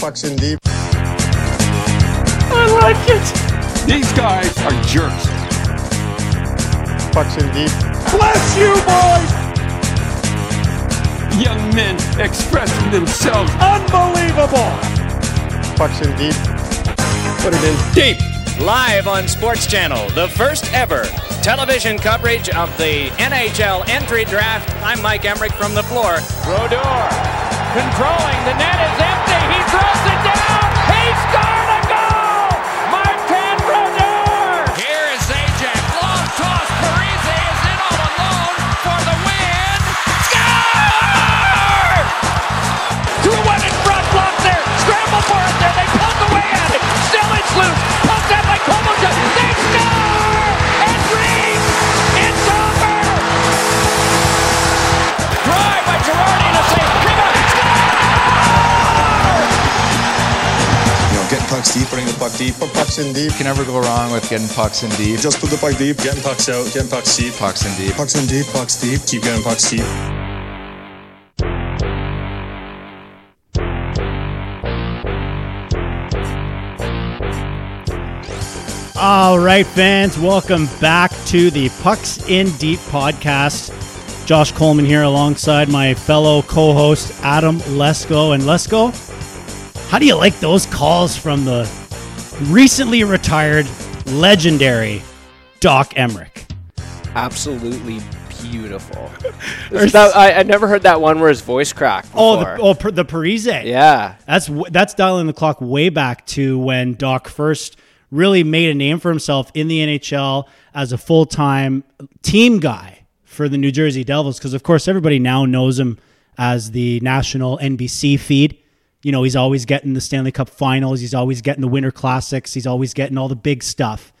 Pucks in deep. I like it. These guys are jerks. Pucks in deep. Bless you, boys. Young men expressing themselves. Unbelievable. Pucks in deep. Put it in deep. Live on Sports Channel, the first ever television coverage of the NHL entry draft. I'm Mike Emrick from the floor. Brodeur controlling. The net is empty. Throws it down. He scored a goal! Martin Brodeur! Here is Zajac. Long toss. Parise is in all alone for the win. Score! Threw one in front. Block there. Scramble for it there. They poke away at it. Still it's loose. Poked out by Kovalchuk. Pucks deep, putting the puck deep. Put pucks in deep. can never go wrong with getting pucks in deep. Just put the puck deep, getting pucks out, getting pucks deep. Pucks in deep. Pucks in deep, pucks deep, keep getting pucks deep. All right, fans, welcome back to the Pucks in Deep podcast. Josh Coleman here alongside my fellow co host Adam Lesko. And Lesko, how do you like those calls from the recently retired, legendary Doc Emrick? absolutely beautiful. That- I, I never heard that one where his voice cracked. Oh, the, oh, per- the Parise. yeah. That's that's dialing the clock way back to when Doc first really made a name for himself in the NHL as a full time team guy for the New Jersey Devils. Because of course everybody now knows him as the national NBC feed. You know he's always getting the Stanley Cup Finals. He's always getting the Winter Classics. He's always getting all the big stuff.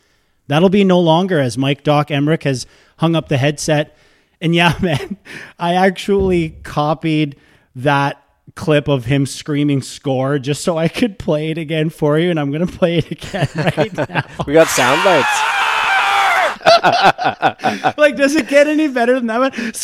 That'll be no longer as Mike Doc Emrick has hung up the headset. And yeah, man, I actually copied that clip of him screaming score just so I could play it again for you. And I'm going to play it again right now. We got sound bites. like, does it get any better than that one? It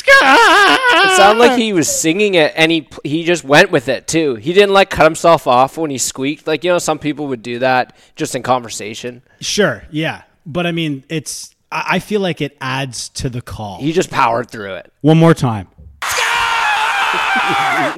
sounded like he was singing it and he he just went with it too. He didn't like cut himself off when he squeaked. Like, you know, some people would do that just in conversation. Sure, yeah. But I mean, it's, I feel like it adds to the call. He just powered through it. One more time.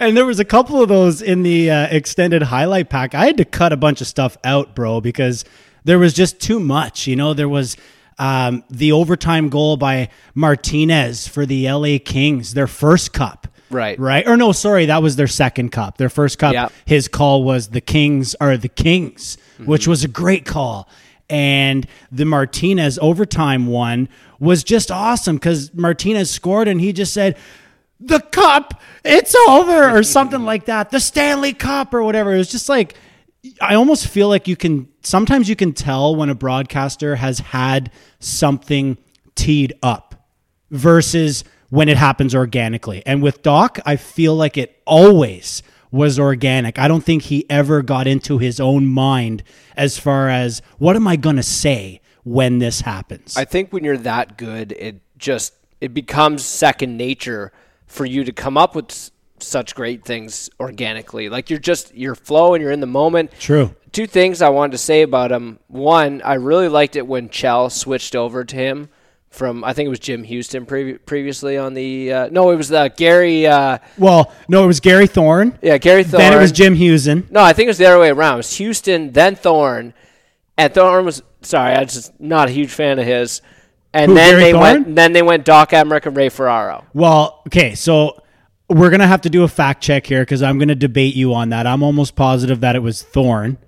and there was a couple of those in the uh, extended highlight pack. I had to cut a bunch of stuff out, bro, because there was just too much. You know, there was um, the overtime goal by Martinez for the LA Kings, their first cup. Right. Right. Or no, sorry, that was their second cup. Their first cup, Yeah. his call was the Kings or the Kings, which was a great call. And the Martinez overtime one was just awesome because Martinez scored and he just said, the cup, it's over, or something like that. The Stanley Cup or whatever. It was just like I almost feel like you can sometimes you can tell when a broadcaster has had something teed up versus when it happens organically. And with Doc, I feel like it always was organic. I don't think he ever got into his own mind as far as what am I going to say when this happens. I think when you're that good, it just it becomes second nature for you to come up with such great things organically. Like you're just you're flowing, you're in the moment. True. Two things I wanted to say about him. One, I really liked it when Chell switched over to him from I think it was Jim Hughson previ- previously on the uh, no, it was uh, Gary. Uh, well, no, it was Gary Thorne. yeah, Gary Thorne. Then it was Jim Hughson No, I think it was the other way around. It was Hughson, then Thorne, and Thorne was sorry, I was just not a huge fan of his. And Who, then Gary they Thorne? went, then they went Doc Emrick and Ray Ferraro. Well, okay, so we're gonna have to do a fact check here because I'm gonna debate you on that. I'm almost positive that it was Thorne,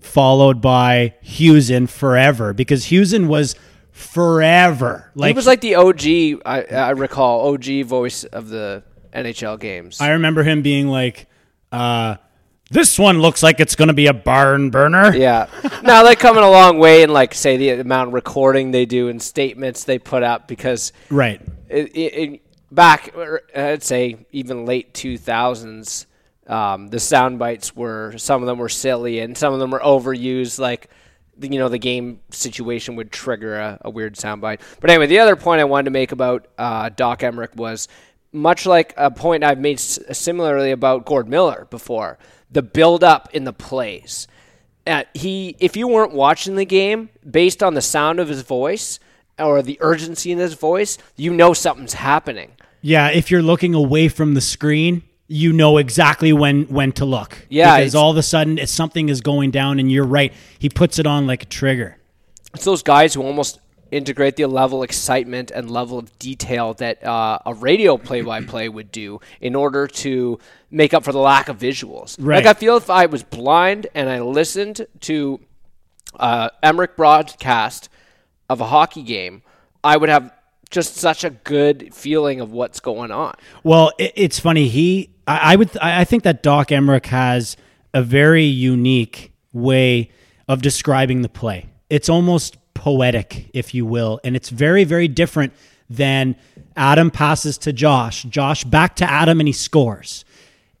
followed by Hughson forever because Hughson was forever. Like he was like the OG, I, I recall, OG voice of the NHL games. I remember him being like, uh, "This one looks like it's gonna be a barn burner." yeah. now they're coming a long way in like say the amount of recording they do and statements they put up because Right. it, it, it, back er, I'd say even late 2000s um, the sound bites were some of them were silly and some of them were overused like you know the game situation would trigger a, a weird sound bite but anyway the other point I wanted to make about uh, Doc Emrick was much like a point I've made s- similarly about Gord Miller before, the build up in the plays. Uh, he, if you weren't watching the game based on the sound of his voice or the urgency in his voice, you know something's happening. Yeah, if you're looking away from the screen, you know exactly when when to look. Yeah, because all of a sudden it's something is going down, and you're right. He puts it on like a trigger. It's those guys who almost integrate the level of excitement and level of detail that uh, a radio play-by-play would do in order to make up for the lack of visuals. Right. Like I feel if I was blind and I listened to uh, Emrick broadcast of a hockey game, I would have just such a good feeling of what's going on. Well, it, it's funny. He, I, I would, I think that Doc Emrick has a very unique way of describing the play. It's almost poetic, if you will, and it's very, very different than Adam passes to Josh, Josh back to Adam, and he scores.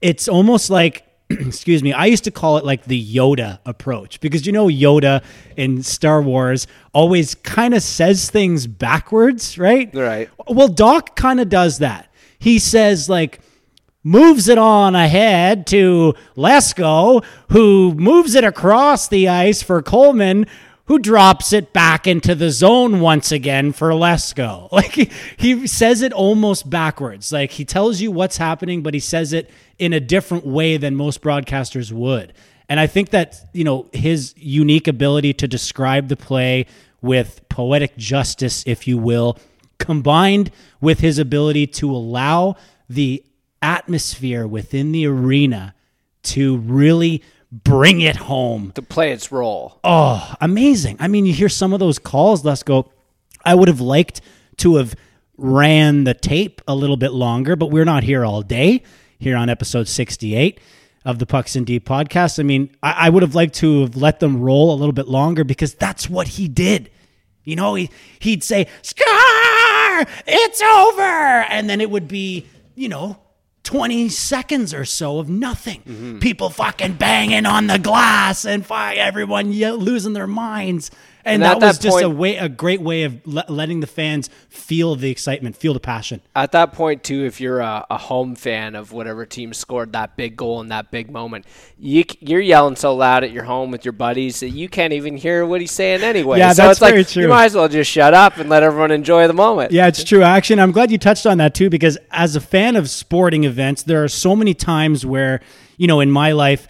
It's almost like. Excuse me. I used to call it like the Yoda approach because you know Yoda in Star Wars always kind of says things backwards, right? Right. Well, Doc kind of does that. He says like moves it on ahead to Lesko, who moves it across the ice for Coleman, who drops it back into the zone once again for Lesko. Like he, he says it almost backwards. Like he tells you what's happening, but he says it in a different way than most broadcasters would. And I think that, you know, his unique ability to describe the play with poetic justice, if you will, combined with his ability to allow the atmosphere within the arena to really bring it home. To play its role. Oh, amazing. I mean, you hear some of those calls, let's go. I would have liked to have ran the tape a little bit longer, but we're not here all day here on episode 68 of the Pucks in Deep podcast. I mean, I, I would have liked to have let them roll a little bit longer because that's what he did. You know, he, he'd say, Scar, it's over. And then it would be, you know, 20 seconds or so of nothing. People fucking banging on the glass and everyone losing their minds. And, And that, that was just a way, a great way of le- letting the fans feel the excitement, feel the passion. At that point, too, if you're a, a home fan of whatever team scored that big goal in that big moment, you, you're yelling so loud at your home with your buddies that you can't even hear what he's saying anyway. Yeah, so that's it's like very true. you might as well just shut up and let everyone enjoy the moment. Yeah, it's true. Actually, I'm glad you touched on that too, because as a fan of sporting events, there are so many times where, you know, in my life,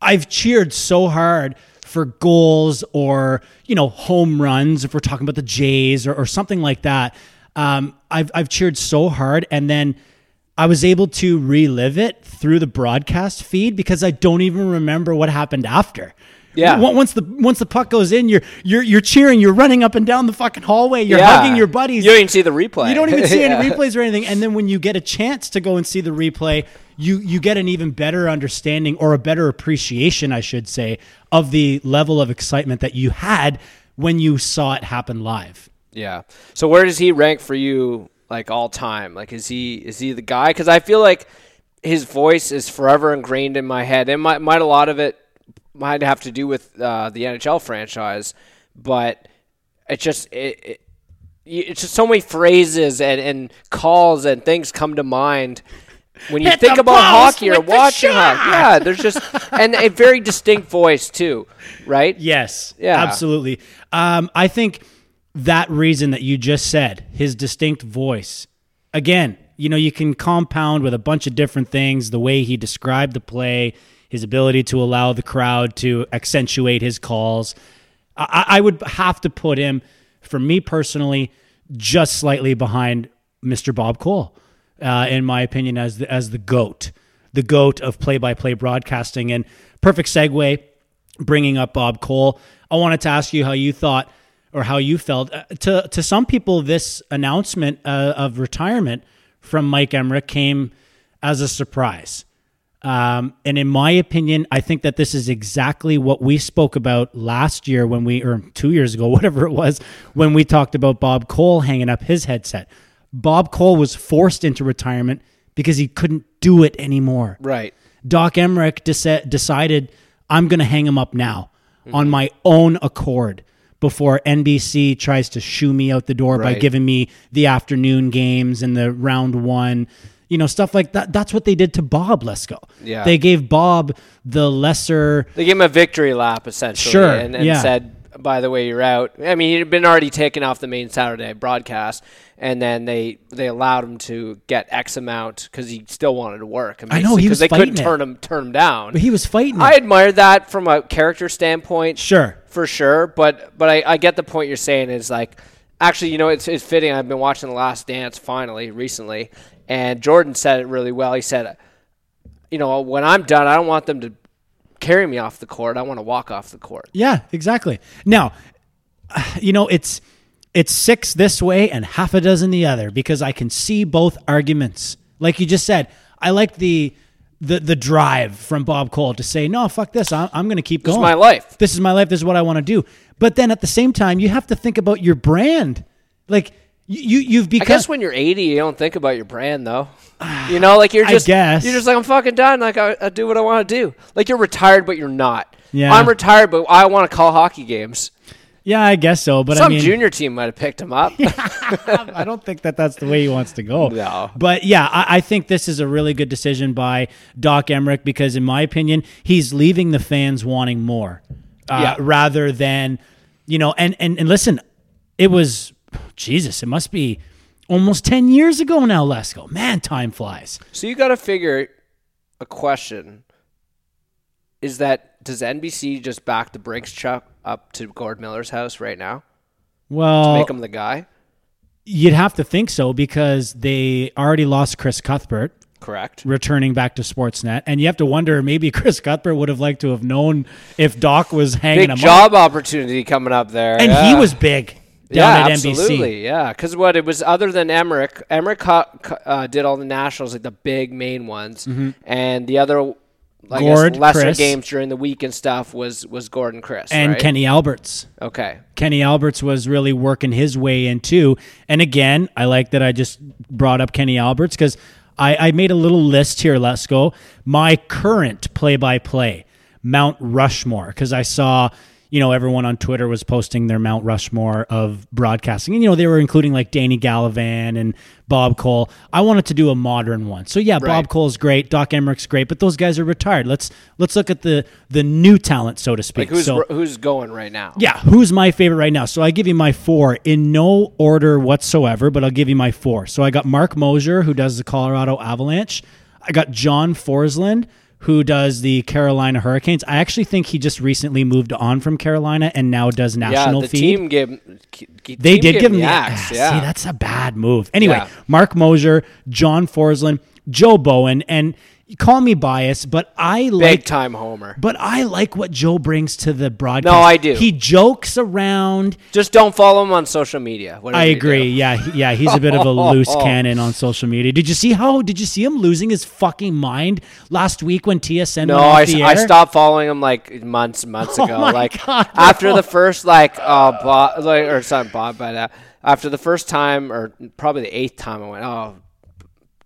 I've cheered so hard for goals or, you know, home runs, if we're talking about the Jays or, or something like that. Um, I've, I've cheered so hard. And then I was able to relive it through the broadcast feed because I don't even remember what happened after. Yeah. Once once the once the puck goes in, you're you're you're cheering, you're running up and down the fucking hallway, you're Yeah. hugging your buddies. You don't even see the replay. You don't even see Yeah. any replays or anything. And then when you get a chance to go and see the replay, you you get an even better understanding or a better appreciation, I should say, of the level of excitement that you had when you saw it happen live. Yeah. So where does he rank for you, like all time? Like, is he is he the guy? Because I feel like his voice is forever ingrained in my head, and might might a lot of it might have to do with uh, the NHL franchise, but it just it, it it's just so many phrases and, and calls and things come to mind when you Hit think about hockey or watching hockey. Yeah, there's just and a very distinct voice too, right? Yes. Yeah. Absolutely. Um, I think that reason that you just said, his distinct voice, again, you know, you can compound with a bunch of different things, the way he described the play, his ability to allow the crowd to accentuate his calls. I, I would have to put him, for me personally, just slightly behind Mr. Bob Cole, uh, in my opinion, as the, as the goat, the goat of play-by-play broadcasting. And perfect segue, bringing up Bob Cole. I wanted to ask you how you thought or how you felt. Uh, to to some people, this announcement uh, of retirement from Mike Emrick came as a surprise. Um, and in my opinion, I think that this is exactly what we spoke about last year when we, or two years ago, whatever it was, when we talked about Bob Cole hanging up his headset. Bob Cole was forced into retirement because he couldn't do it anymore. Right. Doc Emrick dece- decided I'm going to hang him up now on my own accord before NBC tries to shoo me out the door by giving me the afternoon games and the round one, You know, stuff like that. That's what they did to Bob Lesko. Yeah. They gave Bob the lesser. They gave him a victory lap essentially, Sure, and, and yeah. said, "By the way, you're out." I mean, he'd been already taken off the main Saturday broadcast, and then they they allowed him to get X amount because he still wanted to work. I know, he because was they couldn't it. turn him turn him down. But he was fighting. I it. admire that from a character standpoint. Sure. for sure. But but I, I get the point you're saying is like actually you know it's it's fitting. I've been watching The Last Dance finally recently, and Jordan said it really well. He said, you know, when I'm done, I don't want them to carry me off the court. I want to walk off the court. Yeah, exactly. Now, you know, it's it's six this way and half a dozen the other because I can see both arguments. Like you just said, I like the the the drive from Bob Cole to say, "No, fuck this. I'm, I'm going to keep This is going. my life." This is my life. This is what I want to do." But then at the same time, you have to think about your brand. Like you you've I become guess when you're 80, you don't think about your brand though. You know, like you're I just guess. you're just like I'm fucking done. Like I, I do what I want to do. Like you're retired, but you're not. Yeah. I'm retired, but I want to call hockey games. Yeah, I guess so, but Some I mean junior team might have picked him up. I don't think that that's the way he wants to go. No. But yeah, I, I think this is a really good decision by Doc Emrick because, in my opinion, he's leaving the fans wanting more, uh, Yeah. rather than you know. And and and listen, it was Jesus. It must be almost ten years ago now. Lesko, man, time flies. So you got to figure a question is that does NBC just back the Brinks truck up to Gord Miller's house right now? Well, Make him the guy? you'd have to think so because they already lost Chris Cuthbert. Correct. returning back to Sportsnet, and you have to wonder maybe Chris Cuthbert would have liked to have known if Doc was hanging Big him job opportunity coming up there. and yeah. he was big yeah, at NBC. absolutely. Yeah, because what it was other than Emrick, Emrick uh, did all the nationals, like the big main ones, and the other, I Gord, guess, lesser Chris. games during the week and stuff was was Gordon Chris and right? Kenny Alberts. Okay, Kenny Alberts was really working his way in too. And again, I like that I just brought up Kenny Alberts because I, I made a little list here. Let's go. My current play by play, Mount Rushmore, because I saw, you know, everyone on Twitter was posting their Mount Rushmore of broadcasting. And, you know, they were including like Danny Gallivan and Bob Cole. I wanted to do a modern one. So yeah, Bob Right. Cole's great, Doc Emrick's great, but those guys are retired. Let's let's look at the the new talent, so to speak. like who's so, who's going right now? yeah, who's my favorite right now? So I give you my four in no order whatsoever, but I'll give you my four. So I got Marc Moser, who does the Colorado Avalanche. I got John Forslund, who does the Carolina Hurricanes. I actually think he just recently moved on from Carolina and now does national yeah. The feed. team gave they did give him the axe. Ah, Yeah, See, that's a bad move. Anyway, Yeah. Marc Moser, John Forslund, Joe Bowen, and call me biased, but I big like time homer. but I like what Joe brings to the broadcast. No, I do. He jokes around. Just don't follow him on social media. I agree. Yeah, he- yeah, he's a bit of a loose cannon on social media. Did you see how? Did you see him losing his fucking mind last week when TSN No, I, I stopped following him like months, months Oh ago. my like God, after no. the first like uh Bob, like or sorry Bob, but uh, after the first time or probably the eighth time, I went, oh.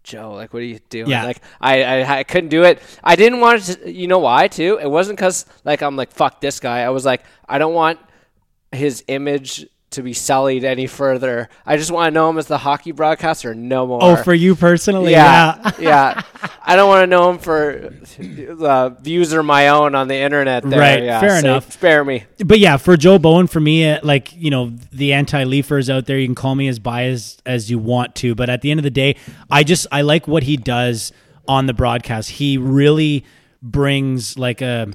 Joe, like, what are you doing? Yeah. Like, I, I, I couldn't do it. I didn't want to. You know why? Too. It wasn't because like I'm like fuck this guy. I was like, I don't want his image to be sullied any further. I just want to know him as the hockey broadcaster, no more. Oh, for you personally, Yeah, yeah. yeah. I don't want to know him for uh, views are my own on the internet. There. Right, Yeah, fair so enough. Spare me. But yeah, for Joe Bowen, for me, uh, like you know, the anti-leafers out there, you can call me as biased as you want to, but at the end of the day, I just I like what he does on the broadcast. He really brings like a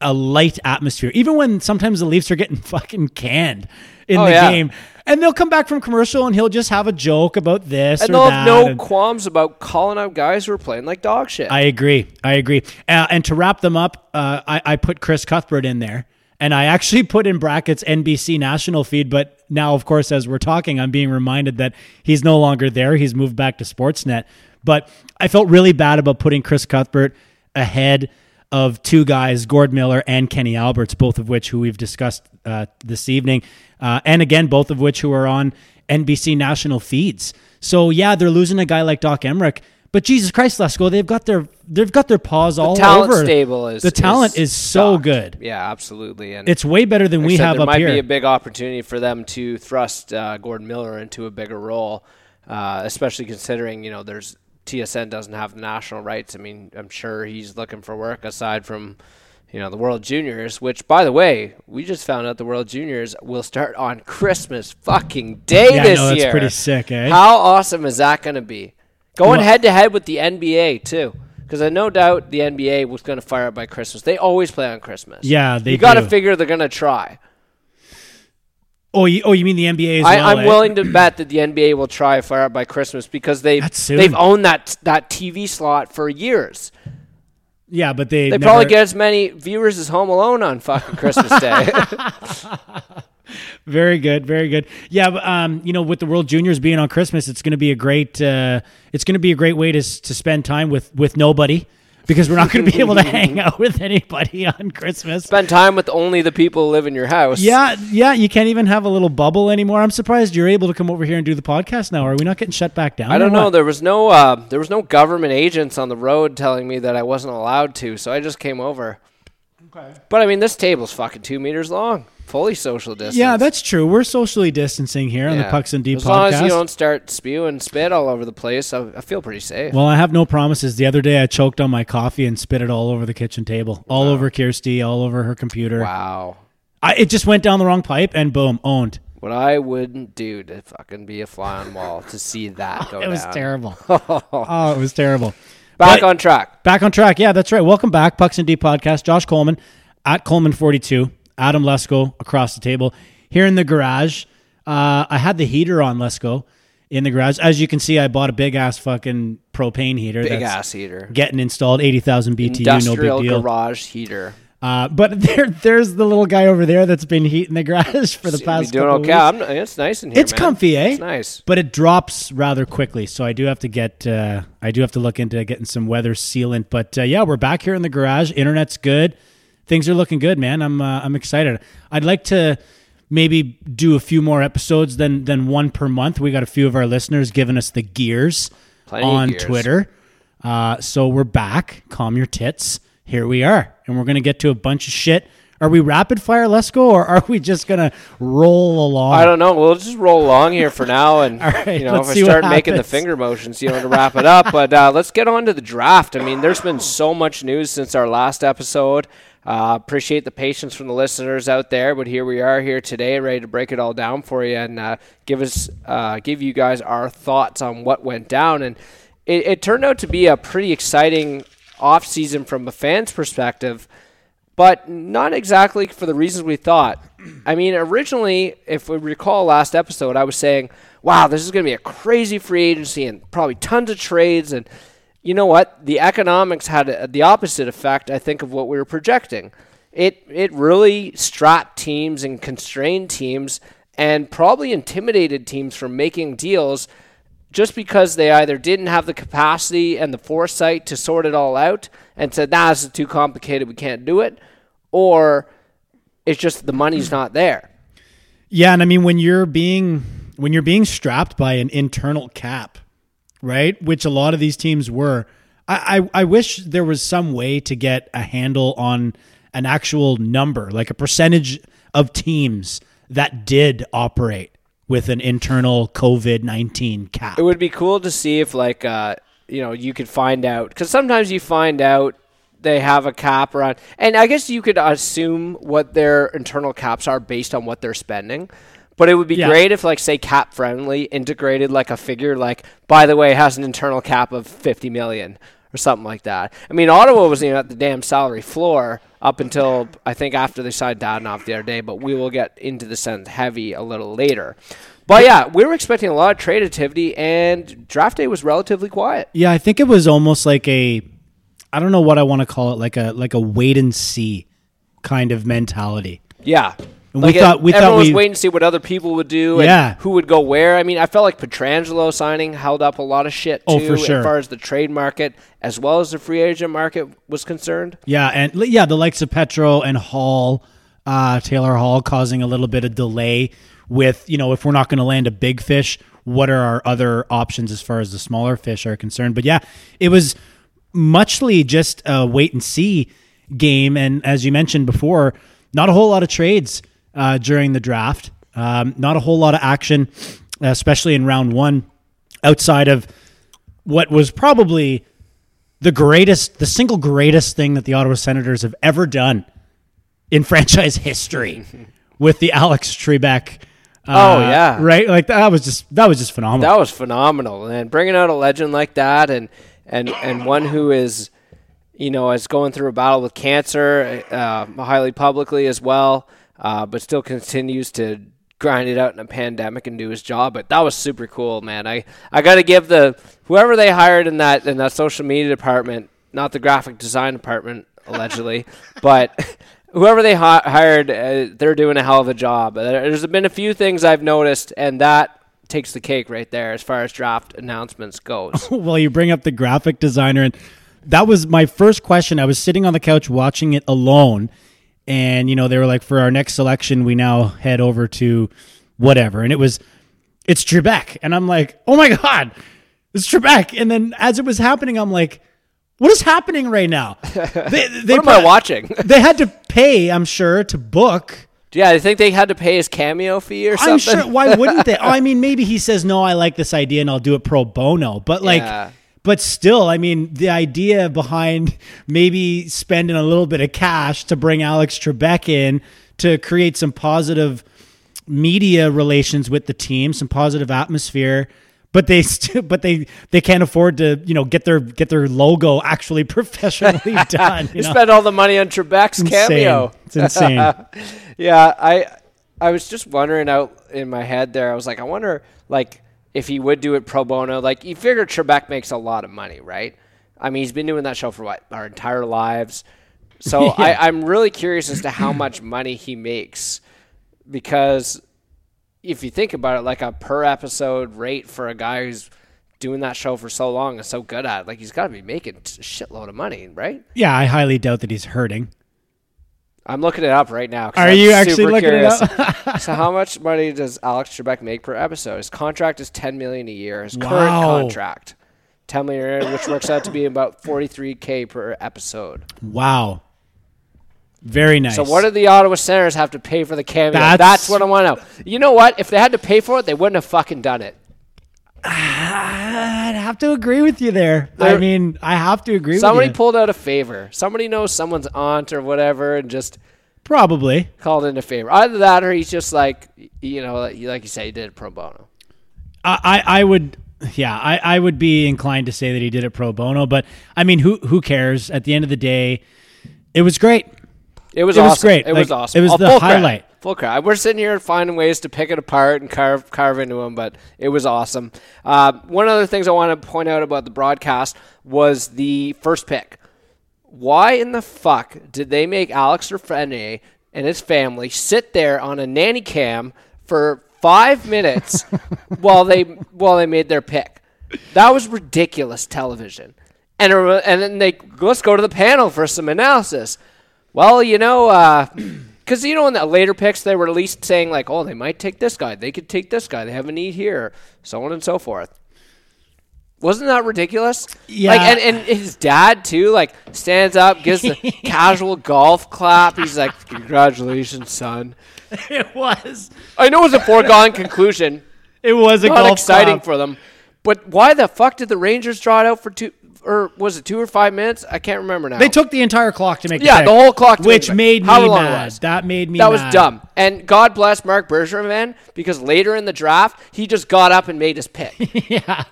a light atmosphere, even when sometimes the Leafs are getting fucking canned in Oh, the yeah. game, and they'll come back from commercial and he'll just have a joke about this And they'll have no and- qualms about calling out guys who are playing like dog shit. I agree. I agree. Uh, and to wrap them up, uh, I, I put Chris Cuthbert in there. And I actually put in brackets NBC national feed, but now, of course, as we're talking, I'm being reminded that he's no longer there. He's moved back to Sportsnet. But I felt really bad about putting Chris Cuthbert ahead of two guys, Gord Miller and Kenny Alberts, both of which who we've discussed uh, this evening, uh, and again, both of which who are on NBC national feeds. So yeah, they're losing a guy like Doc Emrick, but Jesus Christ, Lesko, they've got their they've got their paws all talent over. stable is the talent is, so stocked. good. Yeah, absolutely. And It's way better than like we said, have there up might here. be a big opportunity for them to thrust uh, Gordon Miller into a bigger role, uh, especially considering you know there's TSN doesn't have the national rights. I mean, I'm sure he's looking for work aside from, you know, the World Juniors. Which, by the way, we just found out the World Juniors will start on Christmas fucking Day Yeah, I this know, that's year. pretty sick, eh? How awesome is that going to be? Going head to head with the NBA too. Because I no doubt the NBA was going to fire up by Christmas. They always play on Christmas. Yeah, they You got to figure they're going to try. Oh, you, oh, you mean the NBA as I, well? I'm eh? willing to bet that the NBA will try fire up by Christmas because they they've owned that that TV slot for years. Yeah, but they They never, probably get as many viewers as Home Alone on fucking Christmas Day. Very good, very good. Yeah, but, um, you know, with the World Juniors being on Christmas, it's going to be a great, uh, it's going to be a great way to to spend time with with nobody because we're not going to be able to hang out with anybody on Christmas. Spend time with only the people who live in your house. yeah, yeah, you can't even have a little bubble anymore. I'm surprised you're able to come over here and do the podcast now. Are we not getting shut back down? I don't know. what? There was no uh, there was no government agents on the road telling me that I wasn't allowed to, so I just came over. Okay. But I mean, this table's fucking two meters long, fully social distance. Yeah, that's true. We're socially distancing here on the Yeah. Pucks and podcast. As podcast. long as you don't start spewing spit all over the place, I, I feel pretty safe. Well, I have no promises. The other day, I choked on my coffee and spit it all over the kitchen table, all over Kirsty, all over her computer. wow. I, it just went down the wrong pipe, and boom, owned. What I wouldn't do to fucking be a fly on wall to see that go It was down. terrible. oh, it was terrible. Back But- on track. Back on track. Yeah, that's right. Welcome back, Pucks in Deep podcast. Josh Coleman at Coleman42, Adam Lesko across the table here in the garage. Uh, I had the heater on Lesko in the garage. As you can see, I bought a big ass fucking propane heater. Big ass heater. Getting installed, 80,000 BTU, no Industrial big deal. garage heater. Uh, but there, there's the little guy over there that's been heating the garage for the past. doing couple okay? I'm, it's nice in here. It's man. comfy, eh? It's nice. But it drops rather quickly, so I do have to get. Uh, I do have to look into getting some weather sealant. But uh, yeah, we're back here in the garage. Internet's good. Things are looking good, man. I'm. Uh, I'm excited. I'd like to maybe do a few more episodes than than one per month. We got a few of our listeners giving us the gears Plenty on gears. Twitter. Uh, so we're back. Calm your tits. Here we are, and we're gonna get to a bunch of shit. Are we rapid fire? Let's go, or are we just gonna roll along? I don't know. We'll just roll along here for now, and right, you know, if I start making the finger motions, you know, to wrap it up. But uh, let's get on to the draft. I mean, there's been so much news since our last episode. Uh, appreciate the patience from the listeners out there, but here we are here today, ready to break it all down for you and uh, give us, uh, give you guys our thoughts on what went down. And it, it turned out to be a pretty exciting off season from a fan's perspective but not exactly for the reasons we thought. I mean, originally, if we recall last episode, I was saying, wow, this is going to be a crazy free agency and probably tons of trades. And you know what? The economics had a, the opposite effect, I think, of what we were projecting. It, it really strapped teams and constrained teams and probably intimidated teams from making deals just because they either didn't have the capacity and the foresight to sort it all out and said, nah, this is too complicated, we can't do it, or it's just the money's not there. Yeah, and I mean when you're being when you're being strapped by an internal cap, right? Which a lot of these teams were. I, I, I wish there was some way to get a handle on an actual number, like a percentage of teams that did operate with an internal COVID nineteen cap. It would be cool to see if, like, uh, you know, you could find out, because sometimes you find out they have a cap around, and I guess you could assume what their internal caps are based on what they're spending. But it would be Yeah. great if, like, say, Cap Friendly integrated like a figure, like, by the way, has an internal cap of fifty million or something like that. I mean, Ottawa was you know, at the damn salary floor up until I think after they signed Dadonov the other day, but we will get into the sentence heavy a little later. But yeah, we were expecting a lot of trade activity, and draft day was relatively quiet. Yeah, I think it was almost like a I don't know what I want to call it, like a like a wait and see kind of mentality. Yeah. And we thought- we everyone thought was we- waiting to see what other people would do Yeah. and who would go where. I mean, I felt like Pietrangelo signing held up a lot of shit too Oh, for sure. as far as the trade market as well as the free agent market was concerned. Yeah, and yeah, the likes of Petro and Hall, uh, Taylor Hall, causing a little bit of delay with you know if we're not going to land a big fish, what are our other options as far as the smaller fish are concerned? But yeah, it was muchly just a wait and see game, and as you mentioned before, not a whole lot of trades uh, during the draft, um, not a whole lot of action, especially in round one, outside of what was probably the greatest, the single greatest thing that the Ottawa Senators have ever done in franchise history with the Alex Trebek. uh, Oh, yeah. right. Like that was just that was just phenomenal. That was phenomenal, and bringing out a legend like that, and and and one who is, you know, is going through a battle with cancer, uh, highly publicly as well, uh, but still continues to grind it out in a pandemic and do his job. But that was super cool, man. I I got to give the whoever they hired in that in that social media department, not the graphic design department, allegedly, but. Whoever they hi- hired, uh, they're doing a hell of a job. Uh, There's been a few things I've noticed, and that takes the cake right there as far as draft announcements goes. well, you bring up the graphic designer, and that was my first question. I was sitting on the couch watching it alone, and you know they were like, for our next selection, we now head over to whatever, and it was it's Trebek, and I'm like, oh my god, it's Trebek, and then as it was happening, I'm like, what is happening right now? They, they what am I watching? They had to pay, I'm sure, to book. yeah, I think they had to pay his cameo fee or something. I'm sure. Why wouldn't they? Oh, I mean, maybe he says no. I like this idea, and I'll do it pro bono. But like, Yeah. But still, I mean, the idea behind maybe spending a little bit of cash to bring Alex Trebek in to create some positive media relations with the team, some positive atmosphere. But they still, but they they can't afford to, you know, get their get their logo actually professionally done. You spent all the money on Trebek's cameo. It's insane. yeah, I I was just wondering out in my head there. I was like, I wonder like if he would do it pro bono. Like you figure Trebek makes a lot of money, right? I mean, he's been doing that show for what our entire lives. So I, I'm really curious as to how much money he makes because if you think about it, like a per episode rate for a guy who's doing that show for so long and so good at it, like he's got to be making a shitload of money, right? yeah, I highly doubt that he's hurting. I'm looking it up right now. Are I'm you actually looking it up? so, how much money does Alex Trebek make per episode? His contract is 10 million a year. His current Wow. contract, 10 million a which works out to be about 43k per episode. Wow. Very nice. So, what do the Ottawa Senators have to pay for the cameo? That's- That's, what I want to know. You know what? If they had to pay for it, they wouldn't have fucking done it. I'd have to agree with you there. I mean, I have to agree Somebody with you. pulled out a favor. Somebody knows someone's aunt or whatever, and just Probably. called in a favor. Either that, or he's just like, you know, like like you say, he did it pro bono. I, I, I would yeah, I, I would be inclined to say that he did it pro bono, but I mean who who cares? At the end of the day, it was great. It was It was great. It was awesome. it was Oh, the highlight. Full credit. We're sitting here finding ways to pick it apart and carve carve into them, but it was awesome. Uh, one of the things I want to point out about the broadcast was the first pick. Why in the fuck did they make Alex Lafrenière and his family sit there on a nanny cam for five minutes while they while they made their pick? That was ridiculous television. And and then they let's go to the panel for some analysis. Well, you know, because you know in the later picks they were at least saying like, oh, they might take this guy, they could take this guy, they have a need here, so on and so forth. Wasn't that ridiculous? Yeah. Like, and, and his dad too, like stands up, gives the casual golf clap. He's like, "Congratulations, son." It was. I know it was a foregone conclusion, It was a not golf exciting clap. for them, but why the fuck did the Rangers draw it out for two? Or was it two or five minutes? I can't remember now. They took the entire clock to make Yeah, pick, the whole clock to make which the made me However long it mad. was. That made me That was dumb. And God bless Marc Bergevin because later in the draft, he just got up and made his pick. yeah.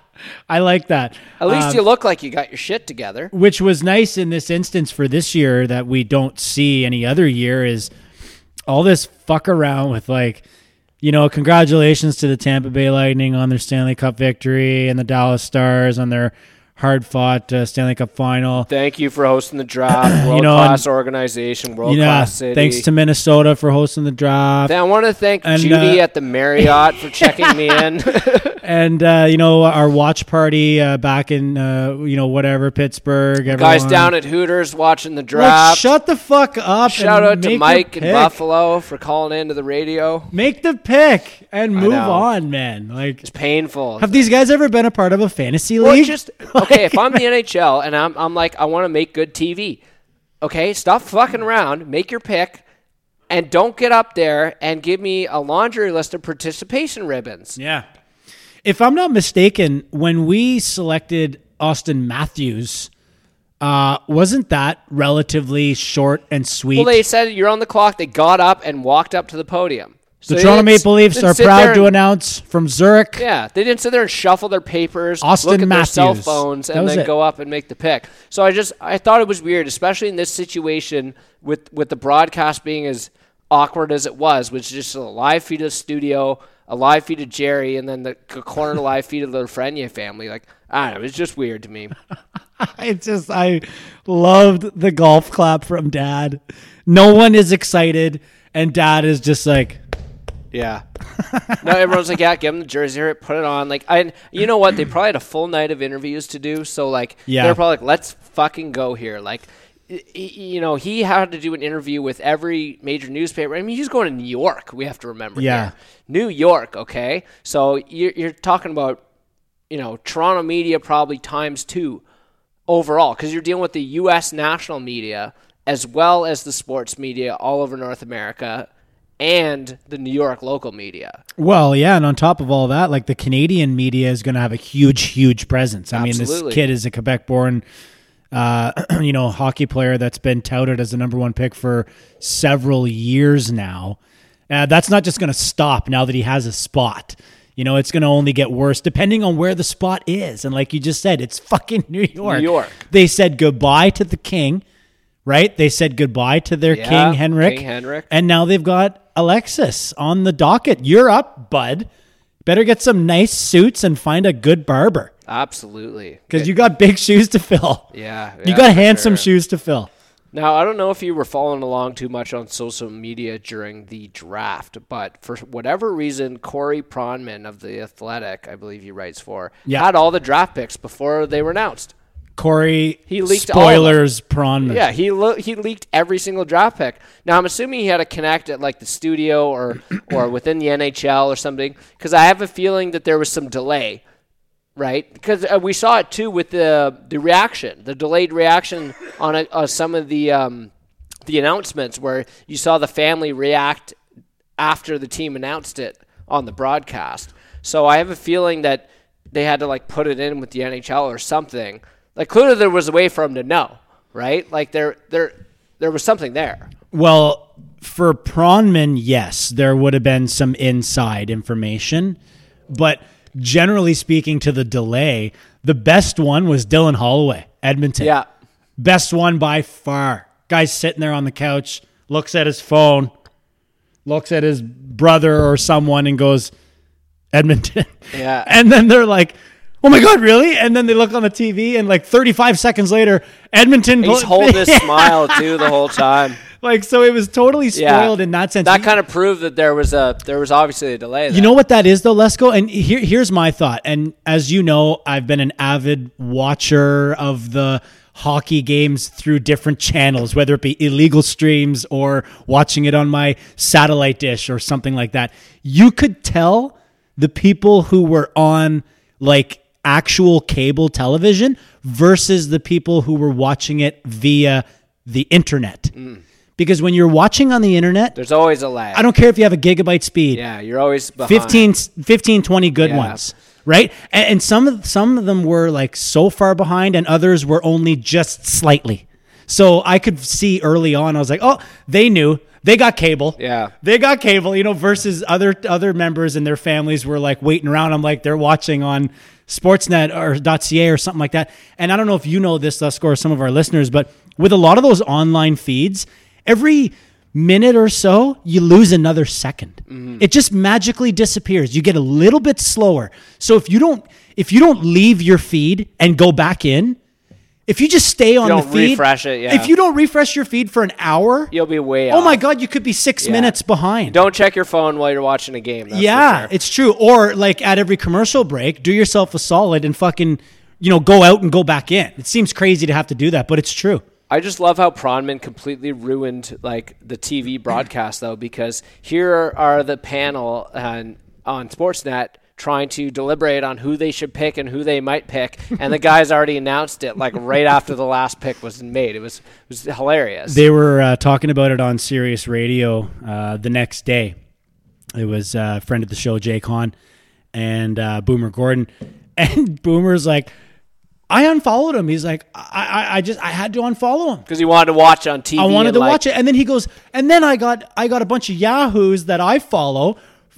I like that. At least Um, you look like you got your shit together. which was nice in this instance for this year that we don't see any other year is all this fuck around with like you know congratulations to the Tampa Bay Lightning on their Stanley Cup victory and the Dallas Stars on their hard fought uh, Stanley Cup final Thank you for hosting the draft. World know, class organization, world yeah class city. thanks to Minnesota for hosting the draft I want to thank And, Judy uh, at the Marriott for checking me in. and uh, you know our watch party uh, back in uh, you know whatever Pittsburgh Guys down at Hooters watching the draft. shut the fuck up Shout out to Mike in. Buffalo for calling into the radio. Make the pick and move on, man. Like, It's painful. have these guys ever been a part of a fantasy Well, league? just okay. Okay, if I'm the NHL and I'm, I'm like, I want to make good TV. Okay, stop fucking around. Make your pick, and don't get up there and give me a laundry list of participation ribbons. yeah. If I'm not mistaken, when we selected Auston Matthews, uh, wasn't that relatively short and sweet? Well, they said you're on the clock. They got up and walked up to the podium. So the they Toronto Maple Leafs are proud to announce from Zurich. Yeah, they didn't sit there and shuffle their papers, Austin look at their cell phones, and then it. go up and make the pick. So I just I thought it was weird, especially in this situation with with the broadcast being as awkward as it was, which is just a live feed of the studio, a live feed of Jerry, and then the corner live feed of the Frenier family. Like I don't know, it's just weird to me. I just I loved the golf clap from Dad. No one is excited, and Dad is just like, Yeah. no, everyone's like, yeah, give him the jersey, here, put it on. Like, I, you know what? They probably had a full night of interviews to do, so like, Yeah. they're probably like, let's fucking go here. Like, you know, he had to do an interview with every major newspaper. I mean, he's going to New York. We have to remember. Yeah. here. New York. Okay, so you're you're talking about, you know, Toronto media probably times two overall because you're dealing with the U.S. national media as well as the sports media all over North America and the New York local media. well, yeah, and on top of all that, like the Canadian media is going to have a huge, huge presence. I mean, this kid is a Quebec-born, uh, you know, hockey player that's been touted as the number one pick for several years now. Uh, that's not just going to stop now that he has a spot. You know, it's going to only get worse depending on where the spot is. And like you just said, it's fucking New York. New York. They said goodbye to the king, right? They said goodbye to their Yeah, king Henrik. King Henrik. And now they've got Alexis on the docket. You're up, bud. Better get some nice suits and find a good barber Absolutely. because you got big shoes to fill. Yeah. You got handsome sure. shoes to fill. Now, I don't know if you were following along too much on social media during the draft, but for whatever reason, Corey Pronman of The Athletic, I believe he writes for, Yeah. had all the draft picks before they were announced. Corey, He leaked spoilers, prawn. Yeah, he lo- he leaked every single draft pick. Now I'm assuming he had to connect at like the studio or or within the NHL or something because I have a feeling that there was some delay, right? Because uh, we saw it too with the the reaction, the delayed reaction on a, uh, some of the um, the announcements where you saw the family react after the team announced it on the broadcast. So I have a feeling that they had to like put it in with the NHL or something. Like clearly there was a way for him to know, right? Like there there there was something there. Well, for Pronman, yes, there would have been some inside information, but generally speaking, to the delay, the best one was Dylan Holloway, Edmonton. Yeah. Best one by far. Guy's sitting there on the couch, looks at his phone, looks at his brother or someone, and goes, Edmonton. Yeah. And then they're like, oh my God, really? And then they look on the TV, and like 35 seconds later, Edmonton. He's holding his smile too the whole time. Like, so it was totally Yeah. spoiled in that sense. That kind of proved that there was a there was obviously a delay. You know what that is, though, Lesko? And here, here's my thought. And as you know, I've been an avid watcher of the hockey games through different channels, whether it be illegal streams or watching it on my satellite dish or something like that. You could tell the people who were on like actual cable television versus the people who were watching it via the internet. Because when you're watching on the internet, There's always a lag. I don't care if you have a gigabyte speed. Yeah, you're always behind. 15, 15 20 good Yeah. ones right and, and some of some of them were like so far behind and others were only just slightly so i could see early on i was like oh they knew they got cable Yeah. they got cable you know versus other other members and their families were like waiting around i'm like they're watching on sportsnet or ca or something like that and i don't know if you know this Lesko, or some of our listeners but with a lot of those online feeds every minute or so, you lose another 2nd mm-hmm. It just magically disappears. You get a little bit slower. So if you don't if you don't leave your feed and go back in, if you just stay on the feed, refresh it, yeah. If you don't refresh your feed for an hour, You'll be way oh off. my god, you could be 6 Yeah. minutes behind. Don't check your phone while you're watching a game. That's for yeah, sure. it's true. Or like at every commercial break, do yourself a solid and fucking, you know, go out and go back in. It seems crazy to have to do that, but it's true. I just love how Pronman completely ruined like the TV broadcast though, because here are the panel on on Sportsnet trying to deliberate on who they should pick and who they might pick, and the guys already announced it like right after the last pick was made. It was it was hilarious. They were uh, talking about it on Sirius Radio uh, the next day. It was uh, a friend of the show, Jay Hahn, and uh, Boomer Gordon. And Boomer's like, I unfollowed him. He's like, I, I, I just, I had to unfollow him. Because he wanted to watch on TV. I wanted to like, watch it, and then he goes, and then I got, I got a bunch of yahoos that I follow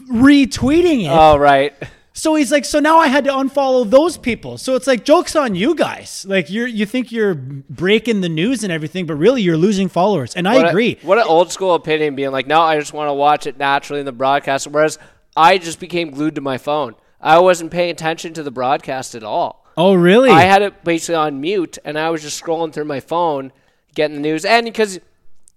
retweeting it. Oh, right. So he's like, so now I had to unfollow those people. So it's like jokes on you guys. Like you're you think you're breaking the news and everything, but really you're losing followers. And I What a- agree. what an old school opinion being like, no, I just want to watch it naturally in the broadcast. Whereas I just became glued to my phone. I wasn't paying attention to the broadcast at all. oh really? I had it basically on mute, and I was just scrolling through my phone, getting the news. And because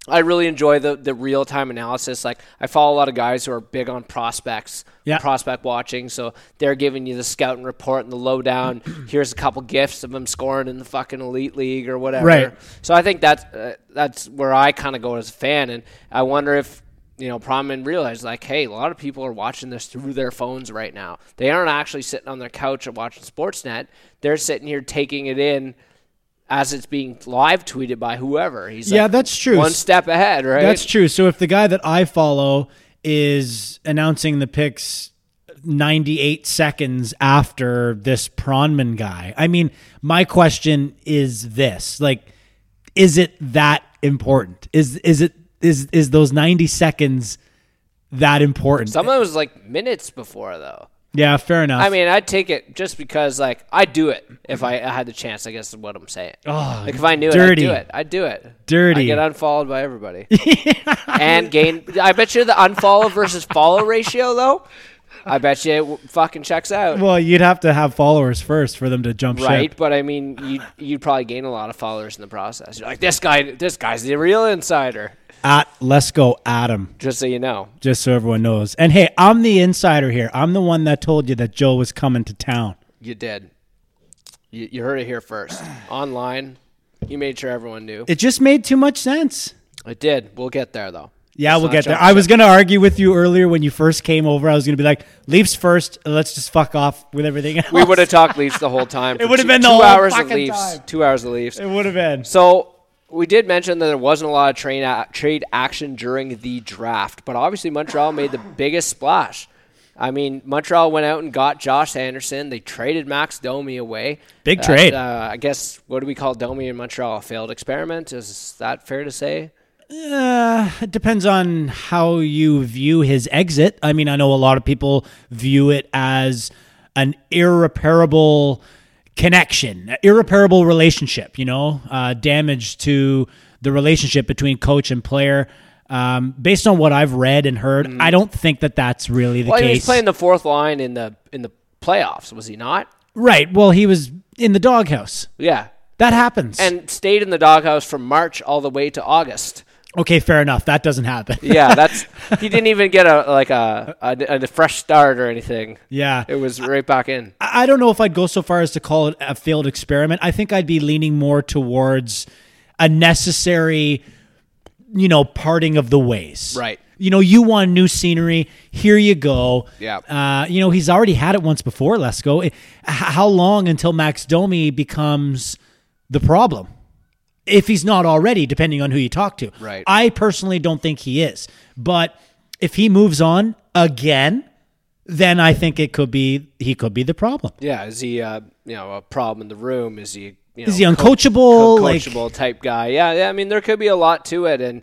I really enjoy the, the real time analysis, like I follow a lot of guys who are big on prospects, Yeah. prospect watching. So they're giving you the scouting report and the lowdown. Here's a couple gifts of them scoring in the fucking elite league or whatever. Right. So I think that's uh, that's where I kind of go as a fan, and I wonder if you know Pronman realized like, hey, a lot of people are watching this through their phones right now. They aren't actually sitting on their couch and watching Sportsnet. They're sitting here taking it in as it's being live tweeted by whoever. He's Yeah, like that's true. One step ahead, right? That's true. So if the guy that I follow is announcing the picks 98 seconds after this Pronman guy, I mean, my question is this: like, is it that important? Is is it is is those 90 seconds that important? Some of it was like minutes before though. Yeah, fair enough. I mean, I'd take it just because, like, I'd do it if I, I had the chance. I guess is what I'm saying. Oh, like if I knew dirty. it, I'd do it. I'd do it. Dirty. I get unfollowed by everybody, and gain. I bet you the unfollow versus follow ratio, though. I bet you it w- fucking checks out. well, you'd have to have followers first for them to jump Right, ship. but I mean, you you'd probably gain a lot of followers in the process. You're like, this guy, this guy's the real insider. At let's go, Adam. Just so you know, just so everyone knows. And hey, I'm the insider here. I'm the one that told you that Joe was coming to town. you did. You, you heard it here first. Online, you made sure everyone knew. It just made too much sense. It did. We'll get there though. Yeah, Let's we'll get there. I was going to argue with you earlier when you first came over. I was going to be like, Leafs first. Let's just fuck off with everything else. We would have talked Leafs the whole time. It would've two- been the two hours of Leafs. time. Two hours of Leafs. It would have been. So we did mention that there wasn't a lot of trade a- trade action during the draft, but obviously Montreal made the biggest splash. I mean, Montreal went out and got Josh Anderson. They traded Max Domi away. Big Uh, trade. Uh, I guess what do we call Domi in Montreal? A failed experiment? Is that fair to say? Uh, it depends on how you view his exit. I mean, I know a lot of people view it as an irreparable connection, irreparable relationship, you know, uh, damage to the relationship between coach and player. Um, based on what I've read and heard, I don't think that that's really the. Well, he case. was playing the fourth line in the in the playoffs, was he not? right. Well, he was in the doghouse. Yeah, That happens. and stayed in the doghouse from March all the way to August. Okay, fair enough. That doesn't happen. Yeah, that's he didn't even get a like a, a a fresh start or anything. yeah. It was right back in. I I don't know if I'd go so far as to call it a failed experiment. I think I'd be leaning more towards a necessary, you know, parting of the ways. Right. You know, you want new scenery. Here you go. Yeah. Uh, you know, he's already had it once before. Let's go. How long until Max Domi becomes the problem? If he's not already, depending on who you talk to. Right. I personally don't think he is. But if he moves on again, then I think it could be he could be the problem. Yeah, is he uh, you know a problem in the room? Is he you know, Is he co- uncoachable? co- Like- type guy? Yeah, yeah. I mean, there could be a lot to it, and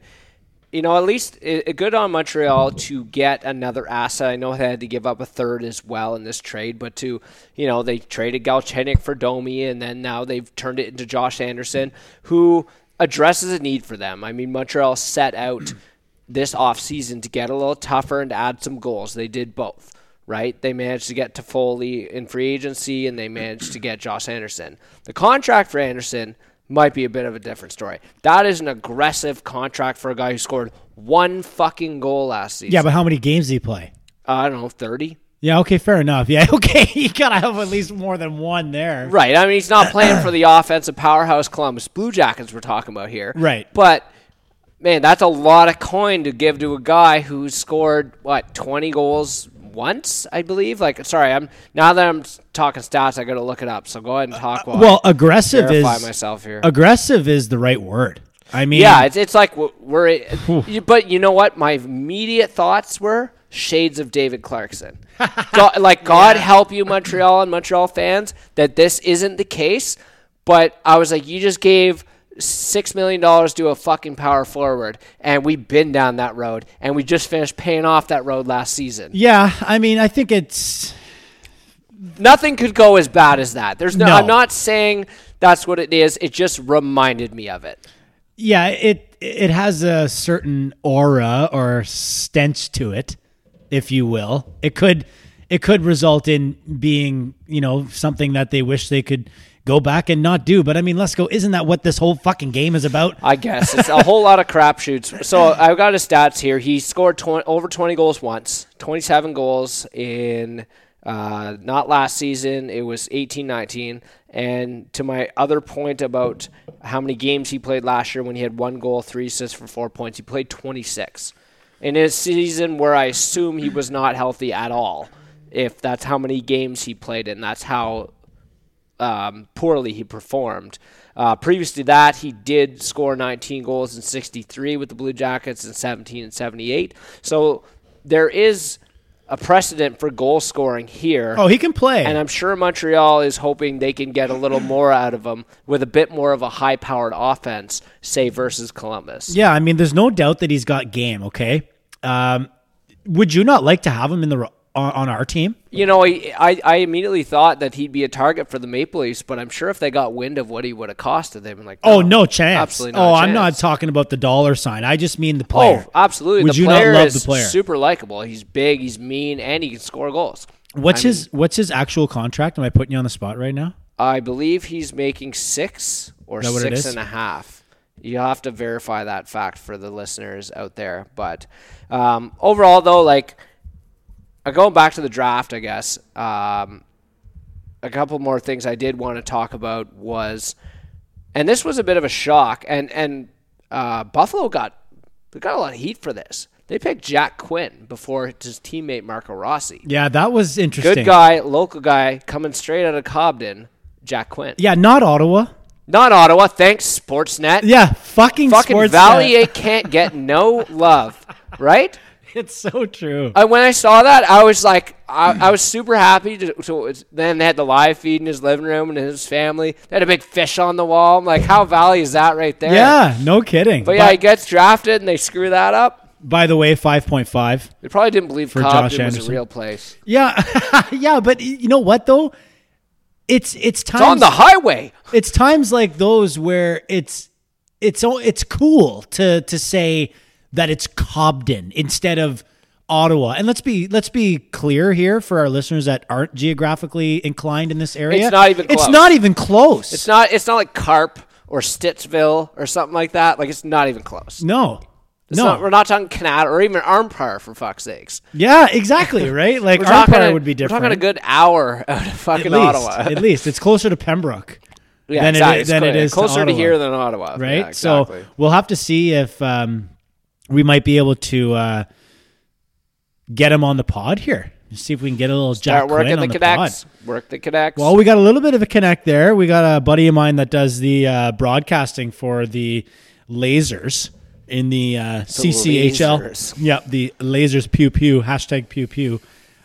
you know, at least it, good on Montreal to get another asset. I know they had to give up a third as well in this trade, but to you know, they traded Galchenyuk for Domi, and then now they've turned it into Josh Anderson, who addresses a need for them. I mean, Montreal set out this offseason to get a little tougher and to add some goals. They did both right? They managed to get Toffoli in free agency, and they managed to get Josh Anderson. The contract for Anderson might be a bit of a different story. That is an aggressive contract for a guy who scored one fucking goal last season. Yeah, but how many games did he play? uh, I don't know, thirty. Yeah, okay, fair enough. Yeah, okay, you gotta have at least more than one there. Right. I mean, he's not playing for the offensive powerhouse Columbus Blue Jackets we're talking about here. Right. But man, that's a lot of coin to give to a guy who scored what twenty goals once, I believe. Like, sorry, I'm now that I'm talking stats, I got to look it up. So go ahead and uh, talk. Uh, while Well, I aggressive is myself here. aggressive is the right word. I mean, yeah, it's it's like we're. but you know what? My immediate thoughts were shades of David Clarkson. God, like God help you, Montreal and Montreal fans, that this isn't the case. But I was like, you just gave six million dollars to a fucking power forward, and we've been down that road, and we just finished paying off that road last season. Yeah, I mean, I think it's Nothing could go as bad as that. There's no, No. I'm not saying that's what it is. It just reminded me of it. yeah, it it has a certain aura or stench to it, if you will. It could it could result in being, you know, something that they wish they could go back and not do. But I mean, let's go. Isn't that what this whole fucking game is about? I guess it's a whole lot of crapshoots. So I've got his stats here. He scored 20, over 20 goals once, 27 goals in uh, not last season. It was 18 19. And to my other point about how many games he played last year when he had one goal, three assists for four points, he played 26. In a season where I assume he was not healthy at all, if that's how many games he played and that's how um, poorly he performed. Uh, previous to that, he did score 19 goals in 63 with the Blue Jackets and 17 and 78. So there is a precedent for goal scoring here. Oh, he can play. And I'm sure Montreal is hoping they can get a little more out of him with a bit more of a high powered offense, say, versus Columbus. yeah, I mean, there's no doubt that he's got game. Okay, um, would you not like to have him in the on, on our team? You know, I, I I immediately thought that he'd be a target for the Maple Leafs, but I'm sure if they got wind of what he would have costed, they'd been like, Oh, no chance. absolutely not oh, I'm not talking about the dollar sign. I just mean the player. Oh, absolutely. Would the you not player love is the player? super likable. He's big, he's mean, and he can score goals. What's I his What's his actual contract? Am I putting you on the spot right now? I believe he's making six or six and a half. that what it six is? and a half. You have to verify that fact for the listeners out there. But um, overall, though, like going back to the draft, I guess um, a couple more things I did want to talk about was, and this was a bit of a shock, and and uh, Buffalo got they got a lot of heat for this. They picked Jack Quinn before his teammate Marco Rossi. Yeah, that was interesting. Good guy, local guy, coming straight out of Cobden, Jack Quinn. Yeah, not Ottawa. Not Ottawa. Thanks, Sportsnet. Yeah, fucking Fucking sports. Valley 8 can't get no love, right? It's so true. I, when I saw that, I was like, I, I was super happy. To, to, then they had the live feed in his living room and his family. They had a big fish on the wall. I'm like, how Valley is that right there? Yeah, no kidding. But yeah, he gets drafted and they screw that up. by the way, five point five. They probably didn't believe For Cobden Josh was a Anderson. real place. Yeah, yeah, but you know what though? It's it's times It's on the highway. it's times like those where it's it's it's cool to to say that it's Cobden instead of Ottawa. And let's be let's be clear here for our listeners that aren't geographically inclined in this area. It's not even It's close. not even close. It's not. It's not like Carp or Stittsville or something like that. Like it's not even close. no. It's no. not, we're not talking Kanata or even Arnprior for fuck's sakes. yeah, exactly, right? Like We're our talking, Empire a, would be different. We're talking a good hour out of fucking at least, Ottawa. at least it's closer to Pembroke. yeah, than exactly. than It's it is to closer to, here than Ottawa. right? Yeah, exactly. So we'll have to see if um, we might be able to uh, get him on the pod here. See if we can get a little Jack start working Quinn the on the connects. pod. Work the connects. Well, we got a little bit of a connect there. We got a buddy of mine that does the uh, broadcasting for the Lasers in the uh, CCHL. Lasers. Yeah, the Lasers pew pew hashtag pew pew.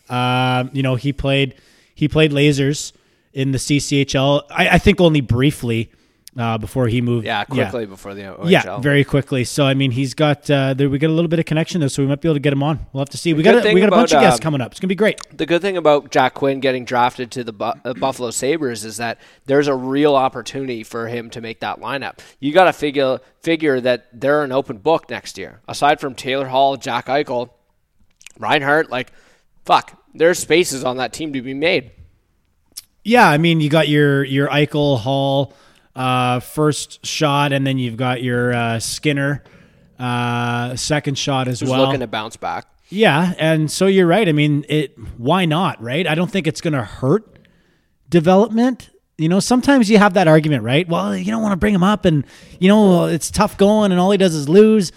Um, you know, he played he played Lasers in the CCHL. I, I think only briefly uh, before he moved. yeah, quickly before the OHL. Yeah, very quickly. So I mean, he's got uh, there. We got a little bit of connection there, so we might be able to get him on. We'll have to see. we got a, we got a bunch of guests um, coming up. It's gonna be great. The good thing about Jack Quinn getting drafted to the Bu- uh, Buffalo Sabres is that there's a real opportunity for him to make that lineup. You got to figure figure that they're an open book next year. Aside from Taylor Hall, Jack Eichel, Reinhart, like fuck, there's spaces on that team to be made. Yeah, I mean, you got your your Eichel Hall uh, first shot, and then you've got your uh, Skinner uh, second shot as Who's well. looking to bounce back? Yeah, and so you're right. I mean, it. Why not? Right? I don't think it's going to hurt development. You know, sometimes you have that argument, right? Well, you don't want to bring him up, and you know it's tough going, and all he does is lose.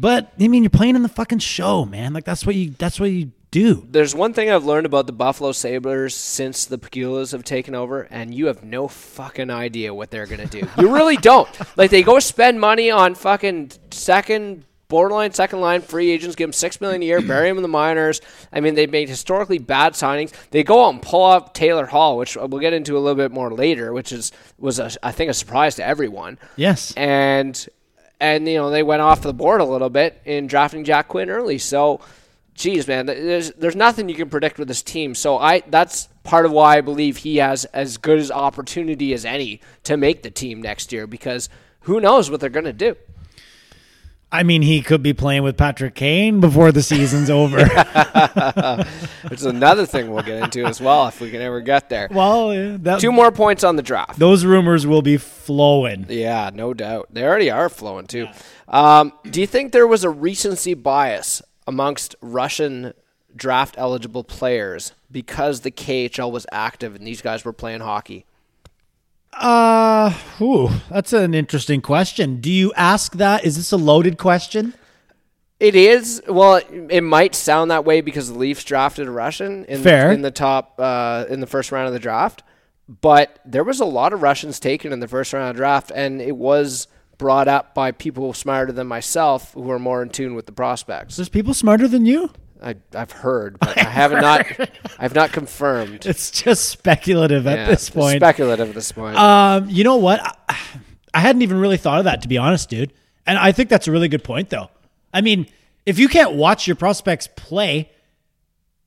But I mean, you're playing in the fucking show, man. Like that's what you. That's what you do. There's one thing I've learned about the Buffalo Sabres since the Pegulas have taken over, and you have no fucking idea what they're going to do. you really don't. Like, they go spend money on fucking second borderline second line free agents, give them six million a year, bury them in the minors. I mean, they made historically bad signings. They go out and pull up Taylor Hall, which we'll get into a little bit more later, which is was a, I think a surprise to everyone. Yes. And and you know they went off the board a little bit in drafting Jack Quinn early. So, geez, man, there's there's nothing you can predict with this team. So I that's part of why I believe he has as good as opportunity as any to make the team next year because who knows what they're going to do. I mean, he could be playing with Patrick Kane before the season's over. Which is another thing we'll get into as well if we can ever get there. well, that, Two more points on the draft. those rumors will be flowing. Yeah, no doubt. They already are flowing too. Um, do you think there was a recency bias amongst Russian draft eligible players because the KHL was active and these guys were playing hockey? Uh, ooh, that's an interesting question. Do you ask that? Is this a loaded question? It is. Well, it might sound that way because the Leafs drafted a Russian in Fair. The, in the top uh, in the first round of the draft, but there was a lot of Russians taken in the first round of the draft, and it was brought up by people smarter than myself who are more in tune with the prospects. There's people smarter than you. I, I've heard, but I have not. I've not confirmed. It's just speculative at Yeah, this point. speculative at this point. Um, you know what? I, I hadn't even really thought of that to be honest, dude. And I think that's a really good point, though. I mean, if you can't watch your prospects play,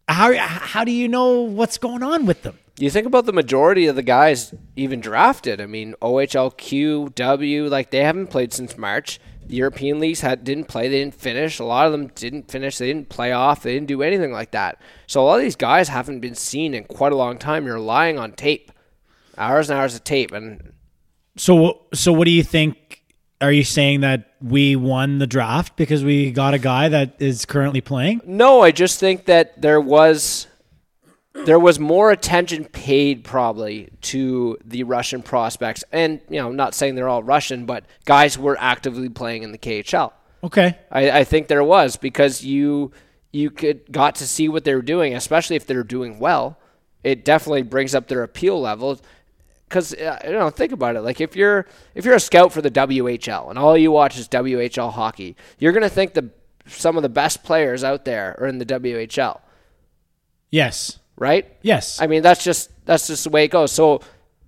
how how do you know what's going on with them? You think about the majority of the guys even drafted. I mean, OHLQ, W, like they haven't played since March. The European leagues had didn't play, they didn't finish. A lot of them didn't finish, they didn't play off, they didn't do anything like that. So a lot of these guys haven't been seen in quite a long time. You're relying on tape, hours and hours of tape, and So, so what do you think? Are you saying that we won the draft because we got a guy that is currently playing? No, I just think that there was there was more attention paid probably to the Russian prospects, and you know, not saying they're all Russian, but guys were actively playing in the KHL. Okay. I, I think there was because you you could got to see what they were doing, especially if they're doing well. It definitely brings up their appeal level. Because uh, you know, think about it. Like if you're if you're a scout for the WHL and all you watch is WHL hockey, you're gonna think the some of the best players out there are in the WHL, Yes. Right? Yes. I mean, that's just that's just the way it goes. So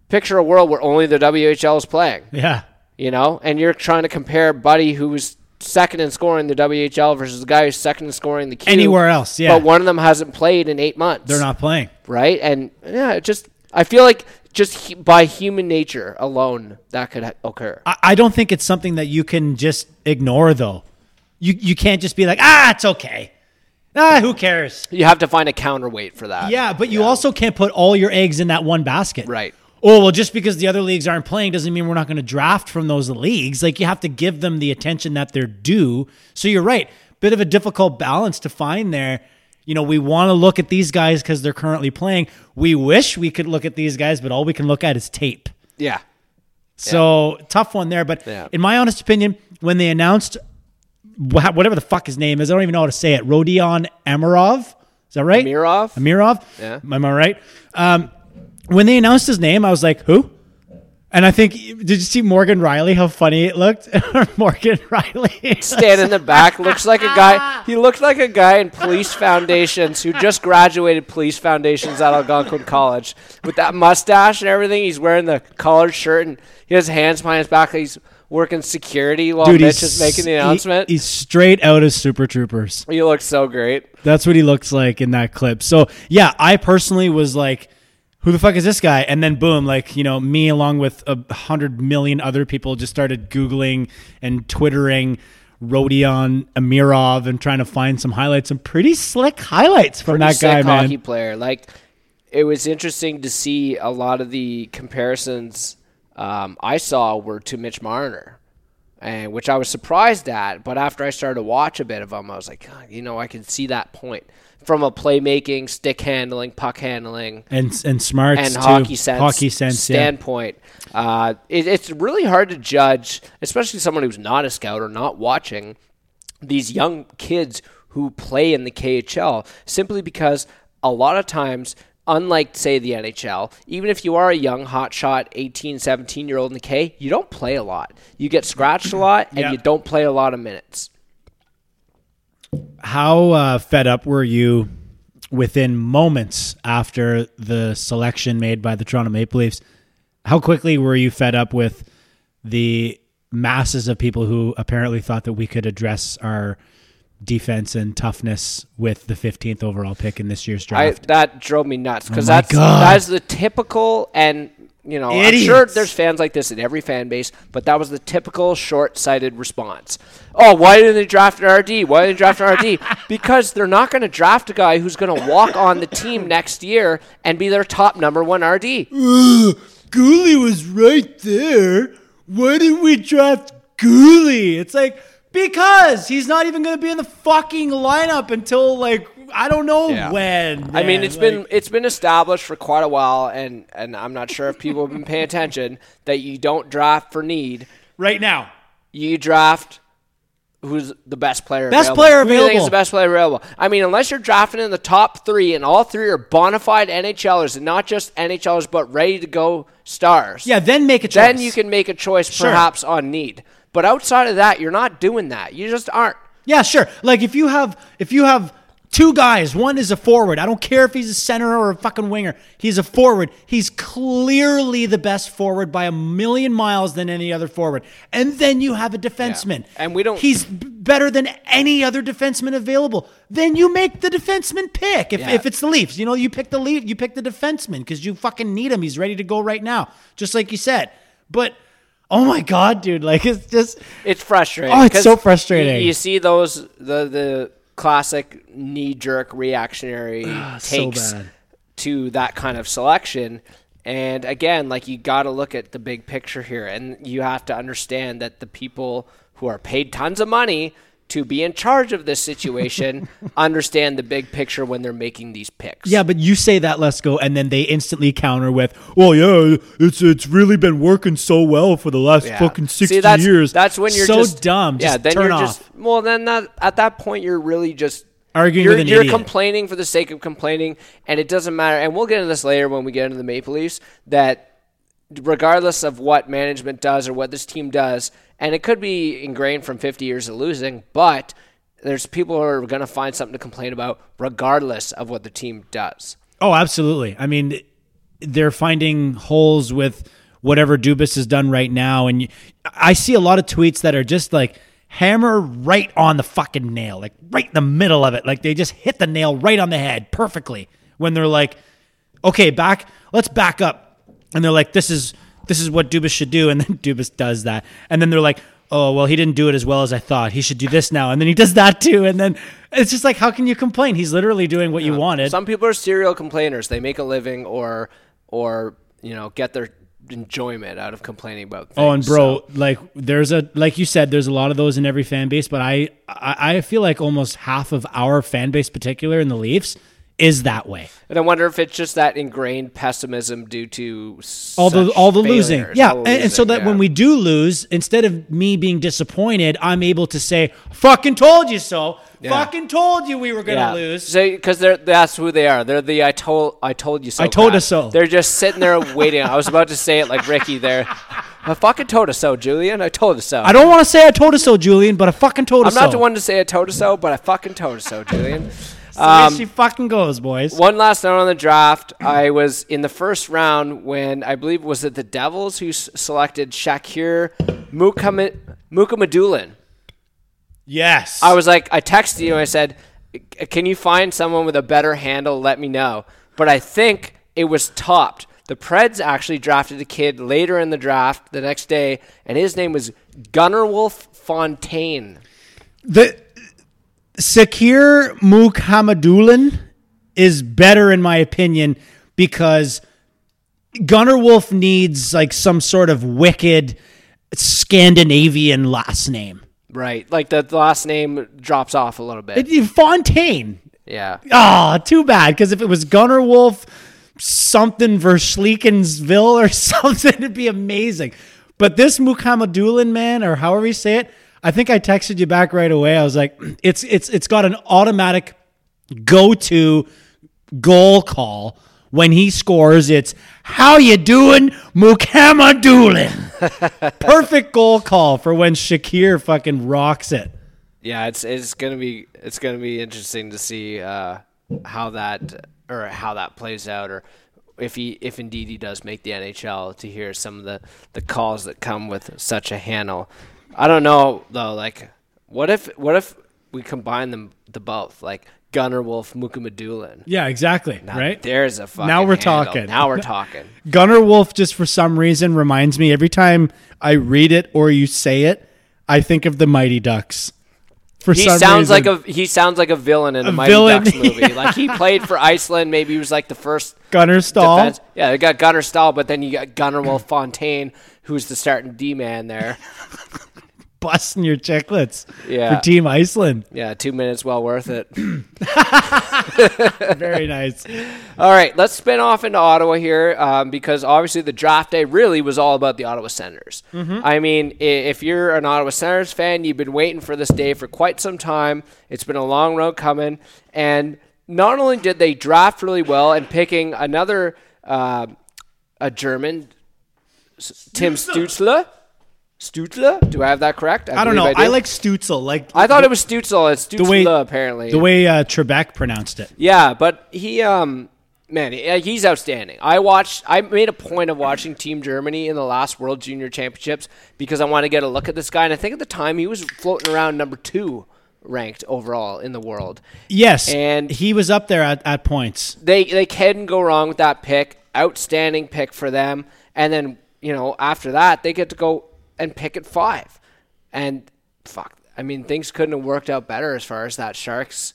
picture a world where only the WHL is playing, yeah. you know, and you're trying to compare Buddy, who's second in scoring the WHL, versus the guy who's second in scoring the Q. Anywhere else, yeah. But one of them hasn't played in eight months. They're not playing. right, and yeah, it just I feel like just hu- by human nature alone that could ha- occur. I, I don't think it's something that you can just ignore, though. You you can't just be like, ah, it's okay. Ah, who cares? You have to find a counterweight for that. Yeah, but you also can't put all your eggs in that one basket. Right. Oh, well, just because the other leagues aren't playing doesn't mean we're not going to draft from those leagues. Like, you have to give them the attention that they're due. So you're right. Bit of a difficult balance to find there. You know, we want to look at these guys because they're currently playing. We wish we could look at these guys, but all we can look at is tape. Yeah. So tough one there. But Yeah. in my honest opinion, when they announced whatever the fuck his name is, I don't even know how to say it. Rodion Amirov. Is that right? Amirov? Amirov. Yeah. Am I right? Um, when they announced his name, I was like, who? And I think, did you see Morgan Rielly? How funny it looked. Morgan Rielly. Stand in the back looks like a guy. He looked like a guy in police foundations who just graduated police foundations at Algonquin College with that mustache and everything. He's wearing the collared shirt and he has hands behind his back. He's working security while Dude, Mitch is making the he- announcement. he's straight out of Super Troopers. he looks so great. That's what he looks like in that clip. So yeah, I personally was like, who the fuck is this guy? And then boom, like, you know, me along with a hundred million other people just started Googling and Twittering Rodion Amirov and trying to find some highlights, some pretty slick highlights from that guy, man. hockey player. Like it was interesting to see a lot of the comparisons um, I saw were to Mitch Marner, and which I was surprised at. But after I started to watch a bit of him, I was like, "God, you know, I can see that point from a playmaking, stick handling, puck handling, And and smarts and hockey sense, Hockey sense, yeah. standpoint. Uh, it, it's really hard to judge, especially someone who's not a scout or not watching these young kids who play in the KHL simply because a lot of times unlike say the NHL even if you are a young hotshot 18 17 year old in the K you don't play a lot you get scratched a lot and Yeah. you don't play a lot of minutes how uh, fed up were you within moments after the selection made by the Toronto Maple Leafs? How quickly were you fed up with the masses of people who apparently thought that we could address our defense and toughness with the 15th overall pick in this year's I, draft? that drove me nuts because Oh that's God. that's the typical and you know I'm sure there's fans like this in every fan base, but that was the typical short-sighted response. Oh, why didn't they draft an RD? Why didn't they draft an RD? because they're not going to draft a guy who's going to walk on the team next year and be their top number one RD. Guhle was right there. Why didn't we draft Guhle? It's like because he's not even going to be in the fucking lineup until like I don't know Yeah. when. I mean, man. it's been it's been established for quite a while, and and I'm not sure if people have been paying attention that you don't draft for need. right now. You draft who's the best player. Best available. player Who do you think is the best player available? I mean, unless you're drafting in the top three, and all three are bona fide NHLers, and not just NHLers, but ready to go stars. Yeah, then make a choice. Then you can make a choice, Sure. perhaps on need. But outside of that, you're not doing that. You just aren't. Yeah, sure. Like if you have if you have two guys, one is a forward. I don't care if he's a center or a fucking winger. He's a forward. He's clearly the best forward by a million miles than any other forward. And then you have a defenseman. And we don't- He's better than any other defenseman available. Then you make the defenseman pick. If, Yeah. if it's the Leafs, you know, you pick the Leaf, you pick the defenseman because you fucking need him. He's ready to go right now, just like you said. But oh my god, dude, like it's just It's frustrating. Oh, it's so frustrating. You, you see those the the classic knee jerk reactionary ah, so takes bad. to that kind of selection. And again, like you got to look at the big picture here, and you have to understand that the people who are paid tons of money to be in charge of this situation understand the big picture when they're making these picks. Yeah, but you say that let's go, and then they instantly counter with, "Well, yeah, it's it's really been working so well for the last Yeah. fucking sixty See, that's, years." That's when you're so just dumb. Yeah, Just then turn you're off. just well. Then that at that point you're really just Arguing You're, you're complaining for the sake of complaining, and it doesn't matter. And we'll get into this later when we get into the Maple Leafs. That regardless of what management does or what this team does, and it could be ingrained from 50 years of losing, but there's people who are going to find something to complain about regardless of what the team does. Oh, absolutely. I mean, they're finding holes with whatever Dubas has done right now, and I see a lot of tweets that are just like hammer right on the fucking nail, like right in the middle of it, like they just hit the nail right on the head perfectly. When they're like, "Okay, back, let's back up," and they're like, "This is this is what Dubas should do," and then Dubas does that, and then they're like. Oh well, he didn't do it as well as I thought. He should do this now, and then he does that too, and then it's just like, how can you complain? He's literally doing what you wanted. Some people are serial complainers. They make a living or or you know get their enjoyment out of complaining about things. Oh, and bro, So- like there's a like you said, there's a lot of those in every fan base, but I I, I feel like almost half of our fan base, particular in the Leafs, is that way. And I wonder if it's just that ingrained pessimism due to All the all the losing, yeah, all the and, and so that yeah. when we do lose, instead of me being disappointed, I'm able to say, "Fucking told you so." Yeah. Fucking told you we were gonna yeah. lose. So because they're that's who they are. They're the I told I told you so. I told us so. They're just sitting there waiting. I was about to say it like Ricky there. I fucking told us so, Julian. I told us so. I don't want to say I told us so, Julian, but I fucking told us so. I'm not the one to say I told us so, but I fucking told us so, Julian. Um, there she fucking goes, boys. One last note on the draft. I was in the first round when I believe was it the Devils who s- selected Shakir Mukam- Mukhamadulin. Yes, I was like, I texted you and I said, "Can you find someone with a better handle? Let me know." But I think it was topped. The Preds actually drafted a kid later in the draft the next day, and his name was Gunnarwolfe Fontaine. the Shakir Mukhamadulin is better in my opinion because Gunnar Wolf needs like some sort of wicked Scandinavian last name. Right, like the, last name drops off a little bit. It- Fontaine. yeah, Ah, too bad. Because if it was Gunnar Wolf, something Verschleekensville or something, it'd be amazing. But this Mukhamadulin man, or however you say it, I think I texted you back right away. I was like, it's it's it's got an automatic go-to goal call when he scores. It's how you doing, Mukama Mukhamadulin. Perfect goal call for when Shakir fucking rocks it. Yeah, it's it's gonna be it's gonna be interesting to see uh, how that or how that plays out, or if he if indeed he does make the NHL. To hear some of the the calls that come with such a handle, I don't know though. Like, what if what if we combine them the both like Gunnar Wolf, Mukhamadulin? Yeah, exactly. Now right. There's a fucking Now we're handle. talking. Now we're talking. Gunnar Wolf just for some reason reminds me every time I read it or you say it, I think of the Mighty Ducks. For He sounds reason. like a he sounds like a villain in a, A Mighty villain, Ducks movie. yeah. Like he played for Iceland. Maybe he was like the first Gunnar Stahl. defense. Yeah, they got Gunnar Stahl, but then you got Gunnar Wolf Fontaine, who's the starting D man there. busting your chicklets Yeah. for Team Iceland. Yeah, two minutes, well worth it. Very nice. all right, let's spin off into Ottawa here um, because obviously the draft day really was all about the Ottawa Senators. I mean, if you're an Ottawa Senators fan, you've been waiting for this day for quite some time. It's been a long road coming, and not only did they draft really well and picking another uh, a German, Tim Stutzler. Stutzler? Do I have that correct? I don't know. I, do. like Stutzel. Like I thought it was Stutzel. It's Stutzler the way apparently. the way uh, Trebek pronounced it. Yeah, but he, um, man, he's outstanding. I watched. I made a point of watching Team Germany in the last World Junior Championships because I want to get a look at this guy. And I think at the time he was floating around number two ranked overall in the world. Yes, And- he was up there at, at points. They they can go wrong with that pick. Outstanding pick for them. And then you know after that they get to go and pick at five. And fuck, I mean things couldn't have worked out better as far as that Sharks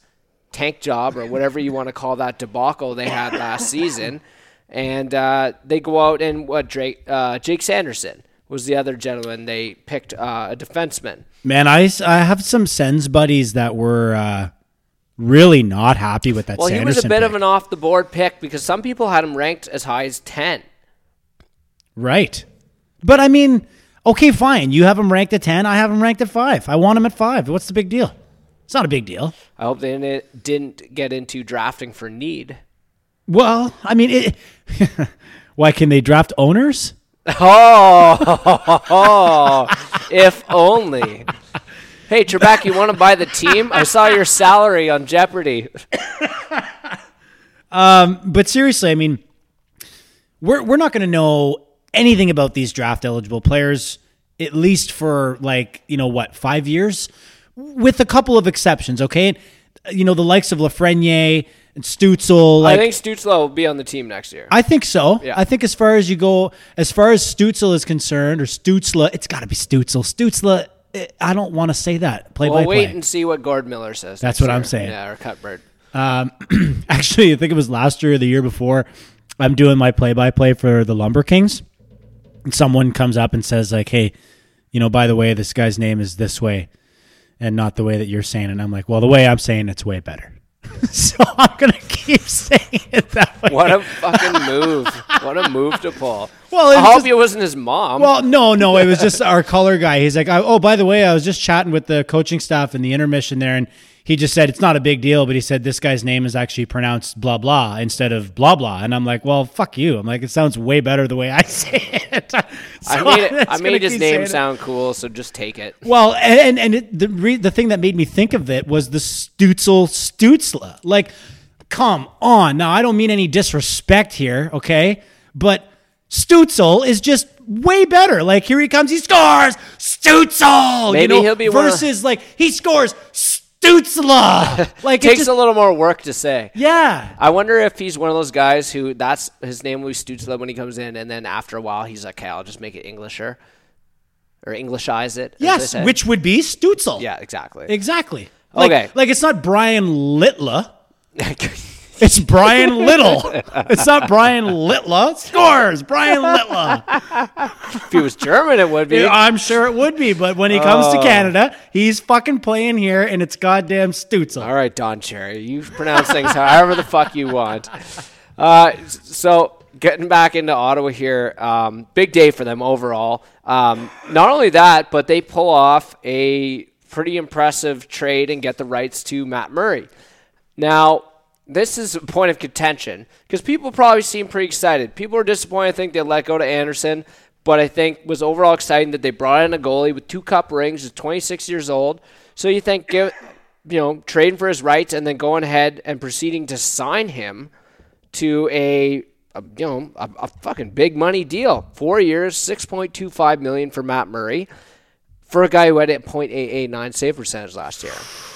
tank job or whatever you want to call that debacle they had last season. And uh, they go out and what Drake uh, Jake Sanderson was the other gentleman they picked uh, a defenseman. Man, I, I have some Sens buddies that were uh, really not happy with that. Well, he was a bit pick. of an off the board pick because some people had him ranked as high as ten. right. But I mean, okay, fine. You have him ranked at ten. I have him ranked at five. I want him at five. What's the big deal? It's not a big deal. I hope they didn't- didn't get into drafting for need. Well, I mean, it, why can they draft owners? Oh, if only. Hey, Trebek, you want to buy the team? I saw your salary on Jeopardy. um, But seriously, I mean, we're we're not going to know anything about these draft eligible players at least for like you know what five years, with a couple of exceptions. Okay, you know the likes of Lafrenière and Stutzel. Like, I think Stutzlo will be on the team next year. I think so. Yeah. I think as far as you go, as far as Stutzel is concerned, or Stutzla, it's got to be Stutzel. Stutzla, eh, I don't want to say that. Play we'll by wait play. and see what Gord Miller says. That's what I'm saying. Yeah, or Cuthbert. Um, actually, I think it was last year or the year before. I'm doing my play-by-play for the Lumber Kings. Someone comes up and says, like, "Hey, you know, by the way, this guy's name is this way, and not the way that you're saying." it. And I'm like, "Well, the way I'm saying it's way better." so I'm gonna keep saying it that way. What a fucking move! What a move to pull. Well, it I hope just- it wasn't his mom. Well, no, no, it was just our color guy. He's like, oh, by the way, I was just chatting with the coaching staff in the intermission there, and he just said it's not a big deal, but he said this guy's name is actually pronounced blah blah instead of blah blah, and I'm like, well, fuck you. I'm like, it sounds way better the way I say it. I made it, I made his name it. sound cool, so just take it. Well, and and it, the re, the thing that made me think of it was the Stutzel Stutzla. Like, come on. Now, I don't mean any disrespect here, okay? But Stutzel is just way better. Like, here he comes, he scores Stutzel. Maybe you know, he'll be one of- versus like he scores Stutzla. Like, it Takes just, a little more work to say. yeah. I wonder if he's one of those guys who that's his name will be Stutzla when he comes in, and then after a while he's like, "Okay, I'll just make it Englisher or Englishize it." Yes, which would be Stutzel. yeah, exactly. Exactly. Like, Okay. Like it's not Bryan Litla. It's Bryan Little. it's not Bryan Litla. Scores Bryan Litla. if he was German, it would be. I'm sure it would be, but when he comes Oh. to Canada, he's fucking playing here, and it's goddamn Stutzel. All right, Don Cherry, you pronounce things however the fuck you want. Uh, so getting back into Ottawa here, um, big day for them overall. Um, not only that, but they pull off a pretty impressive trade and get the rights to Matt Murray. Now, this is a point of contention because people probably seem pretty excited. People are disappointed. I think they let go to Anderson, but I think was overall exciting that they brought in a goalie with two cup rings, is 26 years old. So you think, give, you know, trading for his rights and then going ahead and proceeding to sign him to a, a you know a, a fucking big money deal, four years, 6.25 million for Matt Murray, for a guy who had a .889 save percentage last year.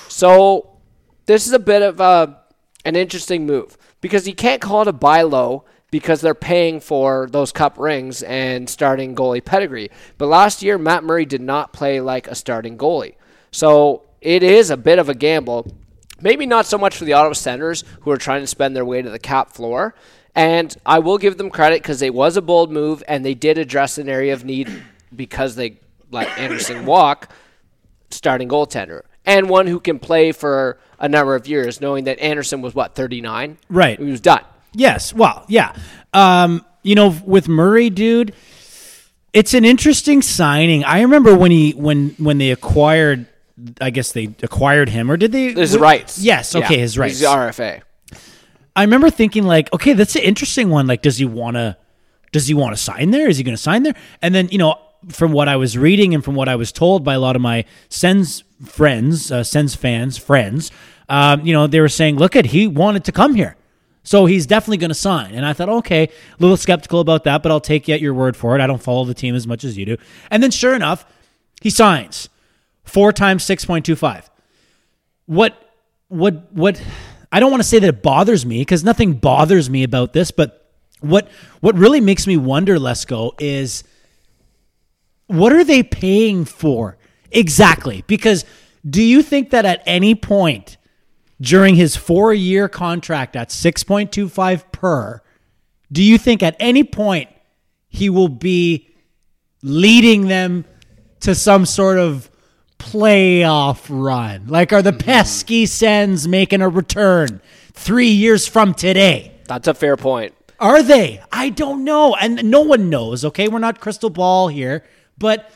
So this is a bit of a an interesting move because you can't call it a buy low because they're paying for those cup rings and starting goalie pedigree. But last year, Matt Murray did not play like a starting goalie. So it is a bit of a gamble. Maybe not so much for the Ottawa Senators who are trying to spend their way to the cap floor. And I will give them credit because it was a bold move and they did address an area of need because they let Anderson walk, starting goaltender. And one who can play for a number of years, knowing that Anderson was what, 39? Right. He was done. Yes. Well, yeah. Um, you know, with Murray, dude, it's an interesting signing. I remember when he when when they acquired I guess they acquired him or did they His rights. Yes, okay, Yeah. his rights. He's the RFA. I remember thinking like, okay, that's an interesting one. Like, does he want to? Does he want to sign there? Is he going to sign there? And then you know, from what I was reading and from what I was told by a lot of my Sens friends, uh, Sens fans, friends, um, you know, they were saying, look at he wanted to come here, so he's definitely going to sign. And I thought, okay, a little skeptical about that, but I'll take you at your word for it. I don't follow the team as much as you do. And then, sure enough, he signs four times six point two five what what what I don't want to say that it bothers me because nothing bothers me about this, but what what really makes me wonder, Lesko, is what are they paying for exactly? Because do you think that at any point during his four year contract at six point two five per, do you think at any point he will be leading them to some sort of playoff run? Like, are the hmm. pesky Sens making a return three years from today? That's a fair point. Are they? I don't know. And no one knows, okay? We're not crystal ball here, but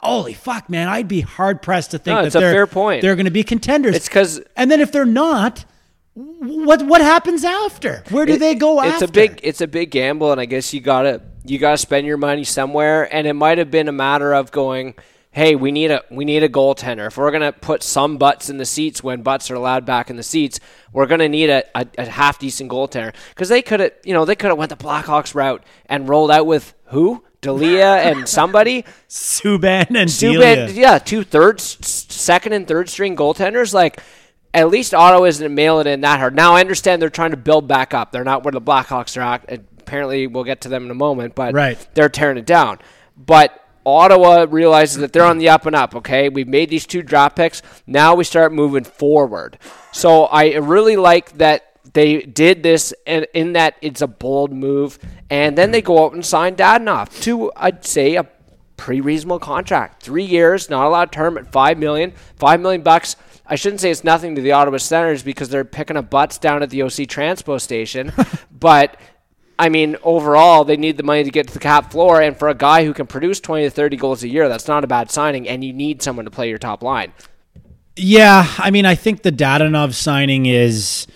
holy fuck, man, I'd be hard pressed to think No, that it's they're, fair point. they're going to be contenders. It's because, And then if they're not, what what happens after? Where do It- they go it's after? a big it's a big gamble and i guess you gotta you gotta spend your money somewhere and it might have been a matter of going hey we need a we need a goaltender if we're gonna put some butts in the seats when butts are allowed back in the seats we're gonna need a, a, a half decent goaltender because they could have you know they could have went the blackhawks route and rolled out with who Delia and somebody Subban and Subban, Delia. yeah, two thirds, second and third string goaltenders. Like, at least Ottawa isn't mailing it in that hard. Now I understand they're trying to build back up. They're not where the Blackhawks are at. Apparently, we'll get to them in a moment, but Right. they're tearing it down. But Ottawa realizes that they're on the up and up. Okay, we've made these two draft picks. Now we start moving forward. So I really like that they did this and in that it's a bold move and then they go out and sign Dadonov to I'd say a pretty reasonable contract. Three years, not a lot of term at five million. Five million bucks. I shouldn't say it's nothing to the Ottawa Senators because they're picking up butts down at the OC Transpo station. but I mean, overall, they need the money to get to the cap floor, and for a guy who can produce twenty to thirty goals a year, that's not a bad signing. And you need someone to play your top line. Yeah, I mean, I think the Dadonov signing is.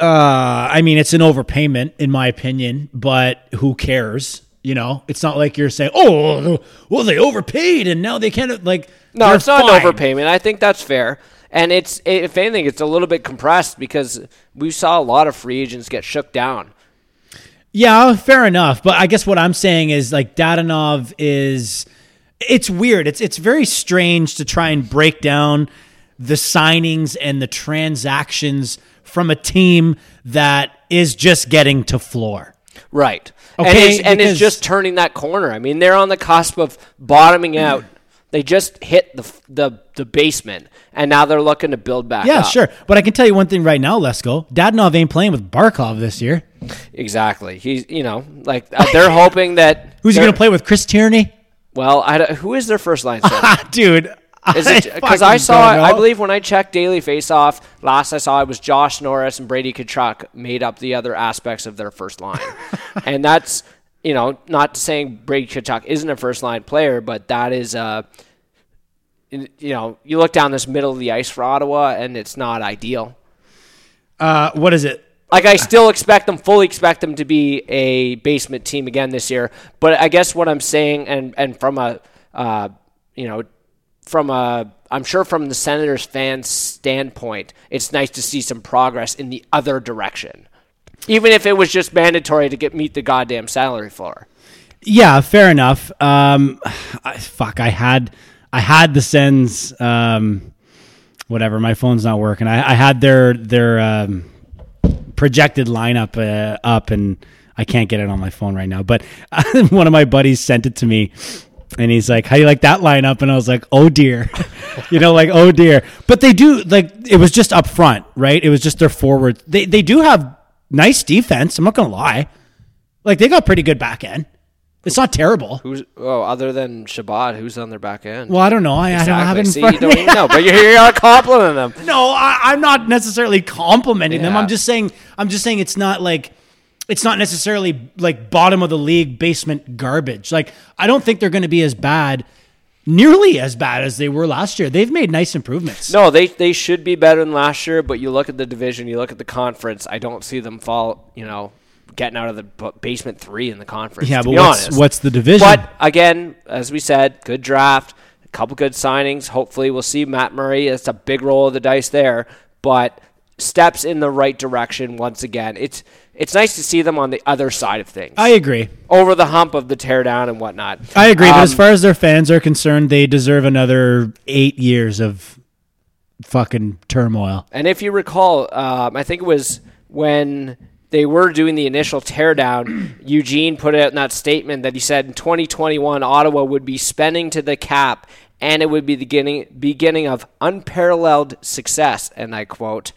Uh, I mean, it's an overpayment in my opinion, but who cares? You know, it's not like you're saying, "Oh, well, they overpaid and now they can't." Like, No, it's not fine. an overpayment. I think that's fair. And it's if anything, it's a little bit compressed because we saw a lot of free agents get shook down. Yeah, fair enough. But I guess what I'm saying is like Dadonov is it's weird. It's it's very strange to try and break down the signings and the transactions from a team that is just getting to floor. Right. and Okay, it's, and it's just turning that corner. I mean, they're on the cusp of bottoming out. They just hit the the the basement, and now they're looking to build back. Yeah, up. sure. But I can tell you one thing right now, Lesko. Dadonov ain't playing with Barkov this year. Exactly. He's you know like uh, they're hoping that Who's he going to play with? Chris Tierney? Well, I don't- who is their first line center? Dude. Because I saw? I believe when I checked Daily Faceoff last, I saw it was Josh Norris and Brady Tkachuk made up the other aspects of their first line, and that's you know not saying Brady Tkachuk isn't a first line player, but that is uh, in- you know you look down this middle of the ice for Ottawa, and it's not ideal. Uh, what is it? like I still expect them, fully expect them to be a basement team again this year. But I guess what I'm saying, and and from a, uh, you know, from a, I'm sure from the Senators fans' standpoint, it's nice to see some progress in the other direction, even if it was just mandatory to get meet the goddamn salary floor. Yeah, fair enough. Um, I, fuck, I had I had the Sens. Um, whatever, my phone's not working. I, I had their their um, projected lineup uh, up, and I can't get it on my phone right now. But one of my buddies sent it to me, and he's like, "How do you like that lineup?" And I was like, "Oh dear," you know, like oh dear. But they do like it was just up front, right? It was just their forward. They they do have nice defense. I'm not gonna lie. Like they got pretty good back end. It's not terrible. Who's oh, other than Chabot, who's on their back end? Well, I don't know. I, I don't have it in See, front you don't even know, but you're you're complimenting them. No, I, I'm not necessarily complimenting them. I'm just saying. I'm just saying it's not like it's not necessarily like bottom of the league basement garbage. Like I don't think they're going to be as bad, nearly as bad as they were last year. They've made nice improvements. No, they they should be better than last year. But you look at the division, you look at the conference. I don't see them fall. You know, getting out of the basement three in the conference. yeah, but what's honest. what's the division? But again, as we said, good draft, a couple good signings. Hopefully, we'll see Matt Murray. It's a big roll of the dice there, but steps in the right direction once again. It's it's nice to see them on the other side of things, I agree. over the hump of the teardown and whatnot. I agree. but as Um, far as their fans are concerned, they deserve another eight years of fucking turmoil. And if you recall, um, I think it was when they were doing the initial teardown, Eugene put out in that statement that he said in 2021 Ottawa would be spending to the cap and it would be the beginning beginning of unparalleled success. And I quote.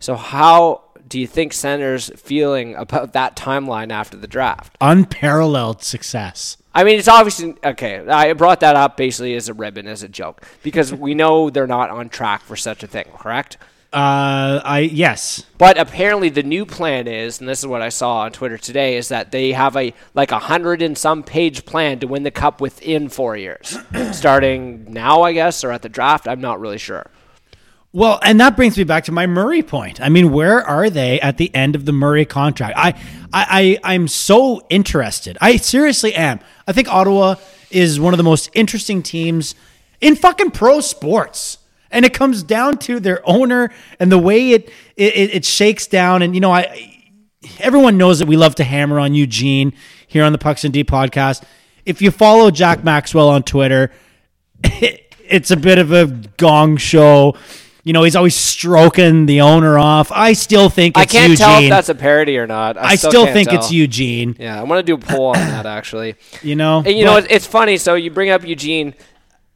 So how do you think Senators feeling about that timeline after the draft? Unparalleled success. I mean, it's obviously okay. I brought that up basically as a ribbon, as a joke, because we know they're not on track for such a thing. Correct? Uh, I yes. But apparently, the new plan is, and this is what I saw on Twitter today, is that they have a like a hundred and some page plan to win the cup within four years, starting now, I guess, or at the draft. I'm not really sure. Well, and that brings me back to my Murray point. I mean, where are they at the end of the Murray contract? I, I, I I'm so interested. I seriously am. I think Ottawa is one of the most interesting teams in fucking pro sports. And it comes down to their owner and the way it it, it shakes down. And you know, I everyone knows that we love to hammer on Eugene here on the Pucks in Deep podcast. If you follow Jack Maxwell on Twitter, it's a bit of a gong show. You know, he's always stroking the owner off. I still think I can't Eugene. tell if that's a parody or not. I, I still, can't think tell. it's Eugene. Yeah, I want to do a poll on that actually. You know, And you know, But- it's, it's funny. So you bring up Eugene.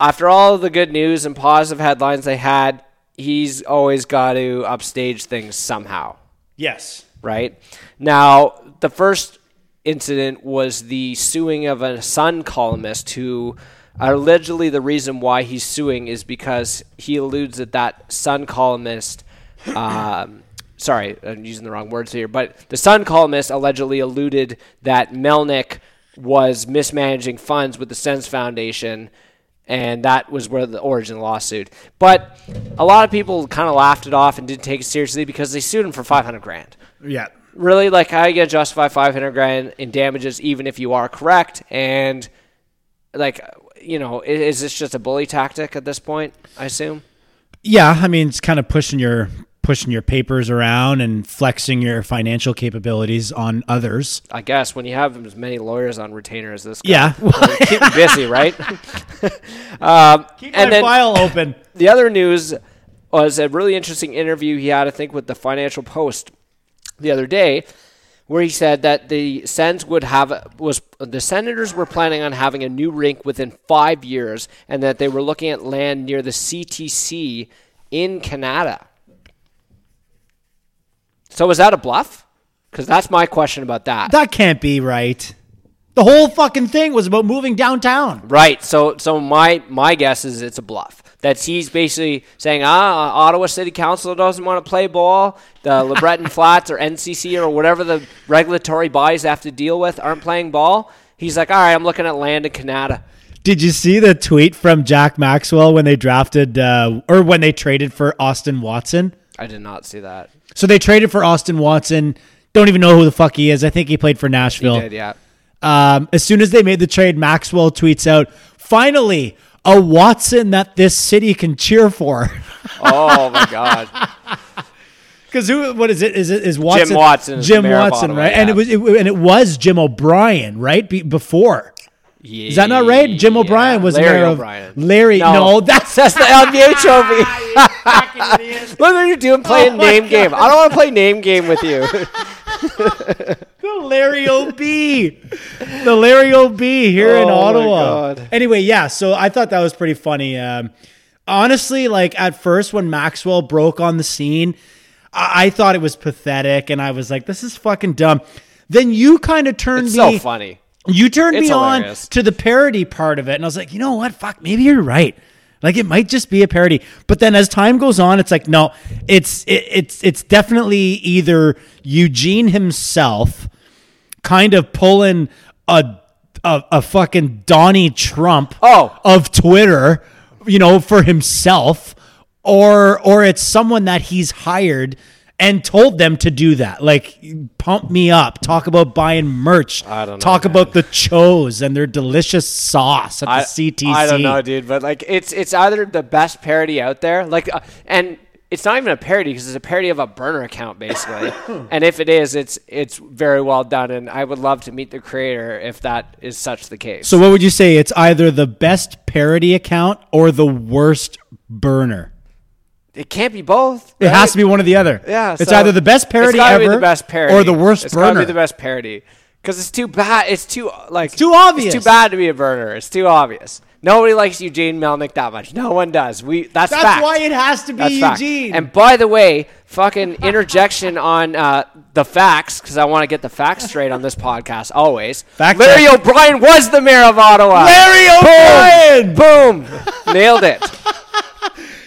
After all the good news and positive headlines they had, he's always got to upstage things somehow. yes, right? Now, the first incident was the suing of a Sun columnist who allegedly the reason why he's suing is because he alludes that that Sun columnist. Um, sorry, I'm using the wrong words here, but the Sun columnist allegedly alluded that Melnyk was mismanaging funds with the Sens Foundation and that was where the origin of the lawsuit. But a lot of people kind of laughed it off and didn't take it seriously because they sued him for 500 grand. yeah. Really, like how you get justify 500 grand in damages even if you are correct and like you know, i- is this just a bully tactic at this point, I assume? Yeah, I mean, it's kind of pushing your pushing your papers around and flexing your financial capabilities on others. I guess when you have as many lawyers on retainer as this guy. Yeah, Keep busy, right? um, keep and my then file open. the other news was a really interesting interview he had, I think, with the Financial Post the other day, where he said that the Sens would have was the Senators were planning on having a new rink within five years, and that they were looking at land near the CTC in Kanata. So is that a bluff? Because that's my question about that. That can't be right. The whole fucking thing was about moving downtown. Right. So so my my guess is it's a bluff. That he's basically saying, ah, Ottawa City Council doesn't want to play ball. The LeBreton Flats or NCC or whatever the regulatory bodies have to deal with aren't playing ball. He's like, all right, I'm looking at land in Kanata. Did you see the tweet from Jack Maxwell when they drafted uh, or when they traded for Austin Watson? I did not see that. So they traded for Austin Watson. Don't even know who the fuck he is. I think he played for He Nashville. did, yeah. Um, as soon as they made the trade, Maxwell tweets out, "Finally, a Watson that this city can cheer for." Oh my god. Because who? What is it? Is it is Watson? Jim Watson Jim Watson, right? And it was it, and it was Jim O'Brien, right? Be, before is that not right? Jim Yeah. O'Brien was the Larry mayor of O'Brien. Larry. No, that's That's the LBA trophy. Look what you're doing playing Oh my name game. I don't want to play name game with you. the Larry OB, the Larry OB here in Oh my Ottawa. God. Anyway, yeah. So I thought that was pretty funny. Um, honestly, like at first when Maxwell broke on the scene, I, I thought it was pathetic, and I was like, "This is fucking dumb." Then you kind of turned It's me. so funny. You turned It's me on to the parody part of it, and I was like, you know what? Fuck, maybe you're right. Like it might just be a parody. But then as time goes on, it's like, no, it's it, it's it's definitely either Eugene himself kind of pulling a a, a fucking Donnie Trump Oh. of Twitter, you know, for himself, or or it's someone that he's hired and told them to do that. Like pump me up, talk about buying merch, I don't know, talk man. about the Chos and their delicious sauce at the I, CTC. I don't know, dude, but like it's it's either the best parody out there, like, uh, and it's not even a parody because it's a parody of a burner account, basically. and if it is, it's it's very well done, and I would love to meet the creator if that is such the case. So what would you say? It's either the best parody account or the worst burner. It can't be both. It has to be one or the other. Yeah, it's so either the best parody it's ever be the best parody, or the worst burner. It's gotta be the best parody because it's too bad. It's too like too obvious. It's too bad to be a burner. It's too obvious. Nobody likes Eugene Melnyk that much. No one does. We that's That's fact. why it has to be That's fact. Eugene. And by the way, fucking interjection on uh, the facts because I want to get the facts straight on this podcast always. Fact Larry check. O'Brien was the mayor of Ottawa. Larry O'Brien! Boom, boom, nailed it.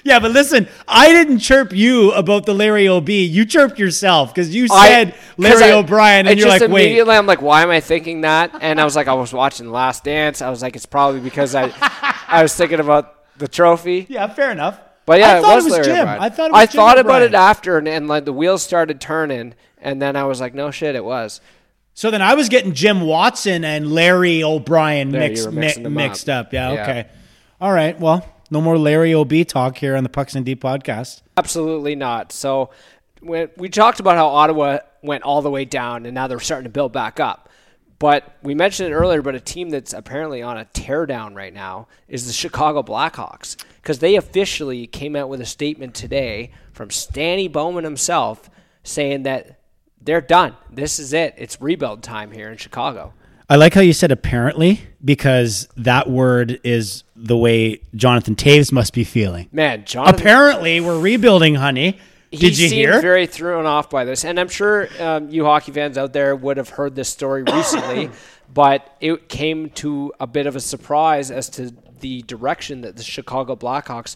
Yeah, but listen, I didn't chirp you about the Larry OB. You chirped yourself because you I- Larry I- O'Brien, and you're just like, wait. immediately I'm like, why am I thinking that? And I was like, I was watching Last Dance. I was like, it's probably because I, I was thinking about the trophy. Yeah, fair enough. But yeah, I thought it was, it was Larry Jim. O'Brien. I thought it was I Jim thought about it after, and, and like the wheels started turning, and then I was like, no shit, it was. So then I was getting Jim Watson and Larry O'Brien There, mixed mi- mixed up. up. Yeah, Yeah. okay. All right. Well, no more Larry OB talk here on the Pucks in Deep podcast. Absolutely not. So when we talked about how Ottawa went all the way down and now they're starting to build back up. But we mentioned it earlier, but a team that's apparently on a teardown right now is the Chicago Blackhawks because they officially came out with a statement today from Stanny Bowman himself saying that they're done. This is it. It's rebuild time here in Chicago. I like how you said apparently because that word is the way Jonathan Toews must be feeling. Man, Jonathan Apparently, we're rebuilding, honey. he Did you seemed hear? very thrown off by this, and I'm sure um, you hockey fans out there would have heard this story recently, but it came to a bit of a surprise as to the direction that the Chicago Blackhawks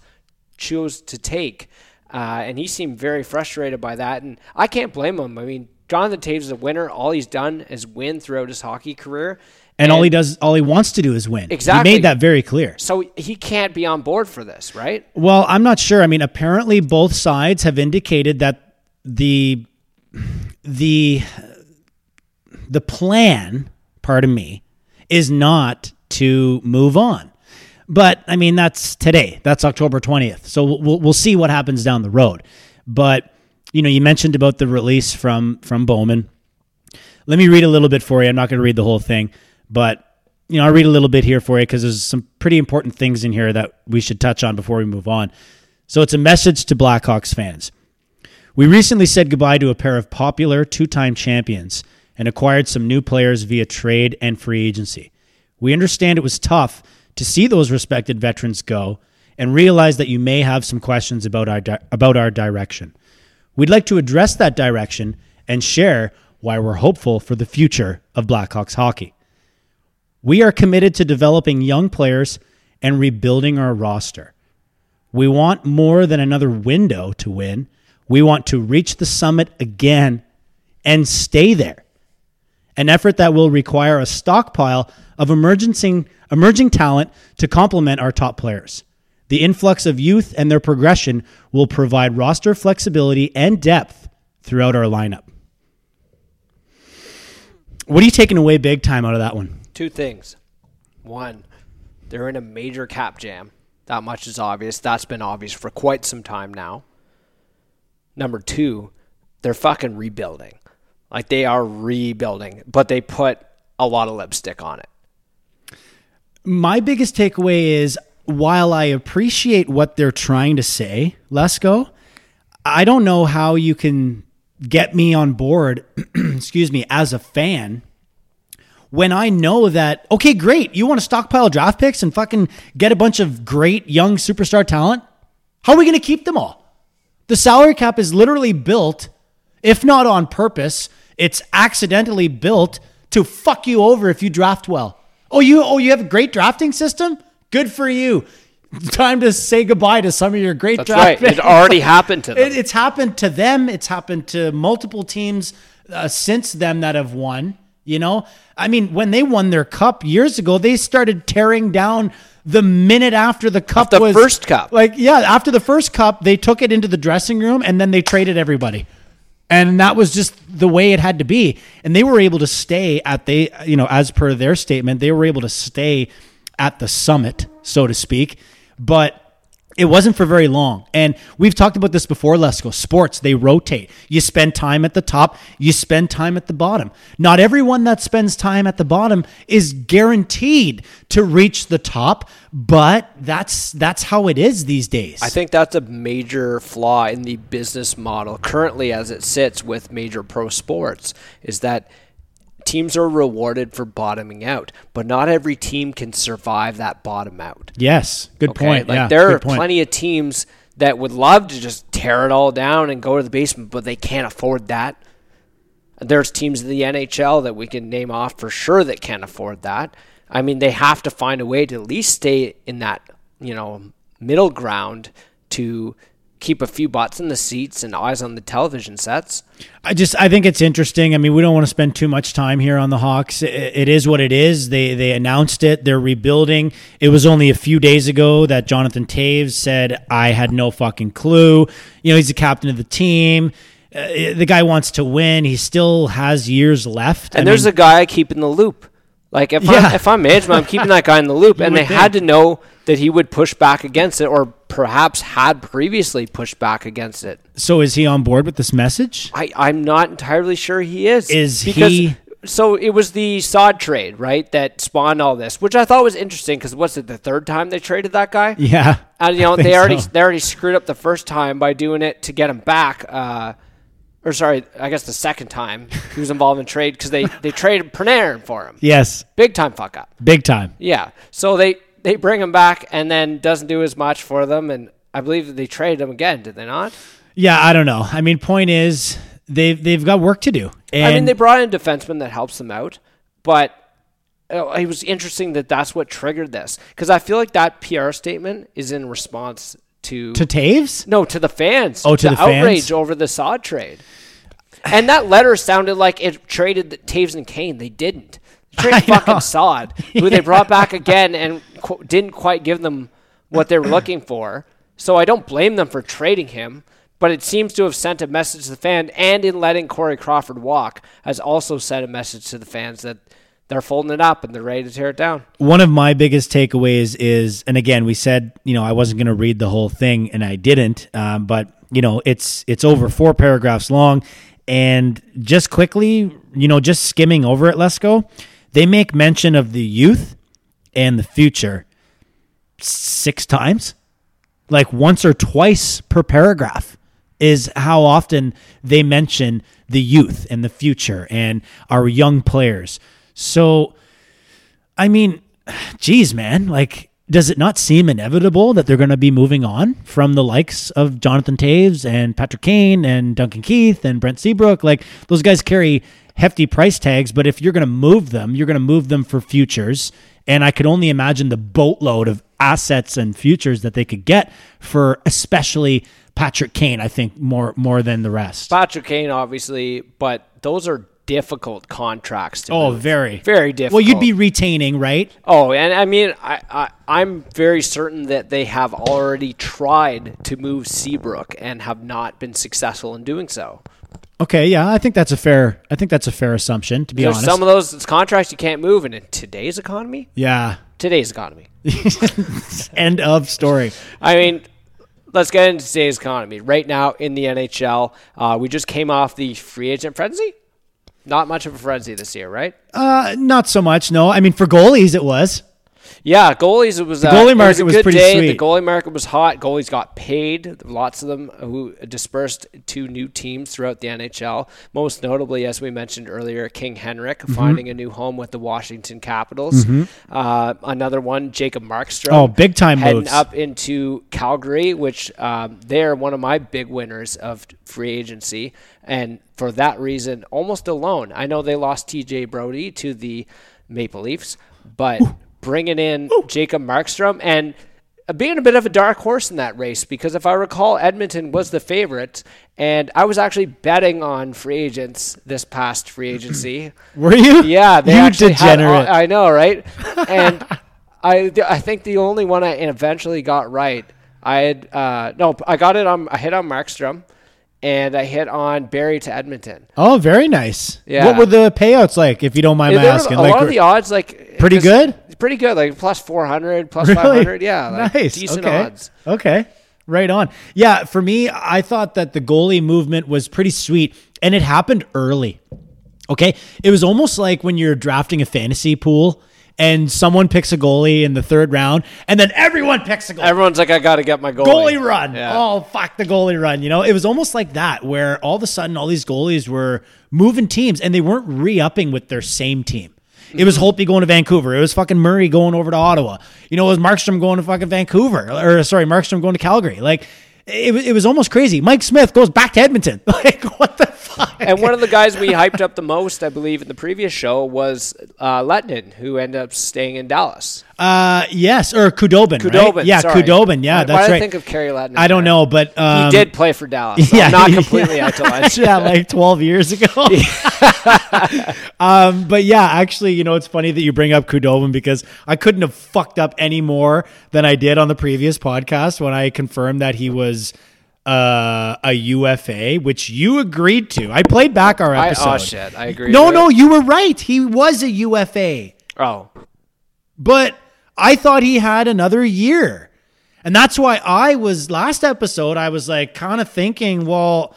chose to take, uh, and he seemed very frustrated by that, and I can't blame him. I mean, Jonathan Toews is a winner. All he's done is win throughout his hockey career, and all he does, all he wants to do is win. Exactly. He made that very clear. so he can't be on board for this, right? Well, I'm not sure. I mean, apparently both sides have indicated that the the the plan, pardon me, is not to move on. But I mean, that's today. That's October 20th. So we'll we'll see what happens down the road. But you know, you mentioned about the release from from Bowman. Let me read a little bit for you. I'm not going to read the whole thing, but you know, I'll read a little bit here for you because there's some pretty important things in here that we should touch on before we move on. So it's a message to Blackhawks fans. We recently said goodbye to a pair of popular two-time champions and acquired some new players via trade and free agency. We understand it was tough to see those respected veterans go and realize that you may have some questions about our di- about our direction. We'd like to address that direction and share why we're hopeful for the future of Blackhawks hockey. We are committed to developing young players and rebuilding our roster. We want more than another window to win. We want to reach the summit again and stay there. An effort that will require a stockpile of emerging, emerging talent to complement our top players. The influx of youth and their progression will provide roster flexibility and depth throughout our lineup. What are you taking away big time out of that one? Two things. One, they're in a major cap jam. That much is obvious. That's been obvious for quite some time now. Number two, they're fucking rebuilding. Like they are rebuilding, but they put a lot of lipstick on it. My biggest takeaway is while I appreciate what they're trying to say, Lesko, I don't know how you can get me on board, excuse me, as a fan when I know that, okay, great, you want to stockpile draft picks and fucking get a bunch of great young superstar talent? How are we going to keep them all? The salary cap is literally built, if not on purpose, it's accidentally built to fuck you over if you draft well. Oh, you oh you have a great drafting system? Good for you. Time to say goodbye to some of your great That's draft right. picks. It already happened to them. It, it's happened to them. It's happened to multiple teams uh, since them that have won. You know, I mean, when they won their cup years ago, they started tearing down the minute after the cup the was first cup. Like, yeah, after the first cup, they took it into the dressing room and then they traded everybody. And that was just the way it had to be. And they were able to stay at they, you know, as per their statement, they were able to stay at the summit, so to speak. But it wasn't for very long. And we've talked about this before, Lesko. Sports, they rotate. You spend time at the top, you spend time at the bottom. Not everyone that spends time at the bottom is guaranteed to reach the top, but that's that's how it is these days. I think that's a major flaw in the business model currently as it sits with major pro sports is that teams are rewarded for bottoming out, but not every team can survive that bottom out. Yes, good Okay? point. Like yeah, there are point. plenty of teams that would love to just tear it all down and go to the basement, but they can't afford that. There's teams in the NHL that we can name off for sure that can't afford that. I mean, they have to find a way to at least stay in that, you know, middle ground to keep a few bots in the seats and eyes on the television sets. I just I think it's interesting. I mean, we don't want to spend too much time here on the Hawks. It, it is what it is. They they announced it. They're rebuilding. It was only a few days ago that Jonathan Toews said, "I had no fucking clue." You know, he's the captain of the team. Uh, the guy wants to win. He still has years left. And I there's mean, a guy I keep in the loop. Like if Yeah. I'm if I'm management, I'm keeping that guy in the loop, and they had to know that he would push back against it, or perhaps had previously pushed back against it. so is he on board with this message? I I'm not entirely sure he is. Is because, he- So it was the Saad trade, right, that spawned all this, which I thought was interesting because what's it the third time they traded that guy? Yeah, And you know think they already so. they already screwed up the first time by doing it to get him back. Uh, or sorry, I guess the second time he was involved in trade because they they traded Panarin for him. Yes, Big time fuck up. big time. Yeah. So they they bring him back and then doesn't do as much for them, and I believe that they traded him again. Did they not? Yeah, I don't know. I mean, point is they've they've got work to do. And I mean, they brought in a defenseman that helps them out, but uh, it was interesting that that's what triggered this because I feel like that PR statement is in response to to Toews. no to the fans. Oh, to the fans? outrage over the Saad trade. And that letter sounded like it traded the Toews and Kane. They didn't. They traded fucking Saad, who they brought back again and qu- didn't quite give them what they were looking for. So I don't blame them for trading him, but it seems to have sent a message to the fan, and in letting Corey Crawford walk, has also sent a message to the fans that they're folding it up and they're ready to tear it down. one of my biggest takeaways is, and again, we said, you know, I wasn't going to read the whole thing, and I didn't. Um, but you know, it's it's over four paragraphs long, and just quickly, you know, just skimming over it, let's go. They make mention of the youth and the future six times, like once or twice per paragraph. Is how often they mention the youth and the future and our young players. So, I mean, geez, man, like, does it not seem inevitable that they're going to be moving on from the likes of Jonathan Toews and Patrick Kane and Duncan Keith and Brent Seabrook? Like, those guys carry hefty price tags, but if you're going to move them, you're going to move them for futures. And I could only imagine the boatload of assets and futures that they could get for especially Patrick Kane, I think, more more than the rest. Patrick Kane, obviously, but those are difficult contracts to Oh, move. very, very difficult. Well, you'd be retaining, right? Oh, and I mean, I, I I'm very certain that they have already tried to move Seabrook and have not been successful in doing so. Okay, yeah, I think that's a fair. I think that's a fair assumption. To be There's honest, some of those contracts you can't move, and in today's economy, yeah. today's economy. End of story. I mean, let's get into today's economy. Right now in the NHL, uh, we just came off the free agent frenzy. Not much of a frenzy this year, right? Uh, not so much. No, I mean for goalies it was. Yeah, goalies. It was the goalie it market a was good pretty day. sweet. The goalie market was hot. Goalies got paid. Lots of them who dispersed to new teams throughout the NHL. Most notably, as we mentioned earlier, King Henrik Mm-hmm. finding a new home with the Washington Capitals. Uh, another one, Jacob Markstrom. Oh, big time heading moves. up into Calgary, which um, they're one of my big winners of free agency, and for that reason, almost alone. I know they lost T.J. Brodie to the Maple Leafs, but bringing in Jacob Markstrom and being a bit of a dark horse in that race because if I recall, Edmonton was the favorite, and I was actually betting on free agents this past free agency. Were you? Yeah, they you degenerate. I know, right? And I, I think the only one I eventually got right, I had uh, no, I got it on. I hit on Markstrom, and I hit on Barrie to Edmonton. oh, very nice. Yeah. What were the payouts like, if you don't mind Yeah, my asking? a like, lot of the odds, like Pretty good? Pretty good, like plus four hundred, plus Really? five hundred. Yeah, like nice. decent okay. odds. Okay. Right on. Yeah, for me, I thought that the goalie movement was pretty sweet and it happened early. Okay. It was almost like when you're drafting a fantasy pool and someone picks a goalie in the third round and then everyone picks a goalie. Everyone's like, I got to get my goalie. goalie run. Yeah. Oh, fuck the goalie run. You know, it was almost like that where all of a sudden all these goalies were moving teams and they weren't re upping with their same team. It was Holtby going to Vancouver. It was fucking Murray going over to Ottawa. You know, it was Markstrom going to fucking Vancouver. Or sorry, Markstrom going to Calgary. Like it, was- it was almost crazy. Mike Smith goes back to Edmonton. Like what the fuck? And one of the guys we hyped up the most, I believe, in the previous show was uh, Lehtonen, who ended up staying in Dallas. Uh, yes, or Khudobin. right? Khudobin, Yeah, sorry. Khudobin. Yeah, Why- that's why did I think of Kari Lehtonen I don't know, but um, he did play for Dallas. Yeah, I'm not yeah. completely out to lunch. yeah, like 12 years ago. um, but yeah, actually, you know, it's funny that you bring up Khudobin because I couldn't have fucked up any more than I did on the previous podcast when I confirmed that he was uh, a UFA, which you agreed to. I played back our I- episode. oh, shit, I agree. No, no, it. you were right. He was a UFA, Oh, but I thought he had another year. And that's why I was last episode, I was like kind of thinking, well,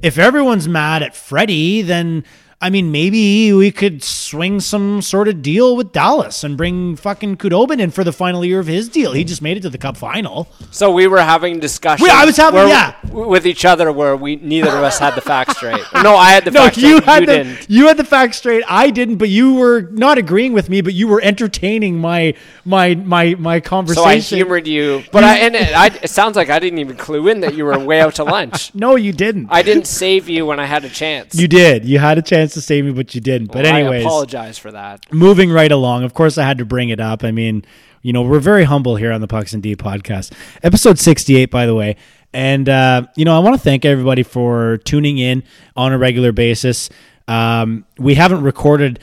if everyone's mad at Freddie, then I mean, maybe we could swing some sort of deal with Dallas and bring fucking Khudobin in for the final year of his deal. He just made it to the cup final. so we were having discussions. We- I was having- where- yeah. with each other where we neither of us had the facts straight. No, I had the No, facts you straight. had you the didn't. you had the facts straight. I didn't, but you were not agreeing with me, but you were entertaining my my my my conversation. So. I humored you, but I and it, I, it sounds like I didn't even clue in that you were way out to lunch. no, you didn't. I didn't save you when I had a chance. you did. You had a chance to save me, but you didn't. But Well, anyways, I apologize for that. moving right along. Of course, I had to bring it up. I mean, you know, we're very humble here on the Pucks in Deep podcast, episode sixty-eight, by the way. And uh, you know, I want to thank everybody for tuning in on a regular basis. Um, we haven't recorded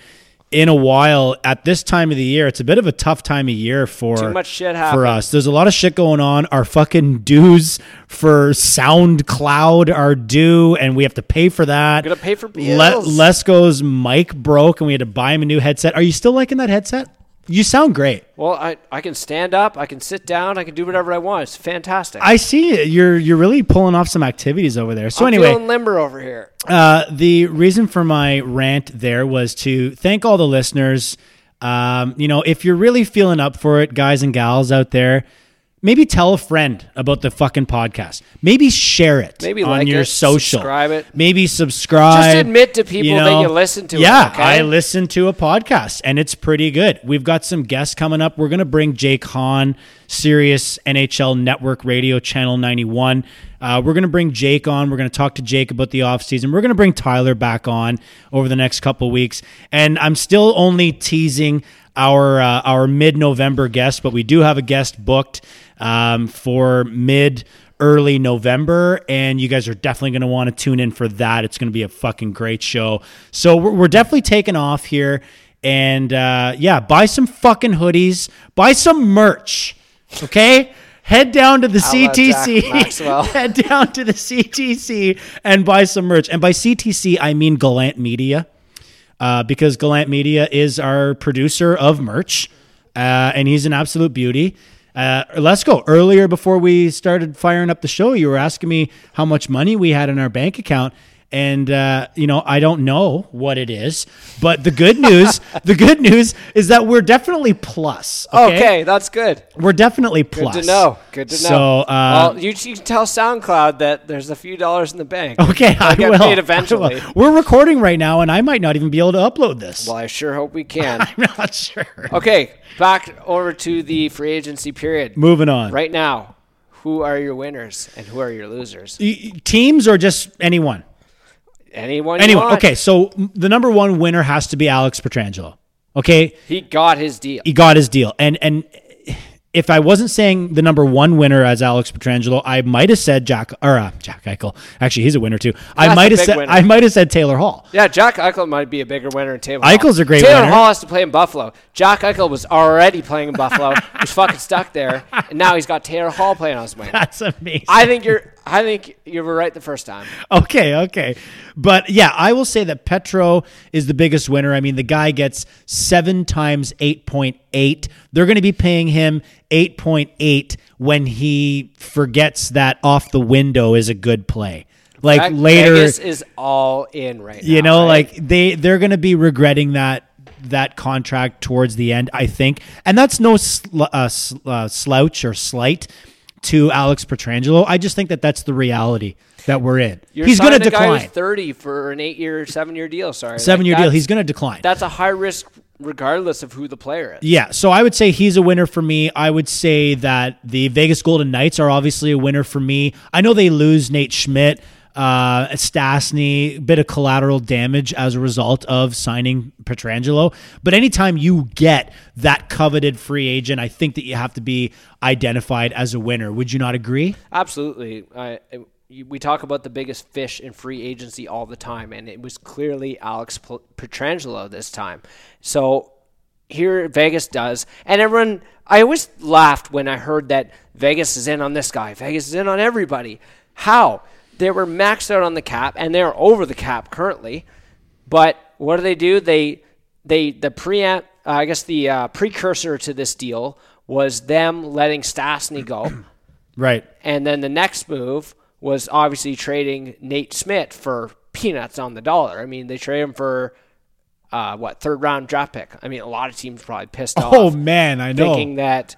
in a while at this time of the year. It's a bit of a tough time of year for Too much shit for us. There's a lot of shit going on. Our fucking dues for SoundCloud are due, and we have to pay for that. Gotta pay for Le- Lesko's mic broke, and we had to buy him a new headset. Are you still liking that headset? You sound great. Well, I, I can stand up, I can sit down, I can do whatever I want. It's fantastic. I see it. You're you're really pulling off some activities over there. So I'm anyway, feeling limber over here. Uh, the reason for my rant there was to thank all the listeners. Um, you know, if you're really feeling up for it, guys and gals out there, maybe tell a friend about the fucking podcast. Maybe share it. Maybe on like your it, social. subscribe it. Maybe subscribe. Just admit to people that you listen to it, Yeah, okay? I listen to a podcast, and it's pretty good. We've got some guests coming up. We're gonna bring Jake Hahn, Sirius NHL Network Radio Channel 91. Uh, we're going to bring Jake on. We're going to talk to Jake about the offseason. We're going to bring Tyler back on over the next couple weeks. And I'm still only teasing our uh, our mid November guest, but we do have a guest booked um, for mid early November, and you guys are definitely going to want to tune in for that. It's going to be a fucking great show. So we're, we're definitely taking off here, and uh, yeah, buy some fucking hoodies, buy some merch, okay? Head down to the CTC. Head down to the CTC and buy some merch. And by CTC, I mean Galant Media uh, because Galant Media is our producer of merch, uh, and he's an absolute beauty. Uh, let's go. Earlier, before we started firing up the show, you were asking me how much money we had in our bank account. And uh, you know, I don't know what it is, but the good news, the good news is that we're definitely plus. Okay, Okay, that's good. we're definitely plus. Good to know. Good to know. So, uh, well, you, you can tell SoundCloud that there's a few dollars in the bank. okay, I get will. paid eventually. will. We're recording right now, and I might not even be able to upload this. Well, I sure hope we can. I'm not sure. okay, back over to the free agency period. Moving on. Right now, who are your winners and who are your losers? Teams or just anyone? Anyone? Anyone. Okay, so the number one winner has to be Alex Pietrangelo. Okay, He got his deal. he got his deal, and and if I wasn't saying the number one winner as Alex Pietrangelo, I might have said Jack or uh, Jack Eichel. Actually, he's a winner too. I That's a might have said winner. I might have said Taylor Hall. Yeah, Jack Eichel might be a bigger winner than Taylor. Eichel's Hall. a great Taylor winner. Hall has to play in Buffalo. Jack Eichel was already playing in Buffalo. was fucking stuck there, and now he's got Taylor Hall playing on his wing. That's amazing. I think you're. I think you were right the first time. Okay, okay. But yeah, I will say that Petro is the biggest winner. I mean, the guy gets seven times 8.8. They're going to be paying him 8.8 when he forgets that off the window is a good play. Like Ve- later, Vegas is all in right now. you know, right? like they they're going to be regretting that that contract towards the end, I think. And that's no sl- uh, sl- uh, slouch or slight to Alex Pietrangelo. I just think that that's the reality that we're in. You're He's going to decline. Thirty for an eight-year, seven-year deal. Sorry, seven Like, year deal. He's going to decline. That's a high risk, regardless of who the player is. yeah, so I would say he's a winner for me. I would say that the Vegas Golden Knights are obviously a winner for me. I know they lose Nate Schmidt, uh, Stastny, bit of collateral damage as a result of signing Pietrangelo. But anytime you get that coveted free agent, I think that you have to be identified as a winner. Would you not agree? Absolutely. I, we talk about the biggest fish in free agency all the time, and it was clearly Alex Pietrangelo this time. So here Vegas does, and everyone. I always laughed when I heard that Vegas is in on this guy. Vegas is in on everybody. How? They were maxed out on the cap, and they're over the cap currently. But what do they do? They they the pre uh, I guess the uh, precursor to this deal was them letting Stastny go. Right. And then the next move was obviously trading Nate Schmidt for peanuts on the dollar. I mean, they trade him for uh, what third round draft pick. I mean, a lot of teams probably pissed off, Oh man, I know. thinking that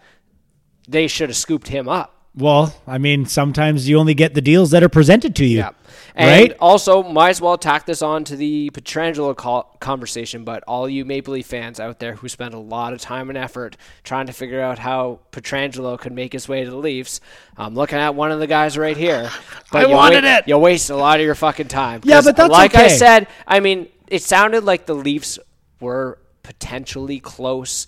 they should have scooped him up. Well, I mean, sometimes you only get the deals that are presented to you. Yeah. And Right? also, might as well tack this on to the Pietrangelo call- conversation. But all you Maple Leaf fans out there who spend a lot of time and effort trying to figure out how Pietrangelo could make his way to the Leafs, I'm looking at one of the guys right here. But I you wanted wa- it. You waste a lot of your fucking time. Yeah, but that's like I said. I mean, it sounded like the Leafs were potentially close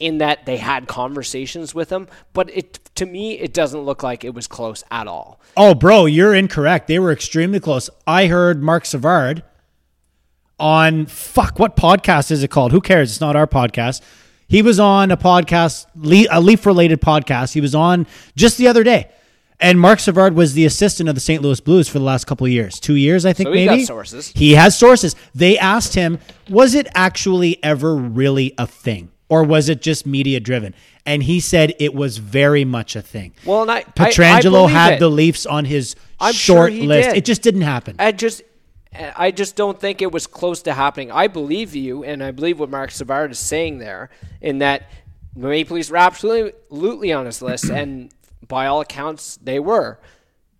in that they had conversations with him, but it to me it doesn't look like it was close at all. Oh, bro, you're incorrect. They were extremely close. I heard Marc Savard on fuck. What podcast is it called? Who cares? It's not our podcast. He was on a podcast, a Leaf related podcast. He was on just the other day, and Marc Savard was the assistant of the St. Louis Blues for the last couple of years, two years, I think. So maybe sources. He has sources. They asked him, was it actually ever really a thing, or was it just media driven? And he said it was very much a thing. Well, and I, I- I Pietrangelo had it. the Leafs on his I'm short he list. did. It just didn't happen. I just, I just don't think it was close to happening. I believe you, and I believe what Marc Savard is saying there, in that the Maple Leafs were absolutely on his list, and by all accounts, they were.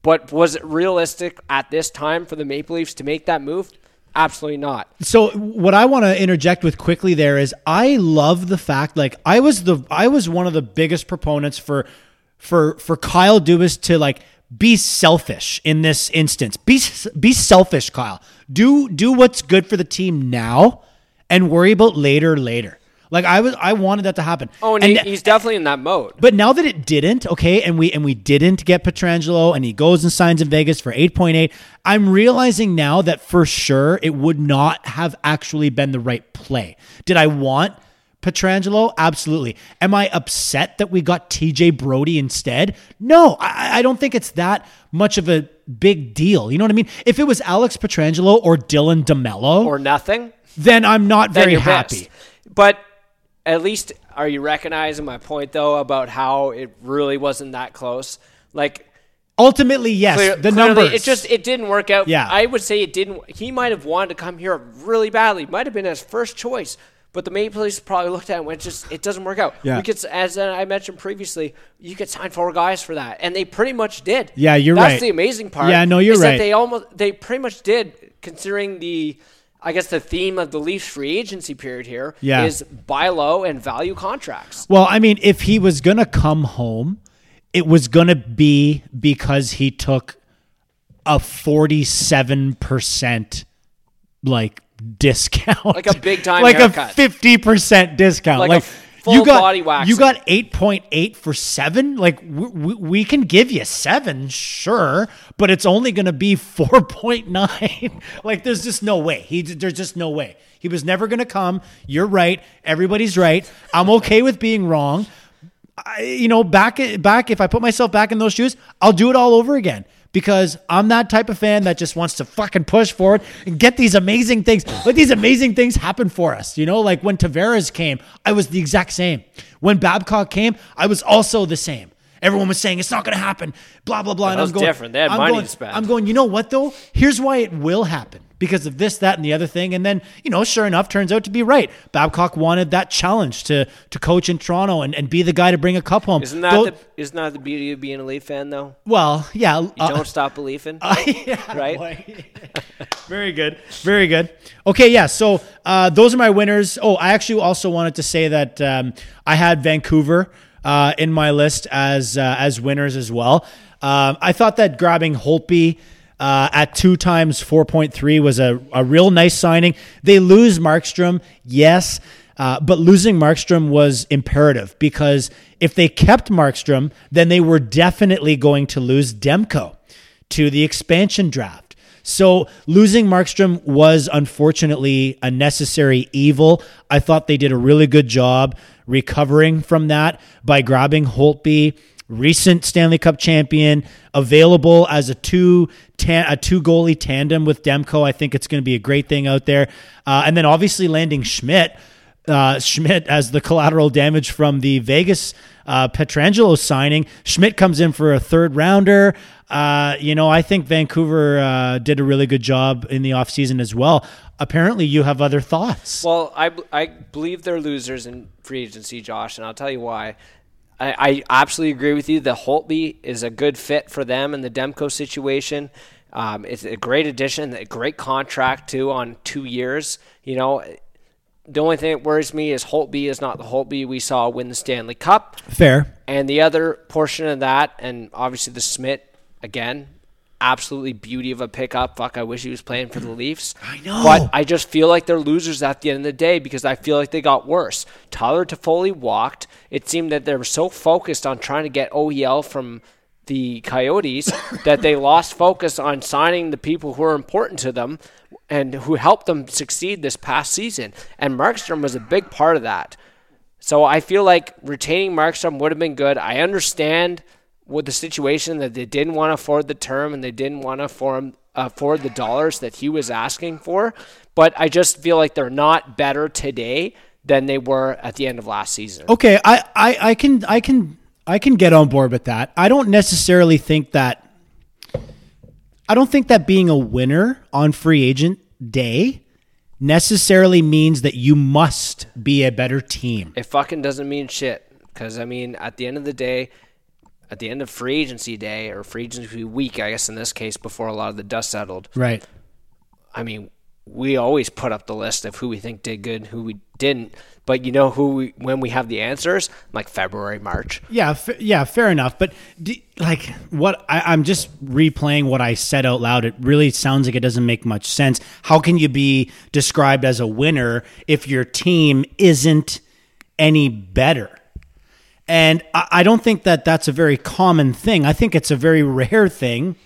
But was it realistic at this time for the Maple Leafs to make that move? Absolutely not. so what I want to interject with quickly there is I love the fact like I was the I was one of the biggest proponents for for for Kyle Dubas to like be selfish in this instance. Be be selfish, Kyle. Do do what's good for the team now and worry about later later. Like I was, I wanted that to happen. Oh, and, he, he's definitely in that mode. But now that it didn't, okay, and we and we didn't get Pietrangelo, and he goes and signs in Vegas for eight point eight. I'm realizing now that for sure it would not have actually been the right play. Did I want Pietrangelo? Absolutely. Am I upset that we got TJ Brodie instead? No, I, I don't think it's that much of a big deal. You know what I mean? If it was Alex Pietrangelo or Dylan DeMelo, or nothing, then I'm not very happy. pissed. But at least are you recognizing my point though about how it really wasn't that close? Like Ultimately, yes, clear- the numbers. it just it didn't work out. Yeah. I would say it didn't. He might have wanted to come here really badly. Might have been his first choice. But the Maple Leafs probably looked at it and went, just it doesn't work out. Yeah. We could, as I mentioned previously, you could sign four guys for that, and they pretty much did. Yeah, you're That's right. That's the amazing part. Yeah, no, you're is that right. they almost they pretty much did, considering the, I guess the theme of the Leafs free agency period here is Yeah. buy low and value contracts. Well, I mean, if he was going to come home, it was going to be because he took a 47% like discount. Like a big time Like haircut. a 50% discount. Like Like, a full you got body waxing. you got 8.8 for 7? Like we, we, we can give you 7, sure, but it's only going to be 4.9. like there's just no way. He there's just no way. He was never going to come. You're right. Everybody's right. I'm okay with being wrong. I, you know, back back if I put myself back in those shoes, I'll do it all over again because I'm that type of fan that just wants to fucking push forward and get these amazing things. Let these amazing things happen for us. You know, like when Tavares came, I was the exact same. When Babcock came, I was also the same. Everyone was saying it's not going to happen. Blah blah blah. and I'm was going, different. They had I'm money going, to spend. I'm going. You know what though? Here's why it will happen because of this, that, and the other thing. And then you know, sure enough, turns out to be right. Babcock wanted that challenge to to coach in Toronto and, and be the guy to bring a cup home. Isn't that Though- the isn't that the beauty of being a Leaf fan though? well, yeah. You uh, don't stop believing, yeah, right? Very good. Very good. Okay, yeah. So uh, those are my winners. Oh, I actually also wanted to say that um, I had Vancouver uh, in my list as uh, as winners as well. Um, I thought that grabbing Holtby uh, at two times 4.3 was a, a real nice signing. They lose Markstrom, yes. Uh, but losing Markstrom was imperative because if they kept Markstrom, then they were definitely going to lose Demko to the expansion draft. So losing Markstrom was unfortunately a necessary evil. I thought they did a really good job recovering from that by grabbing Holtby, recent Stanley Cup champion, available as a two a two goalie tandem with Demko. I think it's going to be a great thing out there. Uh, and then obviously landing Schmidt uh, Schmidt as the collateral damage from the Vegas uh, Pietrangelo signing. Schmidt comes in for a third rounder. Uh, you know, I think Vancouver uh, did a really good job in the offseason as well. Apparently, you have other thoughts. Well, I, I believe they're losers in free agency, Josh, and I'll tell you why. I, I absolutely agree with you. The Holtby is a good fit for them in the Demko situation. Um, it's a great addition, a great contract too on two years. You know, the only thing that worries me is Holtby is not the Holtby we saw win the Stanley Cup. Fair. And the other portion of that, and obviously the Smith again, absolutely beauty of a pickup. Fuck, I wish he was playing for the Leafs. I know. But I just feel like they're losers at the end of the day because I feel like they got worse. Tyler Toffoli walked. It seemed that they were so focused on trying to get OEL from the Coyotes that they lost focus on signing the people who are important to them and who helped them succeed this past season. And Markstrom was a big part of that. So I feel like retaining Markstrom would have been good. I understand with the situation that they didn't want to afford the term and they didn't want to afford, afford uh, the dollars that he was asking for. But I just feel like they're not better today than they were at the end of last season. Okay, I, I, I can I can I can get on board with that. I don't necessarily think that I don't think that being a winner on free agent day necessarily means that you must be a better team. It fucking doesn't mean shit. Because, I mean, at the end of the day, at the end of free agency day or free agency week, I guess in this case, before a lot of the dust settled, Right. I mean, we always put up the list of who we think did good, who we didn't. But you know who we, when we have the answers, like February, March. Yeah, f- yeah, fair enough. But d like, what I, I'm just replaying what I said out loud. It really sounds like it doesn't make much sense. How can you be described as a winner if your team isn't any better. And I, I don't think that that's a very common thing. I think it's a very rare thing.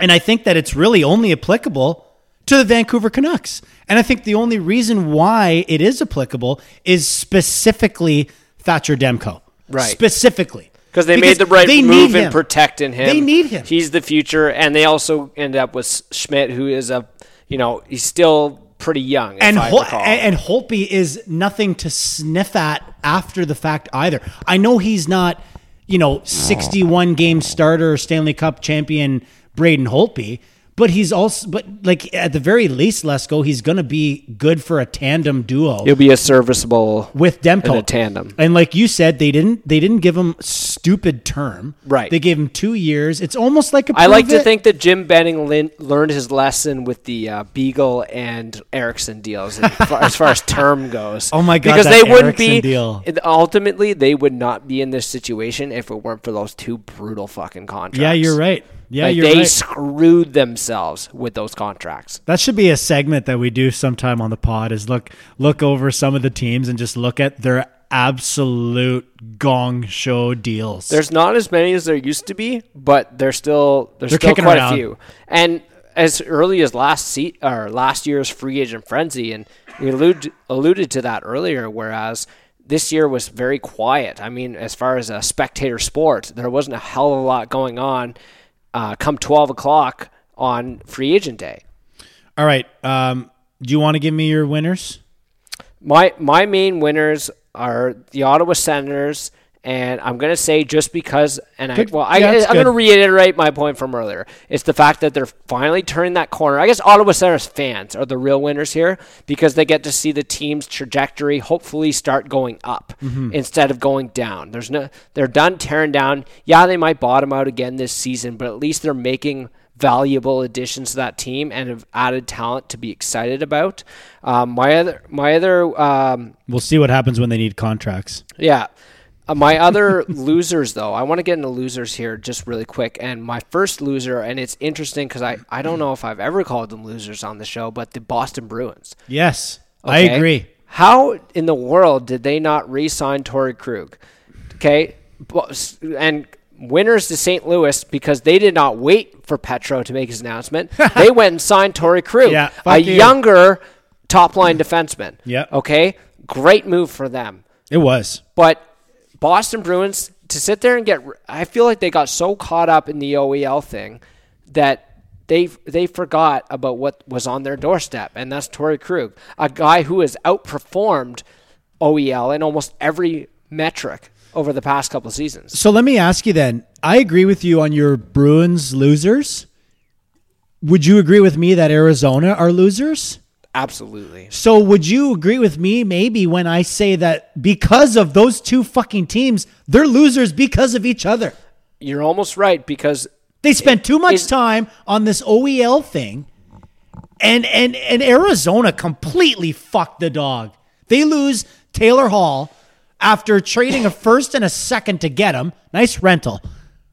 And I think that it's really only applicable to the Vancouver Canucks. And I think the only reason why it is applicable is specifically Thatcher Demko. Right. Specifically. Because they made the right move in protecting him. They need him. He's the future, and they also end up with Schmidt, who is a, you know, he's still pretty young. and Hol- and and Holtby is nothing to sniff at after the fact either. I know he's not, you know, 61 game starter Stanley Cup champion Braden Holtby, but he's also but like at the very least, Lesko, he's going to be good for a tandem duo He'll be a serviceable with Demko a tandem. And like you said, they didn't they didn't give him stupid term. Right. They gave him 2 years. It's almost like a I like prove to think that Jim Benning lin- learned his lesson with the uh, Beagle and Eriksson deals as far, as far as term goes. Oh my God, Because they wouldn't Eriksson be deal. ultimately they would not be in this situation if it weren't for those two brutal fucking contracts. Yeah, you're right. Yeah, like they right. screwed themselves with those contracts. That should be a segment that we do sometime on the pod is look look over some of the teams and just look at their absolute gong show deals. There's not as many as there used to be, but there's still there's They're still quite around. a few. And as early as last se- or last year's free agent frenzy, and we alluded alluded to that earlier. Whereas this year was very quiet. I mean, as far as a spectator sport, there wasn't a hell of a lot going on. Uh, come twelve o'clock on free agent day. All right. Um, do you want to give me your winners? My my main winners are the Ottawa Senators, and I'm gonna say just because, and I well, I, yeah, I'm gonna reiterate my point from earlier. It's the fact that they're finally turning that corner. I guess Ottawa Senators fans are the real winners here because they get to see the team's trajectory hopefully start going up Mm-hmm. instead of going down. There's no, they're done tearing down. Yeah, they might bottom out again this season, but at least they're making valuable additions to that team and have added talent to be excited about. Um, my other, my other. Um, We'll see what happens when they need contracts. yeah. Uh, my other losers, though, I want to get into losers here just really quick. And my first loser, and it's interesting because I, I don't know if I've ever called them losers on the show, but the Boston Bruins. Yes, I agree. How in the world did they not re sign Torey Krug? Okay. And winners to St. Louis because they did not wait for Petro to make his announcement. they went and signed Torey Krug, Yeah, a you. younger top line defenseman. Yeah. Okay. Great move for them. It was. But Boston Bruins to sit there and get I feel like they got so caught up in the OEL thing that they they forgot about what was on their doorstep and that's Torey Krug, a guy who has outperformed OEL in almost every metric over the past couple of seasons. So let me ask you then. I agree with you on your Bruins losers. Would you agree with me that Arizona are losers? Absolutely. So would you agree with me maybe when I say that because of those two fucking teams, they're losers because of each other? You're almost right because They spent too much Is- time on this OEL thing, and and and Arizona completely fucked the dog. They lose Taylor Hall after trading a first and a second to get him. Nice rental,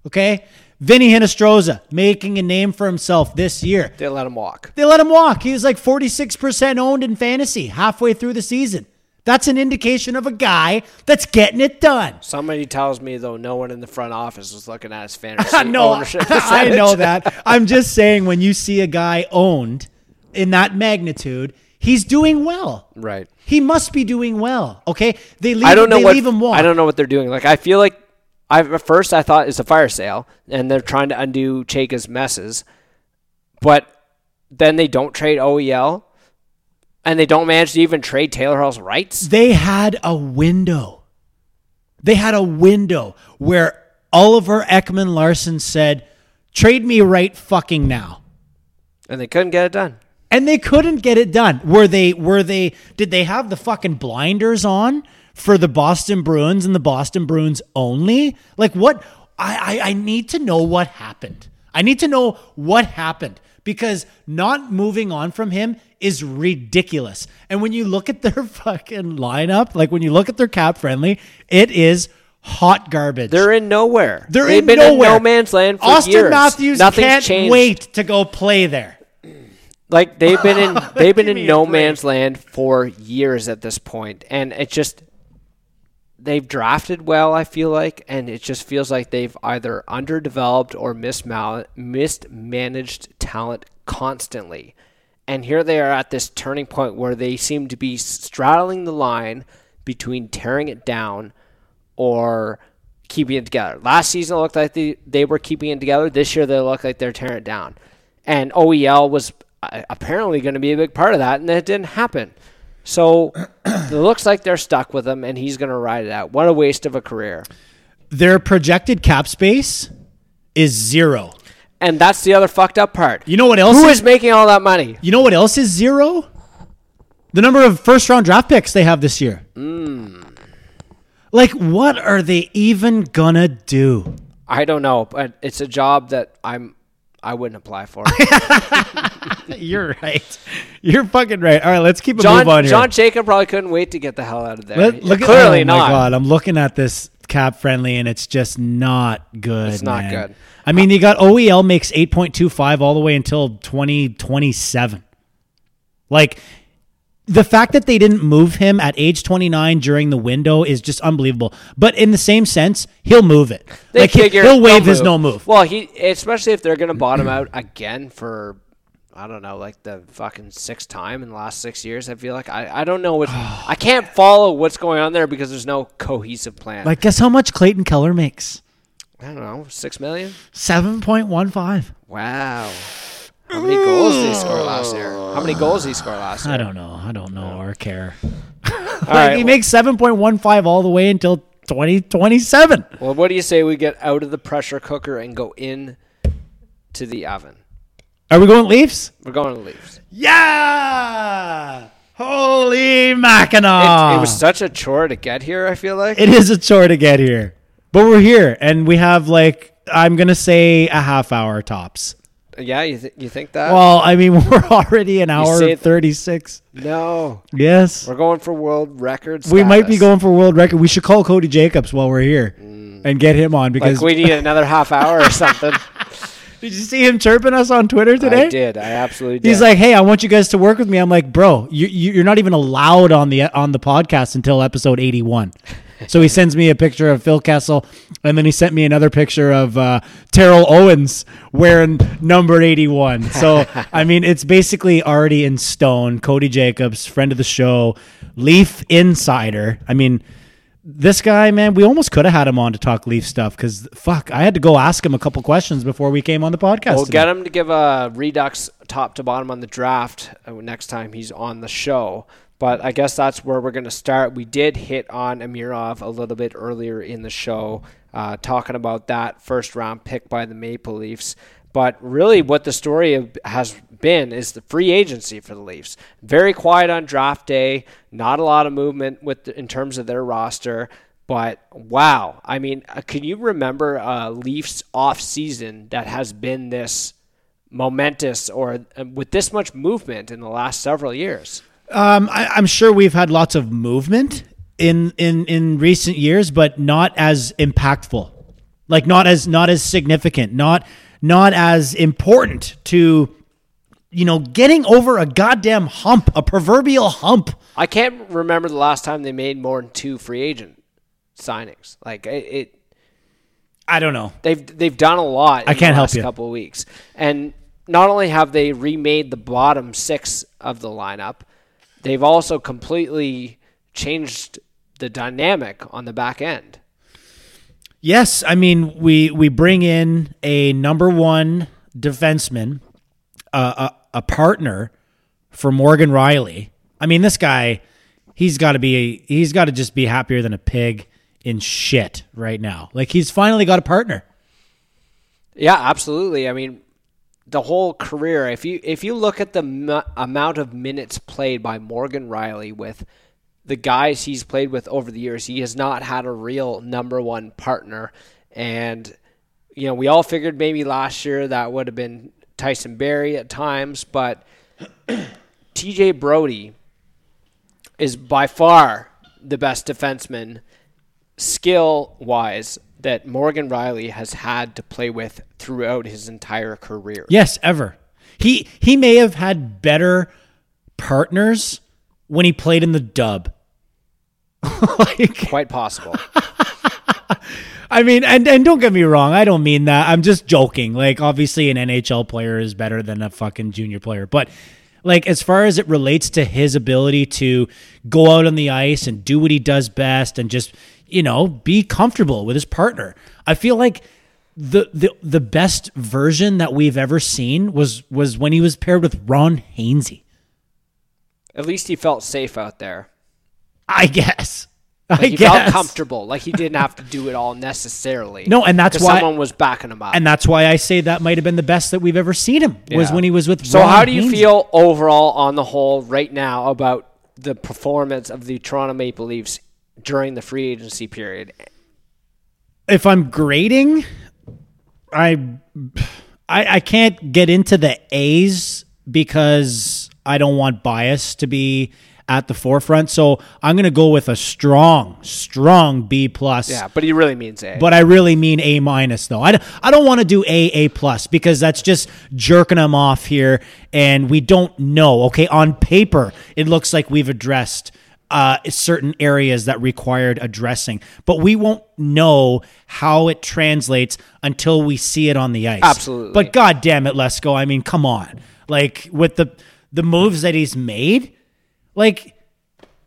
okay. Vinnie Hinostroza making a name for himself this year. they let him walk. They let him walk. He was like 46% owned in fantasy halfway through the season. That's an indication of a guy that's getting it done. Somebody tells me though no one in the front office was looking at his fantasy no, ownership. I know that. I'm just saying when you see a guy owned in that magnitude, he's doing well. Right. He must be doing well. Okay, they leave. I don't know they what leave him walk. I don't know what they're doing. Like I feel like I at first I thought it's a fire sale and they're trying to undo Chayka's messes, but then they don't trade OEL and they don't manage to even trade Taylor Hall's rights. They had a window. They had a window where Oliver Ekman-Larsson said, "Trade me right fucking now." And they couldn't get it done. and they couldn't get it done. Were they? Were they? Did they have the fucking blinders on for the Boston Bruins and the Boston Bruins only? Like what? I I, I need to know what happened. I need to know what happened because not moving on from him is ridiculous. And when you look at their fucking lineup, like when you look at their cap friendly, it is hot garbage. They're in nowhere. They're They've in been nowhere. in no man's land for Auston years. Matthews Nothing's can't changed. wait to go play there. Like they've been in they've been in no man's land for years at this point, and it just they've drafted well, I feel like, and it just feels like they've either underdeveloped or mismal- mismanaged talent constantly. And here they are at this turning point where they seem to be straddling the line between tearing it down or keeping it together. Last season it looked like they, they were keeping it together. This year they look like they're tearing it down. And OEL was uh, apparently going to be a big part of that, and it didn't happen. So it looks like they're stuck with him, and he's going to ride it out. What a waste of a career. Their projected cap space is zero. And that's the other fucked up part. You know what else? Who is, is making all that money? You know what else is zero? The number of first round draft picks they have this year. Hmm. Like, what are they even gonna do? I don't know, but it's a job that I'm I wouldn't apply for. It. You're right. You're fucking right. All right, let's keep a John move on here. John Jacob probably couldn't wait to get the hell out of there. Let- look at, Clearly oh not. my god, I'm looking at this cap friendly, and it's just not good. It's not man. good. I mean, they got OEL makes 8.25 all the way until 2027. Like the fact that they didn't move him at age 29 during the window is just unbelievable. But in the same sense, he'll move it. They like figure he'll waive his no move. Well, he especially if they're going to bottom out again for I don't know, like the fucking sixth time in the last six years. I feel like I, I don't know what I can't follow what's going on there because there's no cohesive plan. Like, guess how much Clayton Keller makes? I don't know, six million. 7.15. Wow. How many goals did he score last year? How many goals did he score last year? I don't know. I don't know or care. Like, right. he makes 7.15 all the way until 2027. well, what do you say we get out of the pressure cooker and go in to the oven? Are we going Leafs? We're going to Leafs. Yeah! Holy Mackinaw! It, it was such a chore to get here. I feel like. It is a chore to get here. But we're here, and we have like, I'm going to say a half hour tops. Yeah, you th- you think that? Well, I mean, we're already an hour and 36. no, Yes. we're going for world records. We might be going for world record. We should call Cody Jacobs while we're here mm. and get him on because Like we need another half hour or something. did you see him chirping us on Twitter today? I did. I absolutely did. He's like, "Hey, I want you guys to work with me." I'm like, "Bro, you, you you're not even allowed on the on the podcast until episode 81." So he sends me a picture of Phil Kessel, and then he sent me another picture of uh, Terrell Owens wearing number 81. So I mean, it's basically already in stone. Cody Jacobs, friend of the show, Leaf insider. I mean. This guy, man, we almost could have had him on to talk Leaf stuff because fuck, I had to go ask him a couple questions before we came on the podcast. We'll today. get him to give a redux top to bottom on the draft uh, next time he's on the show. But I guess that's where we're going to start. We did hit on Amirov a little bit earlier in the show, uh, talking about that first round pick by the Maple Leafs. But really, what the story has been is the free agency for the Leafs. Very quiet on draft day. Not a lot of movement with the, in terms of their roster. But wow, I mean, uh, can you remember uh, Leafs off season that has been this momentous or uh, with this much movement in the last several years? Um, I, I'm sure we've had lots of movement in in in recent years, but not as impactful, like not as not as significant, not not as important to you know getting over a goddamn hump, a proverbial hump. I can't remember the last time they made more than two free agent signings. Like it, it I don't know. they've they've done a lot. In I can't the help last you. Couple of weeks, and not only have they remade the bottom six of the lineup, they've also completely changed the dynamic on the back end. Yes, I mean we we bring in a number one defenseman, uh, a a partner for Morgan Rielly. I mean this guy, he's got to be he's got to just be happier than a pig in shit right now. Like he's finally got a partner. Yeah, absolutely. I mean, the whole career. If you if you look at the m- amount of minutes played by Morgan Rielly with the guys he's played with over the years, he has not had a real number one partner. And you know, we all figured maybe last year that would have been Tyson Barrie at times, but TJ Brodie is by far the best defenseman skill wise that Morgan Rielly has had to play with throughout his entire career. Yes, ever. He he may have had better partners when he played in the dub. like, Quite possible. I mean, and and don't get me wrong, I don't mean that. I'm just joking. Like, obviously, an NHL player is better than a fucking junior player, but like as far as it relates to his ability to go out on the ice and do what he does best and just you know be comfortable with his partner, I feel like the the the best version that we've ever seen was was when he was paired with Ron Hainsey. At least he felt safe out there. I guess. Like I he guess. felt comfortable. Like he didn't have to do it all necessarily. No, and that's why- someone was backing him up. And that's why I say that might have been the best that we've ever seen him was when he was with. So Ron how do you Hainsey. feel overall on the whole right now about the performance of the Toronto Maple Leafs during the free agency period? if I'm grading, I, I I can't get into the A's because I don't want bias to be at the forefront. So I'm gonna go with a strong, strong B plus. Yeah, but he really means A. But I really mean A minus though. I, I don't want to do A A plus because that's just jerking them off here, and we don't know. Okay, on paper it looks like we've addressed uh, certain areas that required addressing, but we won't know how it translates until we see it on the ice. Absolutely. But god damn it, Lesko. I mean, come on. Like with the the moves that he's made, like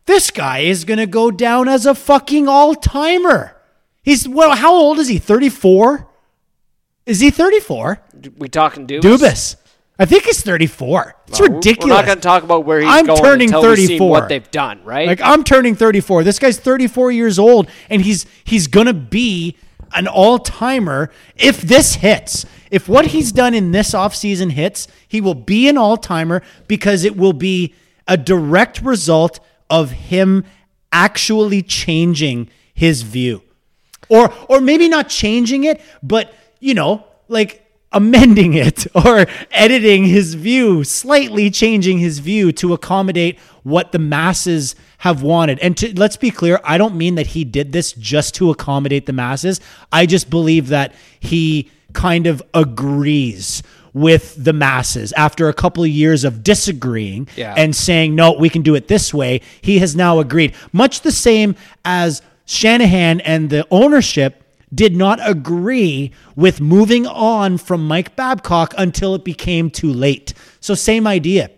this guy is gonna go down as a fucking all timer. He's well, how old is he? Thirty four. Is he thirty four? we talking Dubas? Dubas. I think he's thirty four. It's Well, ridiculous. We're not going to talk about where he's I'm going turning until we've seen 34. what they've done, right? Like I'm turning 34. This guy's 34 years old and he's he's going to be an all-timer if this hits. If what he's done in this offseason hits, he will be an all-timer because it will be a direct result of him actually changing his view. Or or maybe not changing it, but you know, like amending it or editing his view, slightly changing his view to accommodate what the masses have wanted. And to, let's be clear, I don't mean that he did this just to accommodate the masses. I just believe that he kind of agrees with the masses after a couple of years of disagreeing Yeah. and saying no we can do it this way he has now agreed much the same as Shanahan and the ownership did not agree with moving on from Mike Babcock until it became too late. So, same idea.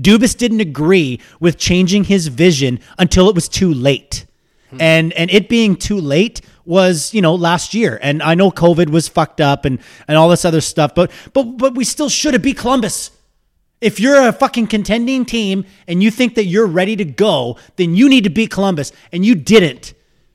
Dubas didn't agree with changing his vision until it was too late. And and it being too late was, you know, last year. And I know COVID was fucked up and, and all this other stuff, but but but we still should have beat Columbus. If you're a fucking contending team and you think that you're ready to go, then you need to beat Columbus, and you didn't.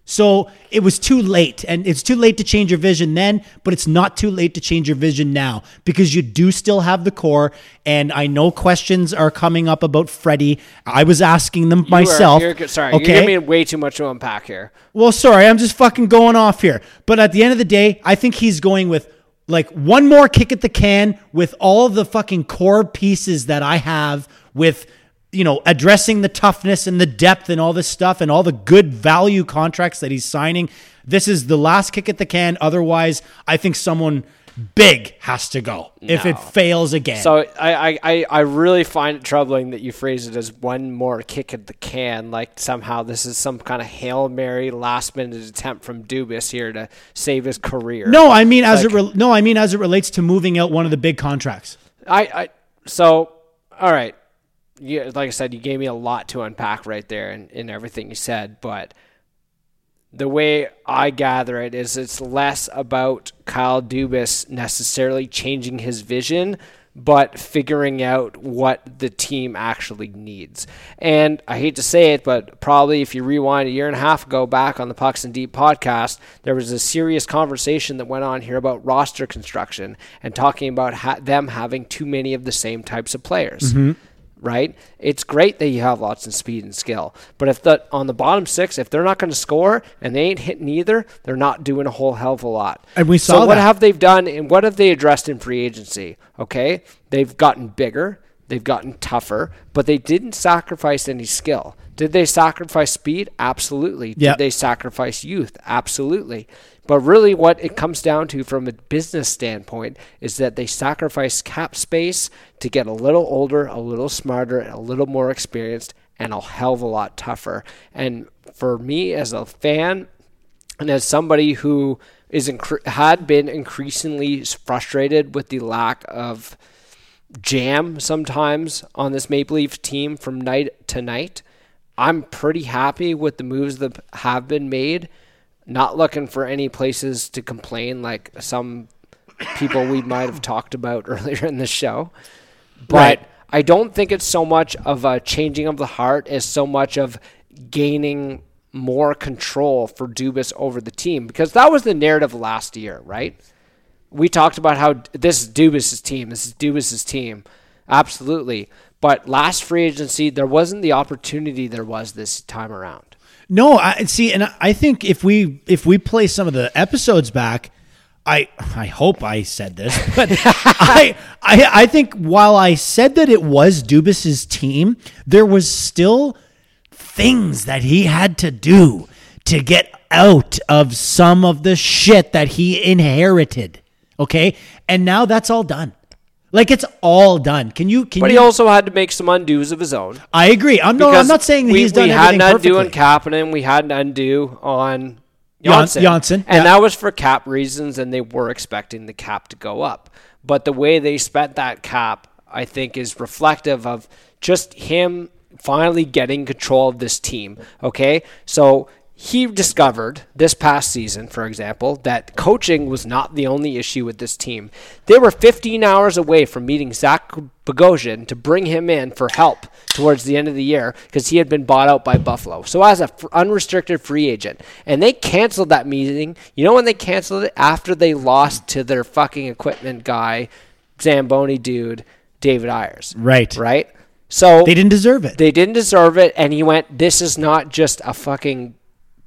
So it was too late, and it's too late to change your vision then, but it's not too late to change your vision now because you do still have the core. And I know questions are coming up about Freddie. I was asking them You are- myself. you're- sorry, okay. you're giving me way too much to unpack here. Well, sorry, I'm just fucking going off here. But at the end of the day, I think he's going with like one more kick at the can with all the fucking core pieces that I have with you know addressing the toughness and the depth and all this stuff and all the good value contracts that he's signing. This is the last kick at the can. Otherwise, I think someone big has to go if it fails again. So I, I, I, really find it troubling that you phrase it as one more kick at the can, like somehow this is some kind of hail mary last minute attempt from Dubas here to save his career. no, I mean as Like- it re- no, I mean as it relates to moving out one of the big contracts. I, I so all right. You, like I said, you gave me a lot to unpack right there in, in everything you said, but the way I gather it is it's less about Kyle Dubas necessarily changing his vision, but figuring out what the team actually needs. And I hate to say it, but probably if you rewind a year and a half ago back on the Pucks in Deep podcast, there was a serious conversation that went on here about roster construction and talking about ha- them having too many of the same types of players mm-hmm. Right? It's great that you have lots of speed and skill, but if the on the bottom six, if they're not going to score and they ain't hitting either, they're not doing a whole hell of a lot. And we saw so what that. have they done and what have they addressed in free agency? Okay, they've gotten bigger, they've gotten tougher, but they didn't sacrifice any skill. Did they sacrifice speed? Absolutely. Yep. Did they sacrifice youth? Absolutely. But really, what it comes down to from a business standpoint is that they sacrifice cap space to get a little older, a little smarter, and a little more experienced and a hell of a lot tougher. And for me as a fan and as somebody who is had been increasingly frustrated with the lack of jam sometimes on this Maple Leaf team from night to night, I'm pretty happy with the moves that have been made. Not looking for any places to complain like some people we might have talked about earlier in the show. But Right. I don't think it's so much of a changing of the heart as so much of gaining more control for Dubas over the team because that was the narrative last year, right? We talked about how this is Dubas's team, this is Dubas's team, absolutely. But last free agency, there wasn't the opportunity there was this time around. No, I see, and I think if we if we play some of the episodes back, I I hope I said this, but I, I I think while I said that it was Dubas's team, there was still things that he had to do to get out of some of the shit that he inherited. Okay, and now that's all done. Like it's all done. Can you? Can But you? he also had to make some undos of his own. I agree. I'm no. I'm not saying that we, he's done we had an undo on. Kapanen, we had an undo on Jan- Johnsson. Johnsson, and yeah. that was for cap reasons, and they were expecting the cap to go up. But the way they spent that cap, I think, is reflective of just him finally getting control of this team. Okay, so. He discovered this past season, for example, that coaching was not the only issue with this team. They were 15 hours away from meeting Zach Bogosian to bring him in for help towards the end of the year because he had been bought out by Buffalo. So as a f- unrestricted free agent, and they canceled that meeting. You know when they canceled it after they lost to their fucking equipment guy, Zamboni dude, David Ayres. Right. Right. So They didn't deserve it. they didn't deserve it, and he went. This is not just a fucking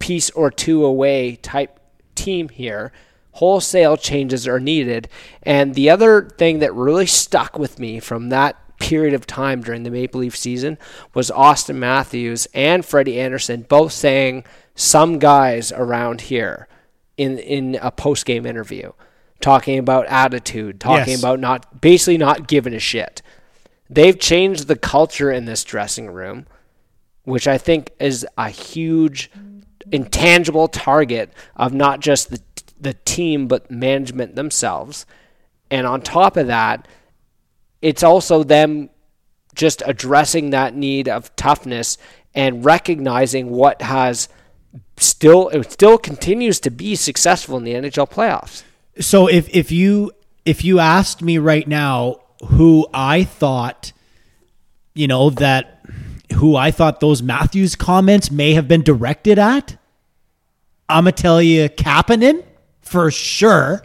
piece or two away type team here. Wholesale changes are needed. And the other thing that really stuck with me from that period of time during the Maple Leaf season was Auston Matthews and Freddie Andersen both saying some guys around here in in a post game interview talking about attitude, talking Yes. about not basically not giving a shit. They've changed the culture in this dressing room, which I think is a huge intangible target of not just the the team but management themselves. And on top of that, it's also them just addressing that need of toughness and recognizing what has still it still continues to be successful in the NHL playoffs. So if if you if you asked me right now who I thought, you know that who I thought those Matthews comments may have been directed at, I'm gonna tell you Kapanen for sure,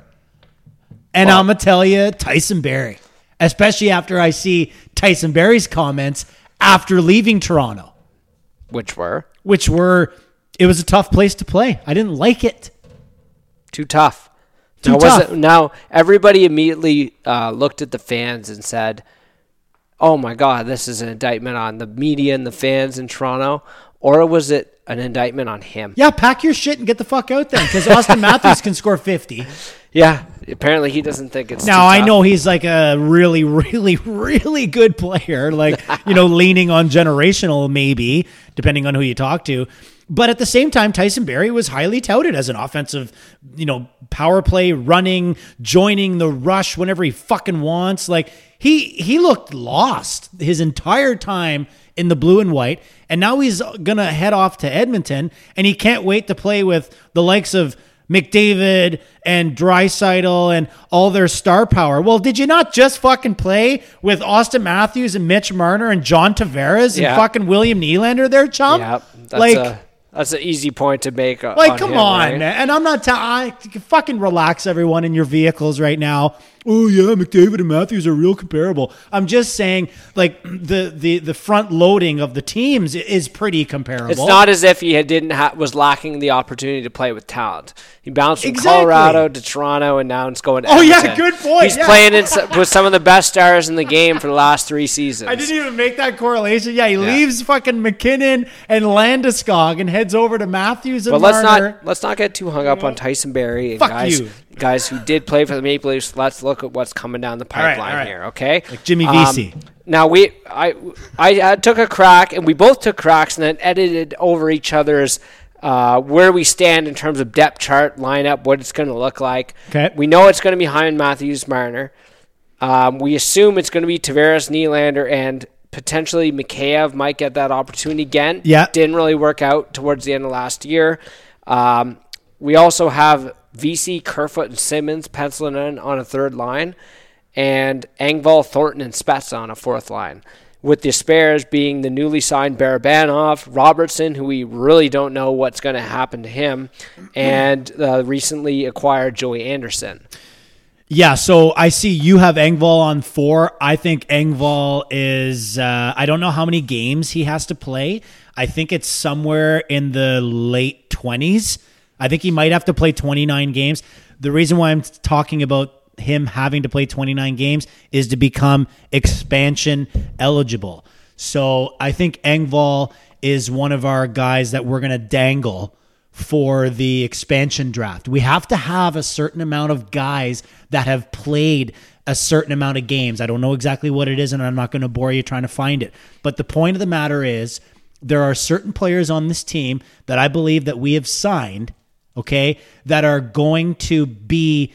and I'm gonna tell you Tyson Barrie, especially after I see Tyson Barrie's comments after leaving Toronto, Which were which were it was a tough place to play. I didn't like it. too tough. Too now, tough. Was it, now everybody immediately uh, looked at the fans and said, "Oh my God, this is an indictment on the media and the fans in Toronto," or was it an indictment on him? Yeah, pack your shit and get the fuck out then, because Auston Matthews can score 50. Yeah, apparently he doesn't think it's. Now I know he's like a really, really, really good player, like you know, leaning on generational maybe, depending on who you talk to. But at the same time, Tyson Barrie was highly touted as an offensive, you know, power play, running, joining the rush whenever he fucking wants. Like he he looked lost his entire time in the blue and white, and now he's gonna head off to Edmonton, and he can't wait to play with the likes of McDavid and Draisaitl and all their star power. Well, did you not just fucking play with Auston Matthews and Mitch Marner and John Tavares Yeah. and fucking William Nylander there, chum? Yep, that's like, a that's an easy point to make. like, on come him, on, right? man. And I'm not telling. Fucking relax, everyone in your vehicles right now. Oh yeah, McDavid and Matthews are real comparable. I'm just saying, like the the the front loading of the teams is pretty comparable. It's not as if he had, didn't ha- was lacking the opportunity to play with talent. He bounced from Exactly. Colorado to Toronto, and now it's going. To Oh, yeah, good point, He's yeah. playing in, with some of the best stars in the game for the last three seasons. I didn't even make that correlation. Yeah, he leaves fucking MacKinnon and Landeskog and heads over to Matthews and But let's not let's not get too hung up on Tyson Barrie and Fuck guys you. Guys who did play for the Maple Leafs. Let's look at what's coming down the pipeline all right. here, okay? Like Jimmy Um, Now we, I, I uh, took a crack, and we both took cracks, and then edited over each other's uh, where we stand in terms of depth chart lineup, what it's going to look like. Okay. We know it's going to be Hyman Matthews, Marner. Um, we assume it's going to be Tavares, Nylander, and potentially Mikheyev might get that opportunity again. Yeah. Didn't really work out towards the end of last year. Um, we also have Vesey, Kerfoot, and Simmonds penciling in on a third line, and Engvall, Thornton, and Spezza on a fourth line. With the spares being the newly signed Barabanov, Robertson, who we really don't know what's going to happen to him, and the recently acquired Joey Anderson. Yeah, so I see you have Engvall on four. I think Engvall is, uh, I don't know how many games he has to play. I think it's somewhere in the late 20s. I think he might have to play 29 games. The reason why I'm talking about him having to play 29 games is to become expansion eligible. So I think Engvall is one of our guys that we're going to dangle for the expansion draft. We have to have a certain amount of guys that have played a certain amount of games. I don't know exactly what it is, and I'm not going to bore you trying to find it. But the point of the matter is, there are certain players on this team that I believe that we have signed, okay, that are going to be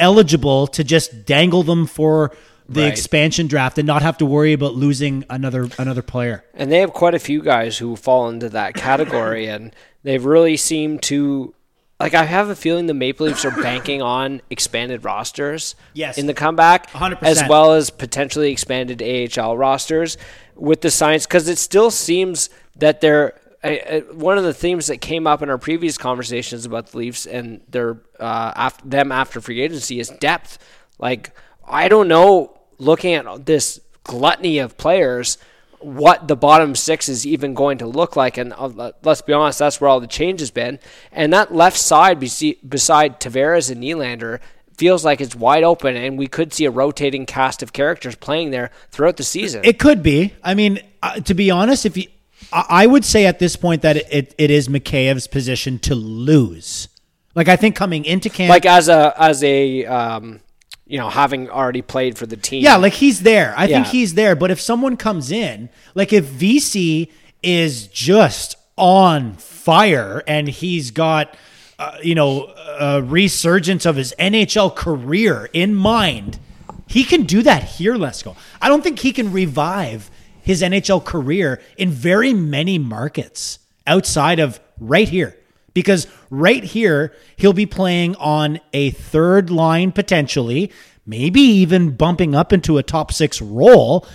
eligible to just dangle them for the Right. expansion draft and not have to worry about losing another another player. And they have quite a few guys who fall into that category, and they've really seemed to. Like I have a feeling the Maple Leafs are banking on expanded rosters Yes. in the comeback, 100%. as well as potentially expanded AHL rosters with the science, because it still seems that they're I- I- one of the themes that came up in our previous conversations about the Leafs and their uh, after, them after free agency is depth. Like I don't know, looking at this gluttony of players, what the bottom six is even going to look like. And uh, let's be honest, that's where all the change has been. And that left side besi- beside Tavares and Nylander feels like it's wide open, and we could see a rotating cast of characters playing there throughout the season. It could be. I mean, uh, to be honest, if you, I would say at this point that it, it is Mikheyev's position to lose. Like I think coming into camp, like as a as a um, you know having already played for the team. yeah, like he's there. I think he's there. But if someone comes in, like if Vesey is just on fire and he's got, uh, you know, a resurgence of his NHL career in mind, he can do that here, Lesko. I don't think he can revive his NHL career in very many markets outside of right here. Because right here, he'll be playing on a third line potentially, maybe even bumping up into a top six role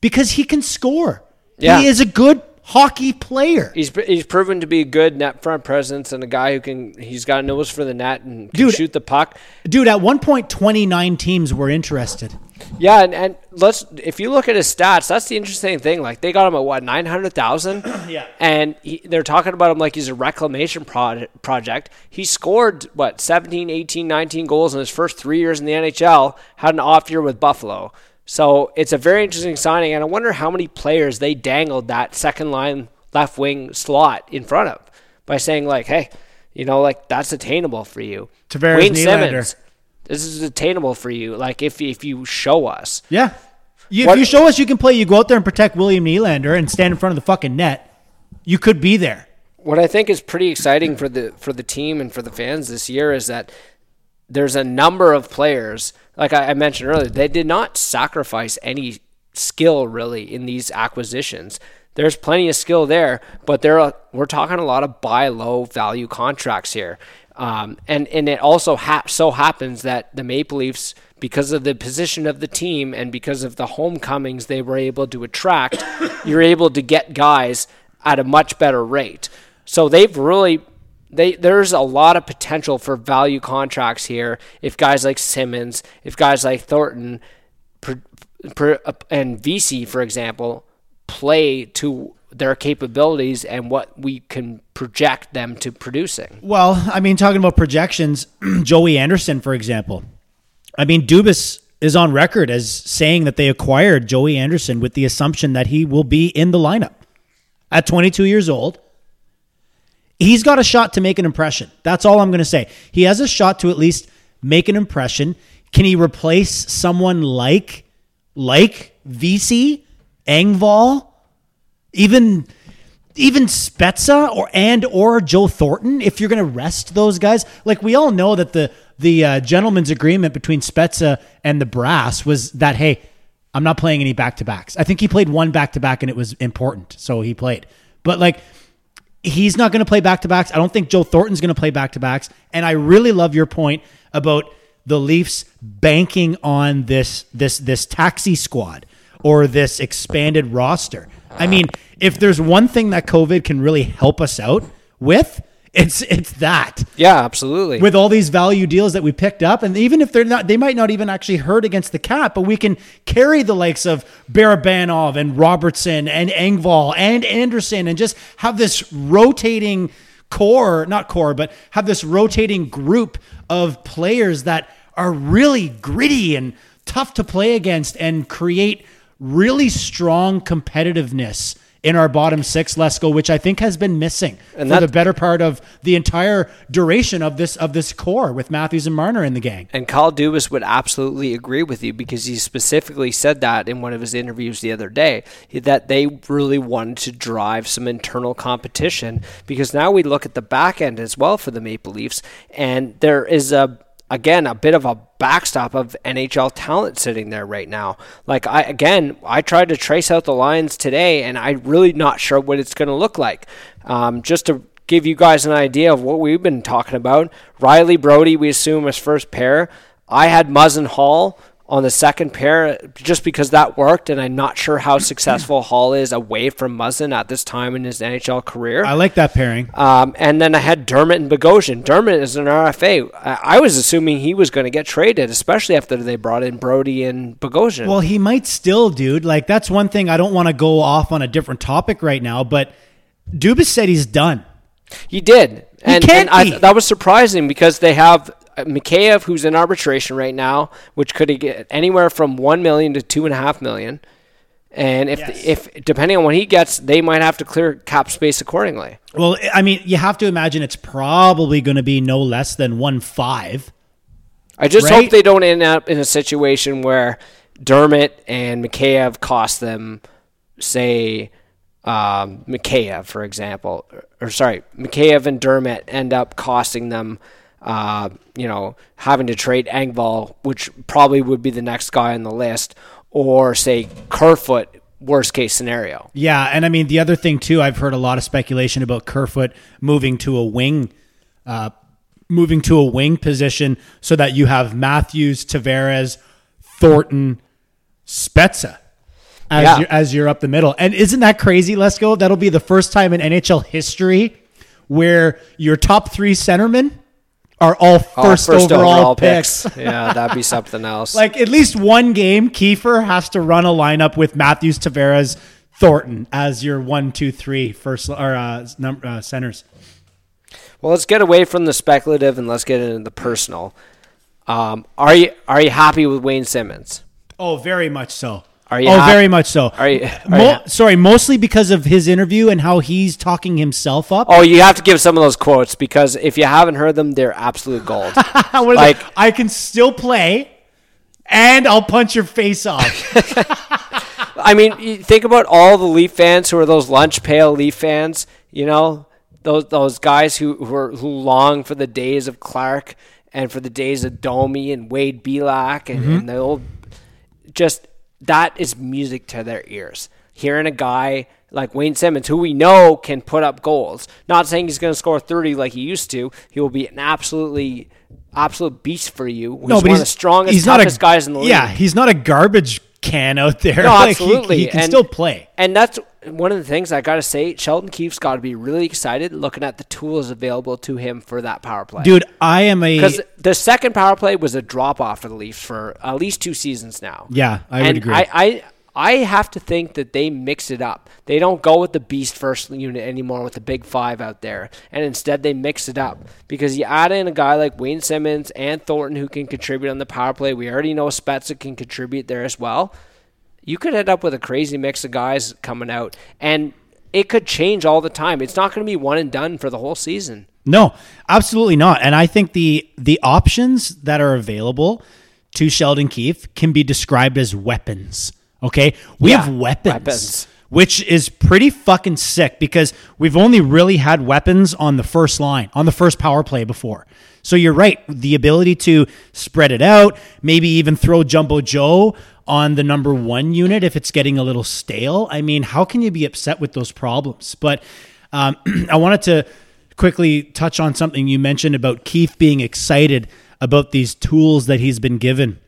because he can score. Yeah. He is a good hockey player. He's he's proven to be a good net front presence and a guy who can he's got a nose for the net and can Dude. shoot the puck. Dude, at one point, 29 teams were interested. Yeah, and, and let's if you look at his stats, that's the interesting thing. Like they got him at what nine hundred thousand. Yeah. and he, they're talking about him like he's a reclamation pro- project. He scored what 17, 18, 19 goals in his first three years in the NHL. Had an off year with Buffalo. So it's a very interesting signing, and I wonder how many players they dangled that second line left wing slot in front of by saying like, "Hey, you know, like that's attainable for you." Tavares Wayne Nylander. Simmonds, this is attainable for you. Like if if you show us, Yeah. You, if you show us you can play, you go out there and protect William Nylander and stand in front of the fucking net, you could be there. what I think is pretty exciting for the for the team and for the fans this year is that there's a number of players, like I, mentioned earlier, they did not sacrifice any skill really in these acquisitions. There's plenty of skill there, but there are, we're talking a lot of buy low value contracts here. Um, and and it also ha- so happens that the Maple Leafs, because of the position of the team and because of the homecomings they were able to attract, you're able to get guys at a much better rate. So they've really they there's a lot of potential for value contracts here if guys like Simmonds, if guys like Thornton pr- pr- and Vesey for example play to their capabilities and what we can project them to producing. Well, I mean, talking about projections, Joey Anderson, for example. I mean, Dubas is on record as saying that they acquired Joey Anderson with the assumption that he will be in the lineup at 22 years old. He's got a shot to make an impression. That's all I'm going to say. He has a shot to at least make an impression. Can he replace someone like like Vesey, Engvall, even even Spezza or and or Joe Thornton, if you're going to rest those guys, like we all know that the the uh, gentleman's agreement between Spezza and the brass was that hey, I'm not playing any back to backs. I think he played one back to back and it was important, so he played. But like he's not going to play back to backs. I don't think Joe Thornton's going to play back to backs. And I really love your point about the Leafs banking on this this this taxi squad or this expanded roster. I mean, if there's one thing that COVID can really help us out with, it's it's that Yeah, absolutely. with all these value deals that we picked up, and even if they're not, they might not even actually hurt against the cap, but we can carry the likes of Barabanov and Robertson and Engvall and Anderson, and just have this rotating core, not core, but have this rotating group of players that are really gritty and tough to play against, and create really strong competitiveness. In our bottom six, let's which I think has been missing And for that- the better part of the entire duration of this of this core with Matthews and Marner in the gang. And Kyle Dubas would absolutely agree with you because he specifically said that in one of his interviews the other day that they really wanted to drive some internal competition because now we look at the back end as well for the Maple Leafs and there is a again a bit of a backstop of NHL talent sitting there right now. Like I again, I tried to trace out the lines today and I'm really not sure what it's going to look like. Um, just to give you guys an idea of what we've been talking about. Rielly Brodie, we assume as first pair. I had Muzzin Holl on the second pair just because that worked, and I'm not sure how successful Holl is away from Muzzin at this time in his NHL career. I like that pairing. Um, and then I had Dermott and Bogosian. Dermott is an RFA. I, I was assuming he was going to get traded, especially after they brought in Brodie and Bogosian. Well, he might still, dude. Like that's one thing. I don't want to go off on a different topic right now, but Dubas said he's done. He did, and, can't and I, that was surprising because they have Mikheyev, who's in arbitration right now, which could get anywhere from one million to two and a half million. And if Yes. if depending on what he gets, they might have to clear cap space accordingly. Well, I mean, you have to imagine it's probably going to be no less than one five. I just Right? hope they don't end up in a situation where Dermott and Mikheyev cost them, say, um, Mikheyev, for example, or, or sorry, Mikheyev and Dermott end up costing them, uh, you know, having to trade Engvall, which probably would be the next guy on the list, or say Kerfoot, worst case scenario. Yeah, and I mean the other thing too. I've heard a lot of speculation about Kerfoot moving to a wing, uh, moving to a wing position, so that you have Matthews, Tavares, Thornton, Spezza as Yeah. you're, as you're up the middle. And isn't that crazy? Let's go. That'll be the first time in NHL history where your top three centermen are all Oh, first, overall, picks. yeah, that'd be something else. Like at least one game, Kiefer has to run a lineup with Matthews, Tavares, Thornton as your one, two, three first or uh, number uh, centers. Well, let's get away from the speculative and let's get into the personal. Um, are you are you happy with Wayne Simmonds? Oh, very much so. Are you Oh, hap- very much so. Are you- are Mo- you- sorry, mostly because of his interview and how he's talking himself up. Oh, you have to give some of those quotes because if you haven't heard them, they're absolute gold. Like- it? I can still play, and I'll punch your face off. I mean, think about all the Leaf fans who are those lunch pail Leaf fans. You know, those those guys who who, are, who long for the days of Clark and for the days of Domi and Wade Belak and, mm-hmm. and the old. Just that is music to their ears. Hearing a guy like Wayne Simmonds, who we know can put up goals. Not saying he's going to score thirty like he used to. He will be an absolutely absolute beast for you. He's one of the strongest, he's toughest guys in the league. Yeah, he's not a garbage can out there. No, Like, he- absolutely. he, can And- still play. And that's one of the things I got to say. Sheldon Keefe's got to be really excited looking at the tools available to him for that power play. Dude, I am a Because the second power play was a drop off for the Leafs for at least two seasons now. Yeah, I would agree. I, I, I have to think that they mix it up. They don't go with the beast first unit anymore with the big five out there, and instead they mix it up because you add in a guy like Wayne Simmonds and Thornton who can contribute on the power play. We already know Spezza can contribute there as well. You could end up with a crazy mix of guys coming out, and it could change all the time. It's not going to be one and done for the whole season. No, absolutely not. And I think the the options that are available to Sheldon Keefe can be described as weapons. Okay, we Yeah, have weapons, weapons. which is pretty fucking sick because we've only really had weapons on the first line, on the first power play before. So you're right, the ability to spread it out, maybe even throw Jumbo Joe on the number one unit if it's getting a little stale. I mean, how can you be upset with those problems? But um, I wanted to quickly touch on something you mentioned about Keefe being excited about these tools that he's been given.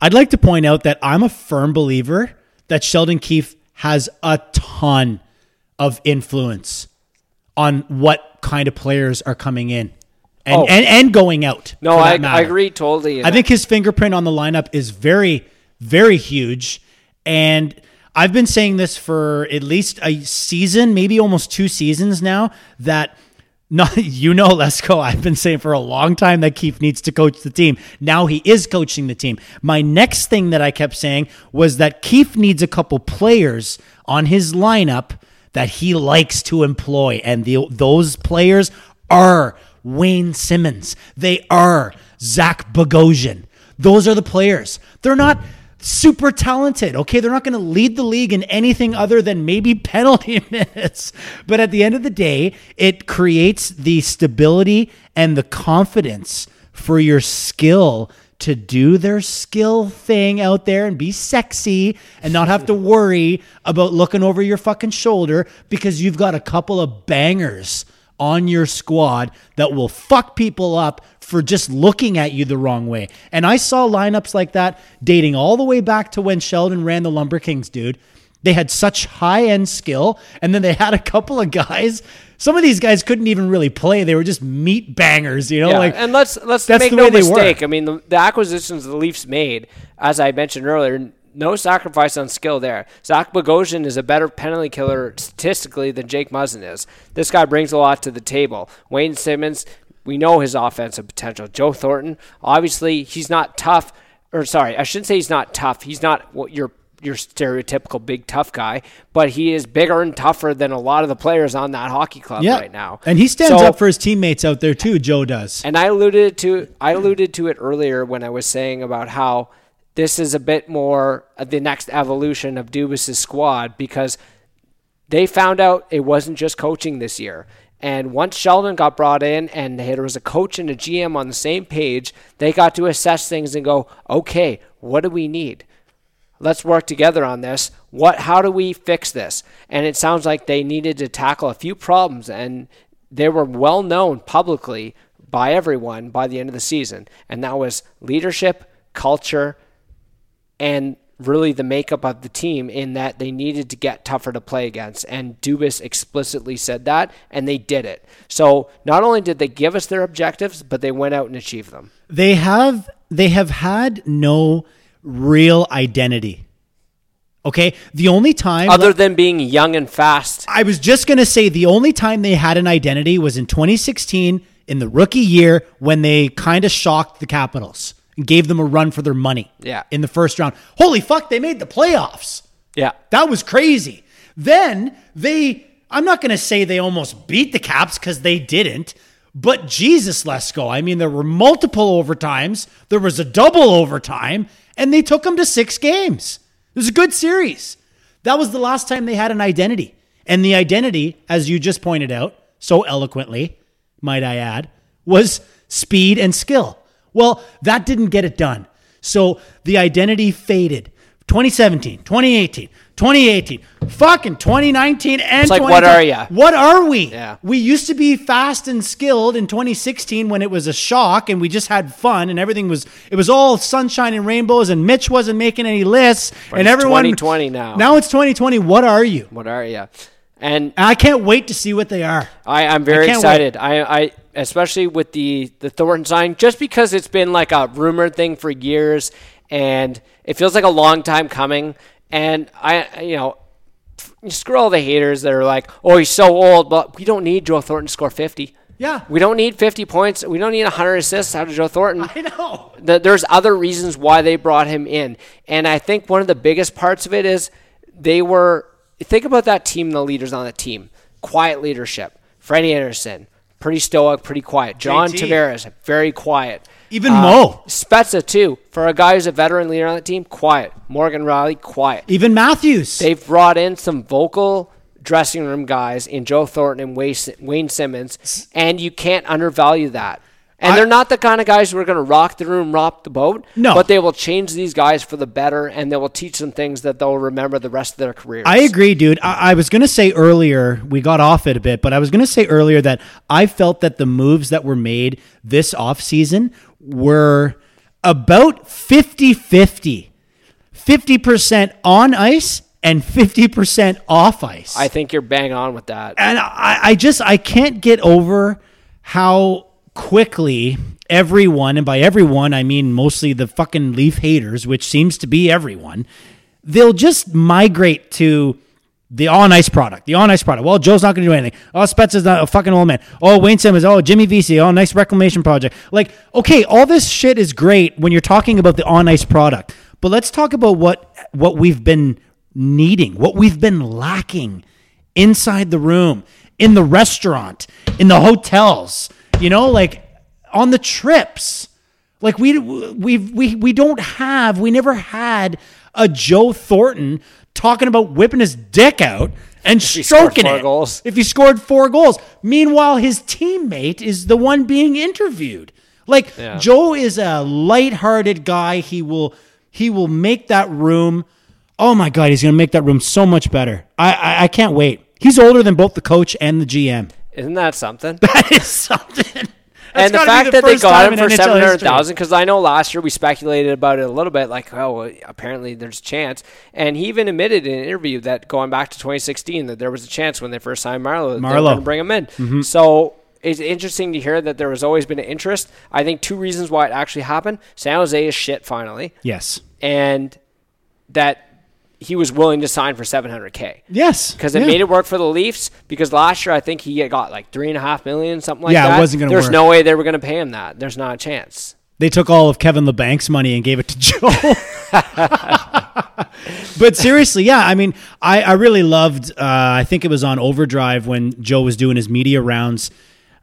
I'd like to point out that I'm a firm believer that Sheldon Keefe has a ton of influence on what kind of players are coming in and, Oh. and, and going out. No, I, I agree totally. I think his fingerprint on the lineup is very, very huge. And I've been saying this for at least a season, maybe almost two seasons now, that not you know, Lesko, I've been saying for a long time that Keefe needs to coach the team. Now he is coaching the team. My next thing that I kept saying was that Keefe needs a couple players on his lineup that he likes to employ. And the, those players are Wayne Simmonds. They are Zach Bogosian. Those are the players. They're not super talented. Okay, they're not going to lead the league in anything other than maybe penalty minutes. But at the end of the day, it creates the stability and the confidence for your skill to do their skill thing out there and be sexy and not have to worry about looking over your fucking shoulder because you've got a couple of bangers on your squad that will fuck people up for just looking at you the wrong way. And I saw lineups like that dating all the way back to when Sheldon ran the Lumber Kings, dude. They had such high end skill, and then they had a couple of guys. Some of these guys couldn't even really play; they were just meat bangers, you know. Yeah, like, and let's let's that's make the no way they were. mistake. I mean, the, the acquisitions the Leafs made, as I mentioned earlier, no sacrifice on skill there. Zach Bogosian is a better penalty killer statistically than Jake Muzzin is. This guy brings a lot to the table. Wayne Simmonds, we know his offensive potential. Joe Thornton, obviously, he's not tough. Or sorry, I shouldn't say he's not tough. He's not what your your stereotypical big tough guy, but he is bigger and tougher than a lot of the players on that hockey club yeah, right now. and he stands So- up for his teammates out there too. Joe does. and I alluded to I alluded to it earlier when I was saying about how this is a bit more the next evolution of Dubas's squad because they found out it wasn't just coaching this year. And once Sheldon got brought in and there was a coach and a GM on the same page, they got to assess things and go, okay, what do we need? Let's work together on this. What how do we fix this? And it sounds like they needed to tackle a few problems and they were well known publicly by everyone by the end of the season. And that was leadership, culture, and really the makeup of the team in that they needed to get tougher to play against. And Dubas explicitly said that, and they did it. So not only did they give us their objectives, but they went out and achieved them. they have they have had no real identity. Okay, the only time Other than being young and fast. I was just going to say the only time they had an identity was in 2016 in the rookie year when they kind of shocked the Capitals gave them a run for their money. Yeah. In the first round. Holy fuck, they made the playoffs. Yeah. That was crazy. Then they, I'm not going to say they almost beat the Caps because they didn't, but Jesus, let's go. I mean, there were multiple overtimes, there was a double overtime, and they took them to six games. It was a good series. That was the last time they had an identity. And the identity, as you just pointed out so eloquently, might I add, was speed and skill. Well, that didn't get it done. So the identity faded. 2017, 2018, 2018, fucking 2019 and It's like, what are ya? What are we? Yeah. We used to be fast and skilled in 2016 when it was a shock and we just had fun and everything was it was all sunshine and rainbows and Mitch wasn't making any lists and it's everyone 2020 now. Now it's 2020. What are you? What are you? And I can't wait to see what they are. I, I'm very I excited. I, I especially with the the Thornton sign, just because it's been like a rumored thing for years, and it feels like a long time coming. And I, you know, screw all the haters that are like, "Oh, he's so old," but we don't need Joe Thornton to score 50. Yeah. We don't need 50 points. We don't need 100 assists out of Joe Thornton. I know. Th- There's other reasons why they brought him in. And I think one of the biggest parts of it is they were think about that team, the leaders on the team. Quiet leadership. Freddie Andersen, pretty stoic, pretty quiet. John JT. Tavares, very quiet. Even Uh, Mo. Spezza too. For a guy who's a veteran leader on the team, quiet. Morgan Rielly, quiet. Even Matthews. They've brought in some vocal dressing room guys in Joe Thornton and Wayne Simmonds, and you can't undervalue that. And I- they're not the kind of guys who are going to rock the room, rock the boat. No. but they will change these guys for the better, and they will teach them things that they'll remember the rest of their careers. I agree, dude. I, I was going to say earlier, we got off it a bit, but I was going to say earlier that I felt that the moves that were made this offseason were about 50 50. 50% on ice and 50% off ice. I think you're bang on with that. and I, I just I can't get over how quickly everyone, and by everyone I mean mostly the fucking Leaf haters, which seems to be everyone, they'll just migrate to the on ice product. The on ice product. Well, Joe's not going to do anything. Oh, Spetz is not a fucking old man. Oh, Wayne Simmonds. Oh, Jimmy Vesey. Oh, nice reclamation project. Like, okay, all this shit is great when you're talking about the on ice product, but let's talk about what what we've been needing, what we've been lacking inside the room, in the restaurant, in the hotels. You know, like on the trips. Like we we we we don't have we never had a Joe Thornton talking about whipping his dick out and scored stroking it. goals. If he scored four goals. Meanwhile, his teammate is the one being interviewed. Like Yeah. Joe is a lighthearted guy. He will he will make that room. Oh my god, he's gonna make that room so much better. I I, I can't wait. He's older than both the coach and the GM. Isn't that something? That is something. That's and the fact that they got him for seven hundred because I know last year we speculated about it a little bit, like, oh, well, apparently there's a chance, and he even admitted in an interview that going back to 2016 that there was a chance when they first signed Marleau, that they were going to bring him in. So it's interesting to hear that there has always been an interest. I think two reasons why it actually happened: San Jose is shit finally, Yes. and that he was willing to sign for 700k Yes. because it Yeah. made it work for the Leafs. Because last year I think he got like three and a half million, something like that. Yeah, it wasn't gonna There's work. no way they were going to pay him that. There's not a chance. They took all of Kevin LeBank's money and gave it to Joe. but seriously, yeah, I mean, I, I really loved, uh, I think it was on Overdrive when Joe was doing his media rounds,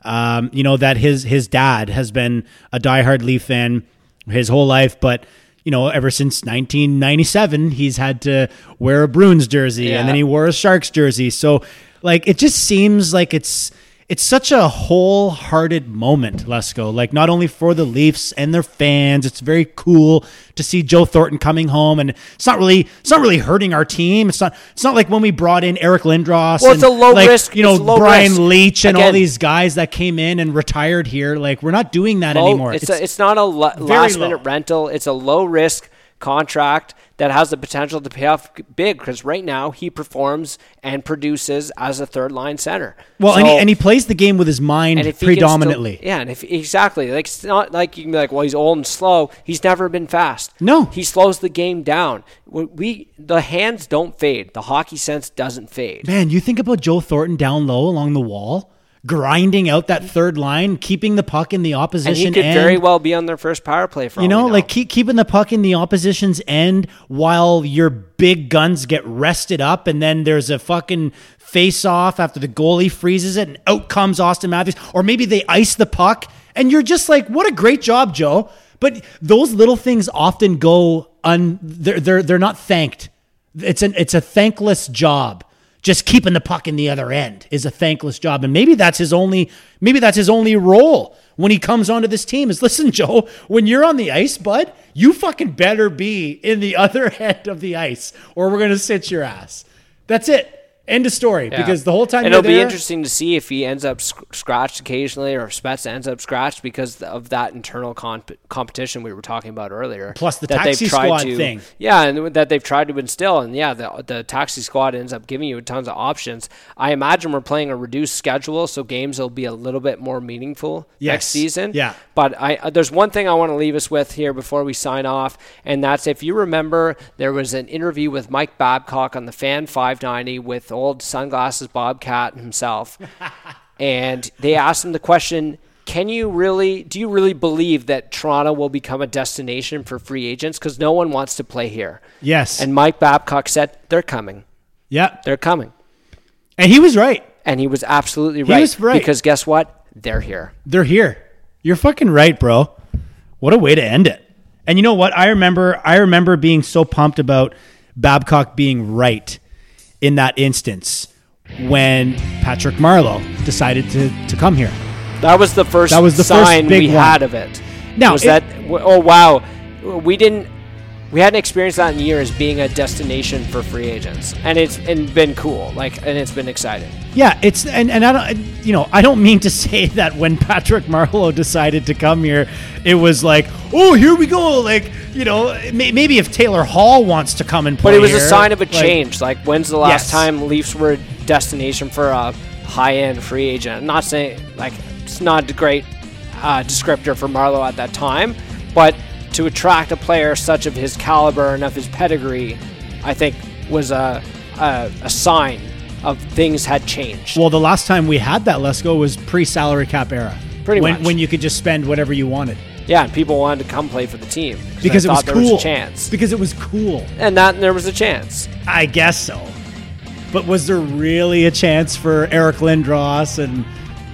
um, you know, that his, his dad has been a diehard Leaf fan his whole life, but. You know, ever since 1997, he's had to wear a Bruins jersey, and then he wore a Sharks jersey. So, like, it just seems like it's it's such a wholehearted moment, Lesko. Like not only for the Leafs and their fans, it's very cool to see Joe Thornton coming home, and it's not really it's not really hurting our team. It's not it's not like when we brought in Eric Lindros. Well, it's a low like, risk- You know, Brian risk. Leetch and all these guys that came in and retired here. Like we're not doing that Low- anymore. It's, a, it's not a la- last minute rental. It's a low risk contract that has the potential to pay off big because right now he performs and produces as a third line center. well, and, he, and he plays the game with his mind he still- predominantly. yeah, and if exactly like it's not like you can be like, well, he's old and slow. He's never been fast. No. he slows the game down. We the hands don't fade. The hockey sense doesn't fade. Man, you think about Joe Thornton down low along the wall, grinding out that third line, keeping the puck in the And opposition he could end. very well be on their first power play for You know, we like keep keeping the puck in the opposition's end while your big guns get rested up, and then there's a fucking face off after the goalie freezes it, and out comes Auston Matthews, or maybe they ice the puck, and you're just like, what a great job, Joe. But those little things often go un. They're they're they're not thanked. It's an it's a thankless job. Just keeping the puck in the other end is a thankless job, and maybe that's his only maybe that's his only role when he comes onto this team. Is listen, Joe, when you're on the ice, bud, you fucking better be in the other end of the ice, or we're gonna sit your ass. That's it. End of story. Yeah. Because the whole time and it'll be interesting to see if he ends up sc- scratched occasionally or if Spets ends up scratched because of that internal comp- competition we were talking about earlier. Plus the that taxi tried squad to- thing. Yeah, and that they've tried to instill. And yeah, the, the taxi squad ends up giving you tons of options. I imagine we're playing a reduced schedule, so games will be a little bit more meaningful Yes. next season. Yeah. But I uh, there's one thing I want to leave us with here before we sign off, and that's if you remember, there was an interview with Mike Babcock on the Fan 590 with old sunglasses Bobcat himself, and they asked him the question. Can you really, do you really believe that Toronto will become a destination for free agents? Because no one wants to play here. Yes. And Mike Babcock said, they're coming. yeah. They're coming. And he was right. And he was absolutely right. He was right. Because guess what? They're here. They're here. You're fucking right, bro. What a way to end it. And you know what? I remember I remember being so pumped about Babcock being right in that instance when Patrick Marleau decided to, to come here. That was the first That was the first sign big we one. had of it. Now, was it- that oh wow, we didn't we hadn't experienced that in years being a destination for free agents, and it's and been cool, like and it's been exciting. Yeah, it's and, and I don't you know I don't mean to say that when Patrick Marleau decided to come here, it was like oh here we go like you know may, maybe if Taylor Hall wants to come and play, But it was a sign of a like- change. Like when's the last Yes. time Leafs were a destination for a high end free agent? I'm not saying like it's not a great uh, descriptor for Marleau at that time, but to attract a player such of his caliber and of his pedigree, I think was a a, a sign of things had changed. Well, the last time we had that Let's Go was pre-salary cap era. Pretty when, much. when you could just spend whatever you wanted yeah, and people wanted to come play for the team because it was cool. was a chance, Because it was cool. and that there was a chance. I guess so. But was there really a chance for Eric Lindros and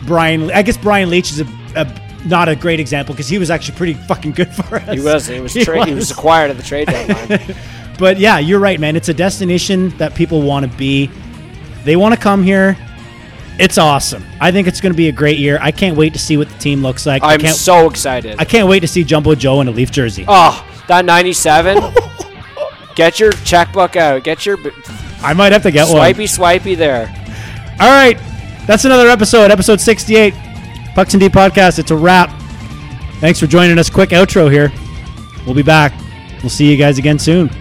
Brian? I guess Brian Leetch is a, a not a great example because he was actually pretty fucking good for us. He was he was tra- he was acquired at the trade deadline. But yeah, you're right, man. It's a destination that people want to be. They want to come here. It's awesome. I think it's going to be a great year. I can't wait to see what the team looks like. I I'm can't. so excited. I can't wait to see Jumbo Joe in a Leaf jersey. Oh, that 97. Get your checkbook out. Get your I might have to get one. swipey swipey there. All right, that's another episode, episode 68, Pucks in Deep podcast. It's a wrap. Thanks for joining us. Quick outro here. We'll be back. We'll see you guys again soon.